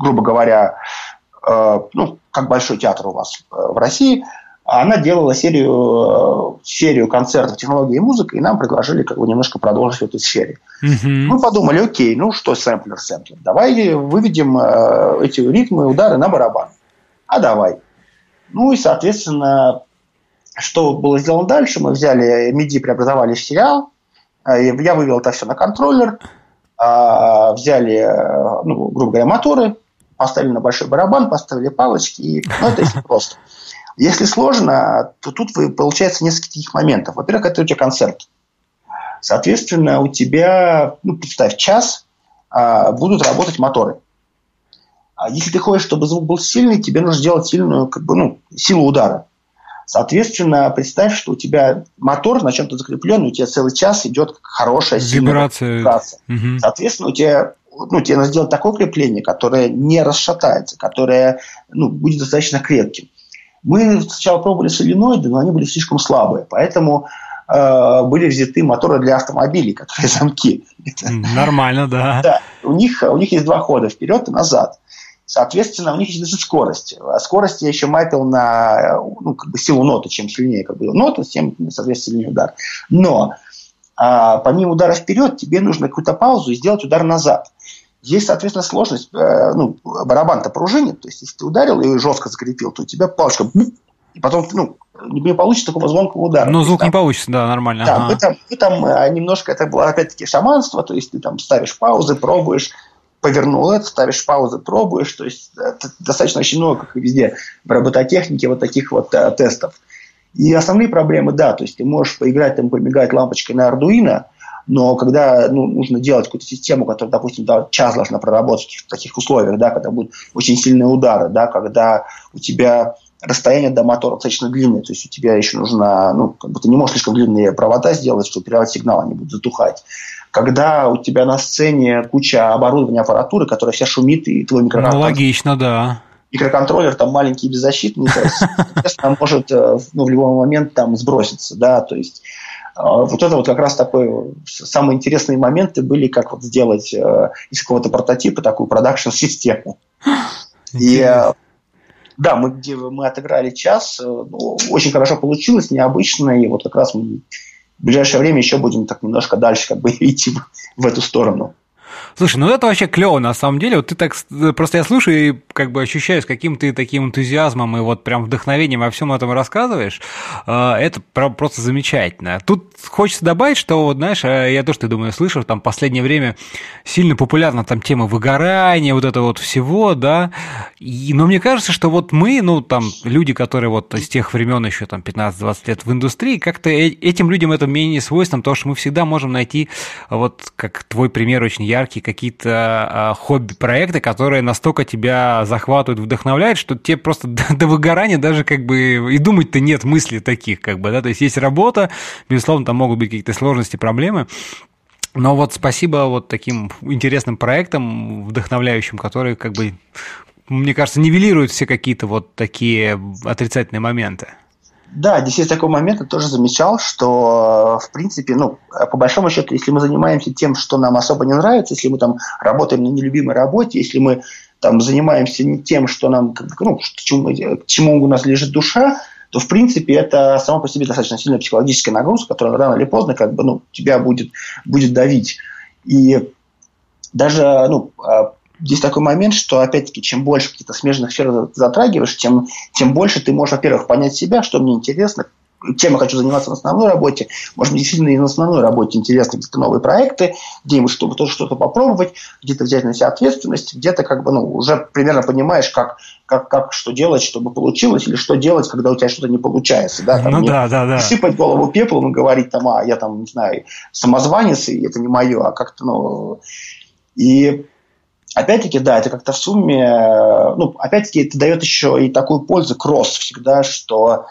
грубо говоря, э, ну, как Большой театр у вас э, в России, она делала серию, э, серию концертов технологии и музыка, и нам предложили как бы немножко продолжить в этой сфере. Mm-hmm. Мы подумали, окей, ну что сэмплер, сэмплер, давай выведем эти ритмы, удары на барабан. А давай. Ну и, соответственно, Что было сделано дальше? Мы взяли MIDI, преобразовали в сериал, я вывел это все на контроллер, взяли, ну, грубо говоря, моторы, поставили на большой барабан, поставили палочки, и, ну, это если просто. Если сложно, то тут вы, получается несколько таких моментов. Во-первых, это у тебя концерт. Соответственно, у тебя, ну, представь, час а, будут работать моторы. А если ты хочешь, чтобы звук был сильный, тебе нужно сделать сильную, как бы, ну, силу удара. Соответственно, представь, что у тебя мотор на чем-то закреплен, у тебя целый час идет хорошая сильная вибрация. вибрация. Угу. Соответственно, у тебя ну, тебе надо сделать такое крепление, которое не расшатается, которое ну, будет достаточно крепким. Мы сначала пробовали соленоиды, но они были слишком слабые, поэтому э, были взяты моторы для автомобилей, которые замки. Нормально, да. Да, у них, у них есть два хода, вперед и назад. Соответственно, у них есть даже скорость. А скорость я еще мапил на ну, как бы силу ноты. Чем сильнее как бы, нота, тем, соответственно, сильнее удар. Но а, помимо удара вперед, тебе нужно какую-то паузу и сделать удар назад. Есть, соответственно, сложность, э, ну, барабан-то пружинит, то есть, если ты ударил и жестко закрепил, то у тебя палочка, и потом, ну, не получится такого звонкого удара. Ну, звук там, не получится, да, нормально. Да, ага. там, вы там э, немножко, это было опять-таки шаманство, то есть, ты там ставишь паузы, пробуешь, повернул это, ставишь паузы, пробуешь, то есть, это достаточно очень много, как и везде, в робототехнике вот таких вот э, тестов. И основные проблемы, да, то есть, ты можешь поиграть, там, помигать лампочкой на Arduino, но когда ну, нужно делать какую-то систему, которая, допустим, час должна проработать в таких условиях, да, когда будут очень сильные удары, да, когда у тебя расстояние до мотора достаточно длинное, то есть у тебя еще нужно, ну, как бы ты не можешь слишком длинные провода сделать, чтобы передавать сигнал, они будут затухать. Когда у тебя на сцене куча оборудования, аппаратуры, которая вся шумит, и твой микроконтроллер... Ну, логично, да. Микроконтроллер там маленький и беззащитный, то есть, естественно, может э, ну, в любой момент там сброситься, да, то есть а, вот это вот как раз такой самые интересные моменты были, как вот сделать э, из какого-то прототипа такую продакшн-систему. И э, да, мы, где мы отыграли час, э, ну, очень хорошо получилось, необычно, и вот как раз мы в ближайшее время еще будем так немножко дальше как бы идти в, в эту сторону. Слушай, ну это вообще клево на самом деле. Вот ты так просто я слушаю и как бы ощущаю, с каким ты таким энтузиазмом и вот прям вдохновением во всем этом рассказываешь. А, это просто замечательно. Тут хочется добавить, что вот знаешь, а, я тоже, ты думаю, слышал, там в последнее время сильно популярна там тема выгорания, вот это вот всего, да. И, но мне кажется, что вот мы, ну там люди, которые вот из тех времен еще там 15-20 лет в индустрии, как-то э, этим людям это менее свойственно, потому что мы всегда можем найти вот как твой пример очень яркий, какие-то а, хобби-проекты, которые настолько тебя захватывают, вдохновляют, что тебе просто до, до выгорания даже как бы и думать-то нет мыслей таких, как бы, да, то есть есть работа, безусловно, там могут быть какие-то сложности, проблемы, но вот спасибо вот таким интересным проектам, вдохновляющим, которые как бы, мне кажется, нивелируют все какие-то вот такие отрицательные моменты. Да, здесь есть такой момент, я тоже замечал, что, в принципе, ну, по большому счету, если мы занимаемся тем, что нам особо не нравится, если мы там работаем на нелюбимой работе, если мы там занимаемся не тем, что нам, ну, к чему, чему у нас лежит душа, то, в принципе, это само по себе достаточно сильная психологическая нагрузка, которая рано или поздно как бы, ну, тебя будет, будет давить. И даже ну, а, здесь такой момент, что, опять-таки, чем больше каких-то смежных сфер затрагиваешь, тем, тем больше ты можешь, во-первых, понять себя, что мне интересно, чем я хочу заниматься на основной работе. Может быть, действительно и на основной работе интересны какие-то новые проекты, где-нибудь чтобы тоже что-то попробовать, где-то взять на себя ответственность, где-то как бы, ну, уже примерно понимаешь, как, как, как что делать, чтобы получилось, или что делать, когда у тебя что-то не получается. Да? Там ну да, да, да. Сыпать голову пеплом и говорить там, а, я там, не знаю, самозванец, и это не мое, а как-то, ну... И Опять-таки, да, это как-то в сумме, ну, опять-таки, это дает еще и такую пользу кросс всегда, что,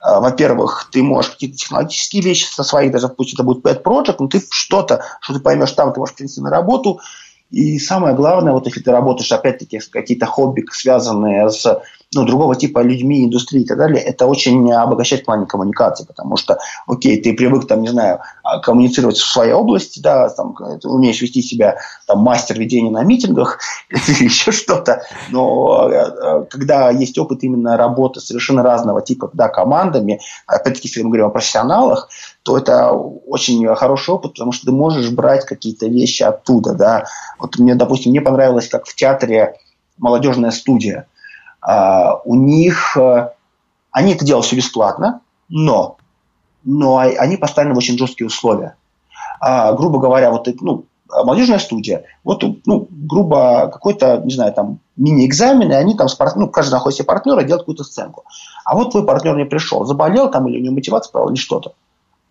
э, во-первых, ты можешь какие-то технологические вещи со своих, даже пусть это будет pet project, но ты что-то, что ты поймешь там, ты можешь принести на работу, и самое главное, вот если ты работаешь, опять-таки, какие-то хобби, связанные с ну, другого типа людьми, индустрии и так далее, это очень обогащает в плане коммуникации, потому что, окей, ты привык, там, не знаю, а, коммуницировать в своей области, да, там, ты умеешь вести себя, там, мастер ведения на митингах еще что-то, но э, когда есть опыт именно работы совершенно разного типа, да, командами, опять-таки, если мы говорим о профессионалах, то это очень хороший опыт, потому что ты можешь брать какие-то вещи оттуда, да. Вот мне, допустим, мне понравилось, как в театре молодежная студия – у них, э, они это делают все бесплатно, Но, но они поставлены в очень жесткие условия. А, грубо говоря, вот ну, молодежная студия, вот, ну, грубо, какой-то, не знаю, там, мини-экзамен, и они там, с ну, каждый находит себе партнера, делает какую-то сценку. А вот твой партнер не пришел, заболел там, или у него мотивация пропала, или что-то.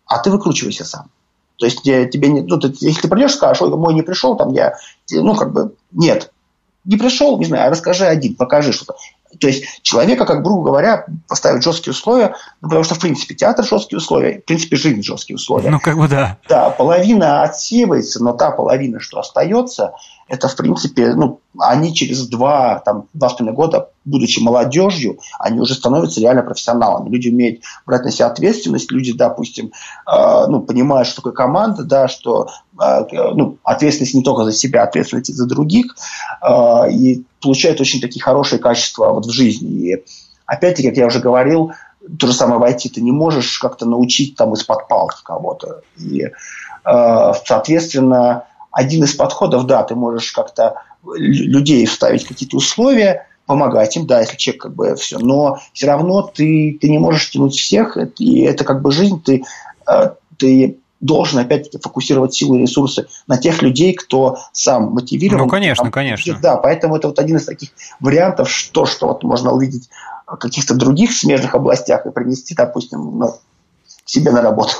А ты выкручивайся сам. То есть тебе не, ну, ты, если ты придешь, скажешь, ой, мой не пришел, там я, ну, как бы, нет. Не пришел, не знаю, расскажи один, покажи что-то. То есть человека, как грубо говоря, поставить жесткие условия, ну, потому что, в принципе, театр жесткие условия, в принципе, жизнь жесткие условия. Ну, как бы да. Да, половина отсеивается, но та половина, что остается, это, в принципе, ну, они через два, там, два с половиной года, будучи молодежью, они уже становятся реально профессионалами. Люди умеют брать на себя ответственность, люди, допустим, э, ну, понимают, что такое команда, да, что э, ну, ответственность не только за себя, ответственность и за других, э, и получают очень такие хорошие качества вот в жизни. И опять-таки, как я уже говорил, то же самое войти ты не можешь как-то научить там из-под палки кого-то. И, э, соответственно, один из подходов, да, ты можешь как-то людей вставить какие-то условия, помогать им, да, если человек как бы все, но все равно ты, ты не можешь тянуть всех, и это как бы жизнь, ты, э, ты должен опять-таки фокусировать силы и ресурсы на тех людей, кто сам мотивирован. Ну, конечно, там, конечно. Да, поэтому это вот один из таких вариантов, что, что вот можно увидеть в каких-то других смежных областях и принести, допустим, ну, себе на работу.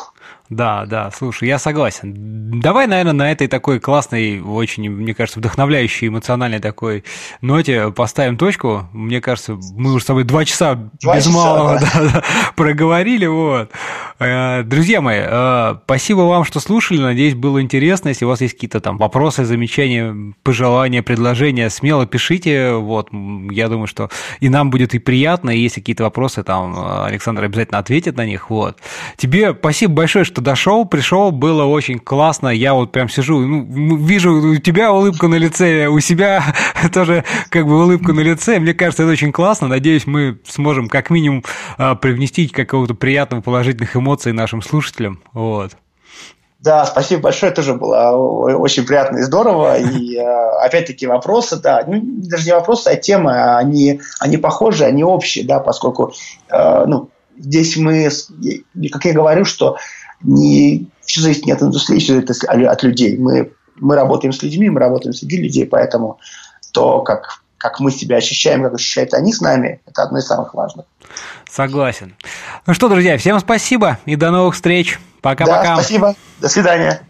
Да, да, слушай, я согласен. Давай, наверное, на этой такой классной, очень, мне кажется, вдохновляющей, эмоциональной такой ноте поставим точку. Мне кажется, мы уже с тобой два часа два без часа, малого да. Да, да, проговорили. Вот. Э, друзья мои, э, спасибо вам, что слушали. Надеюсь, было интересно. Если у вас есть какие-то там вопросы, замечания, пожелания, предложения, смело пишите. Вот, я думаю, что и нам будет и приятно. И если какие-то вопросы, там Александр обязательно ответит на них. Вот. Тебе спасибо большое, что что дошел, пришел, было очень классно. Я вот прям сижу, ну, вижу у тебя улыбку на лице, у себя тоже как бы улыбку на лице. Мне кажется, это очень классно. Надеюсь, мы сможем как минимум а, привнести какого-то приятного, положительных эмоций нашим слушателям. Вот. Да, спасибо большое, тоже было очень приятно и здорово. И а, опять-таки вопросы, да, ну, даже не вопросы, а темы, они, они похожи, они общие, да, поскольку а, ну, здесь мы, как я говорю, что не, все зависит не от индустрии, все зависит от людей. Мы, мы работаем с людьми, мы работаем среди людей, поэтому то, как, как мы себя ощущаем, как ощущают они с нами, это одно из самых важных. Согласен. Ну что, друзья, всем спасибо и до новых встреч. Пока-пока. Да, спасибо. До свидания.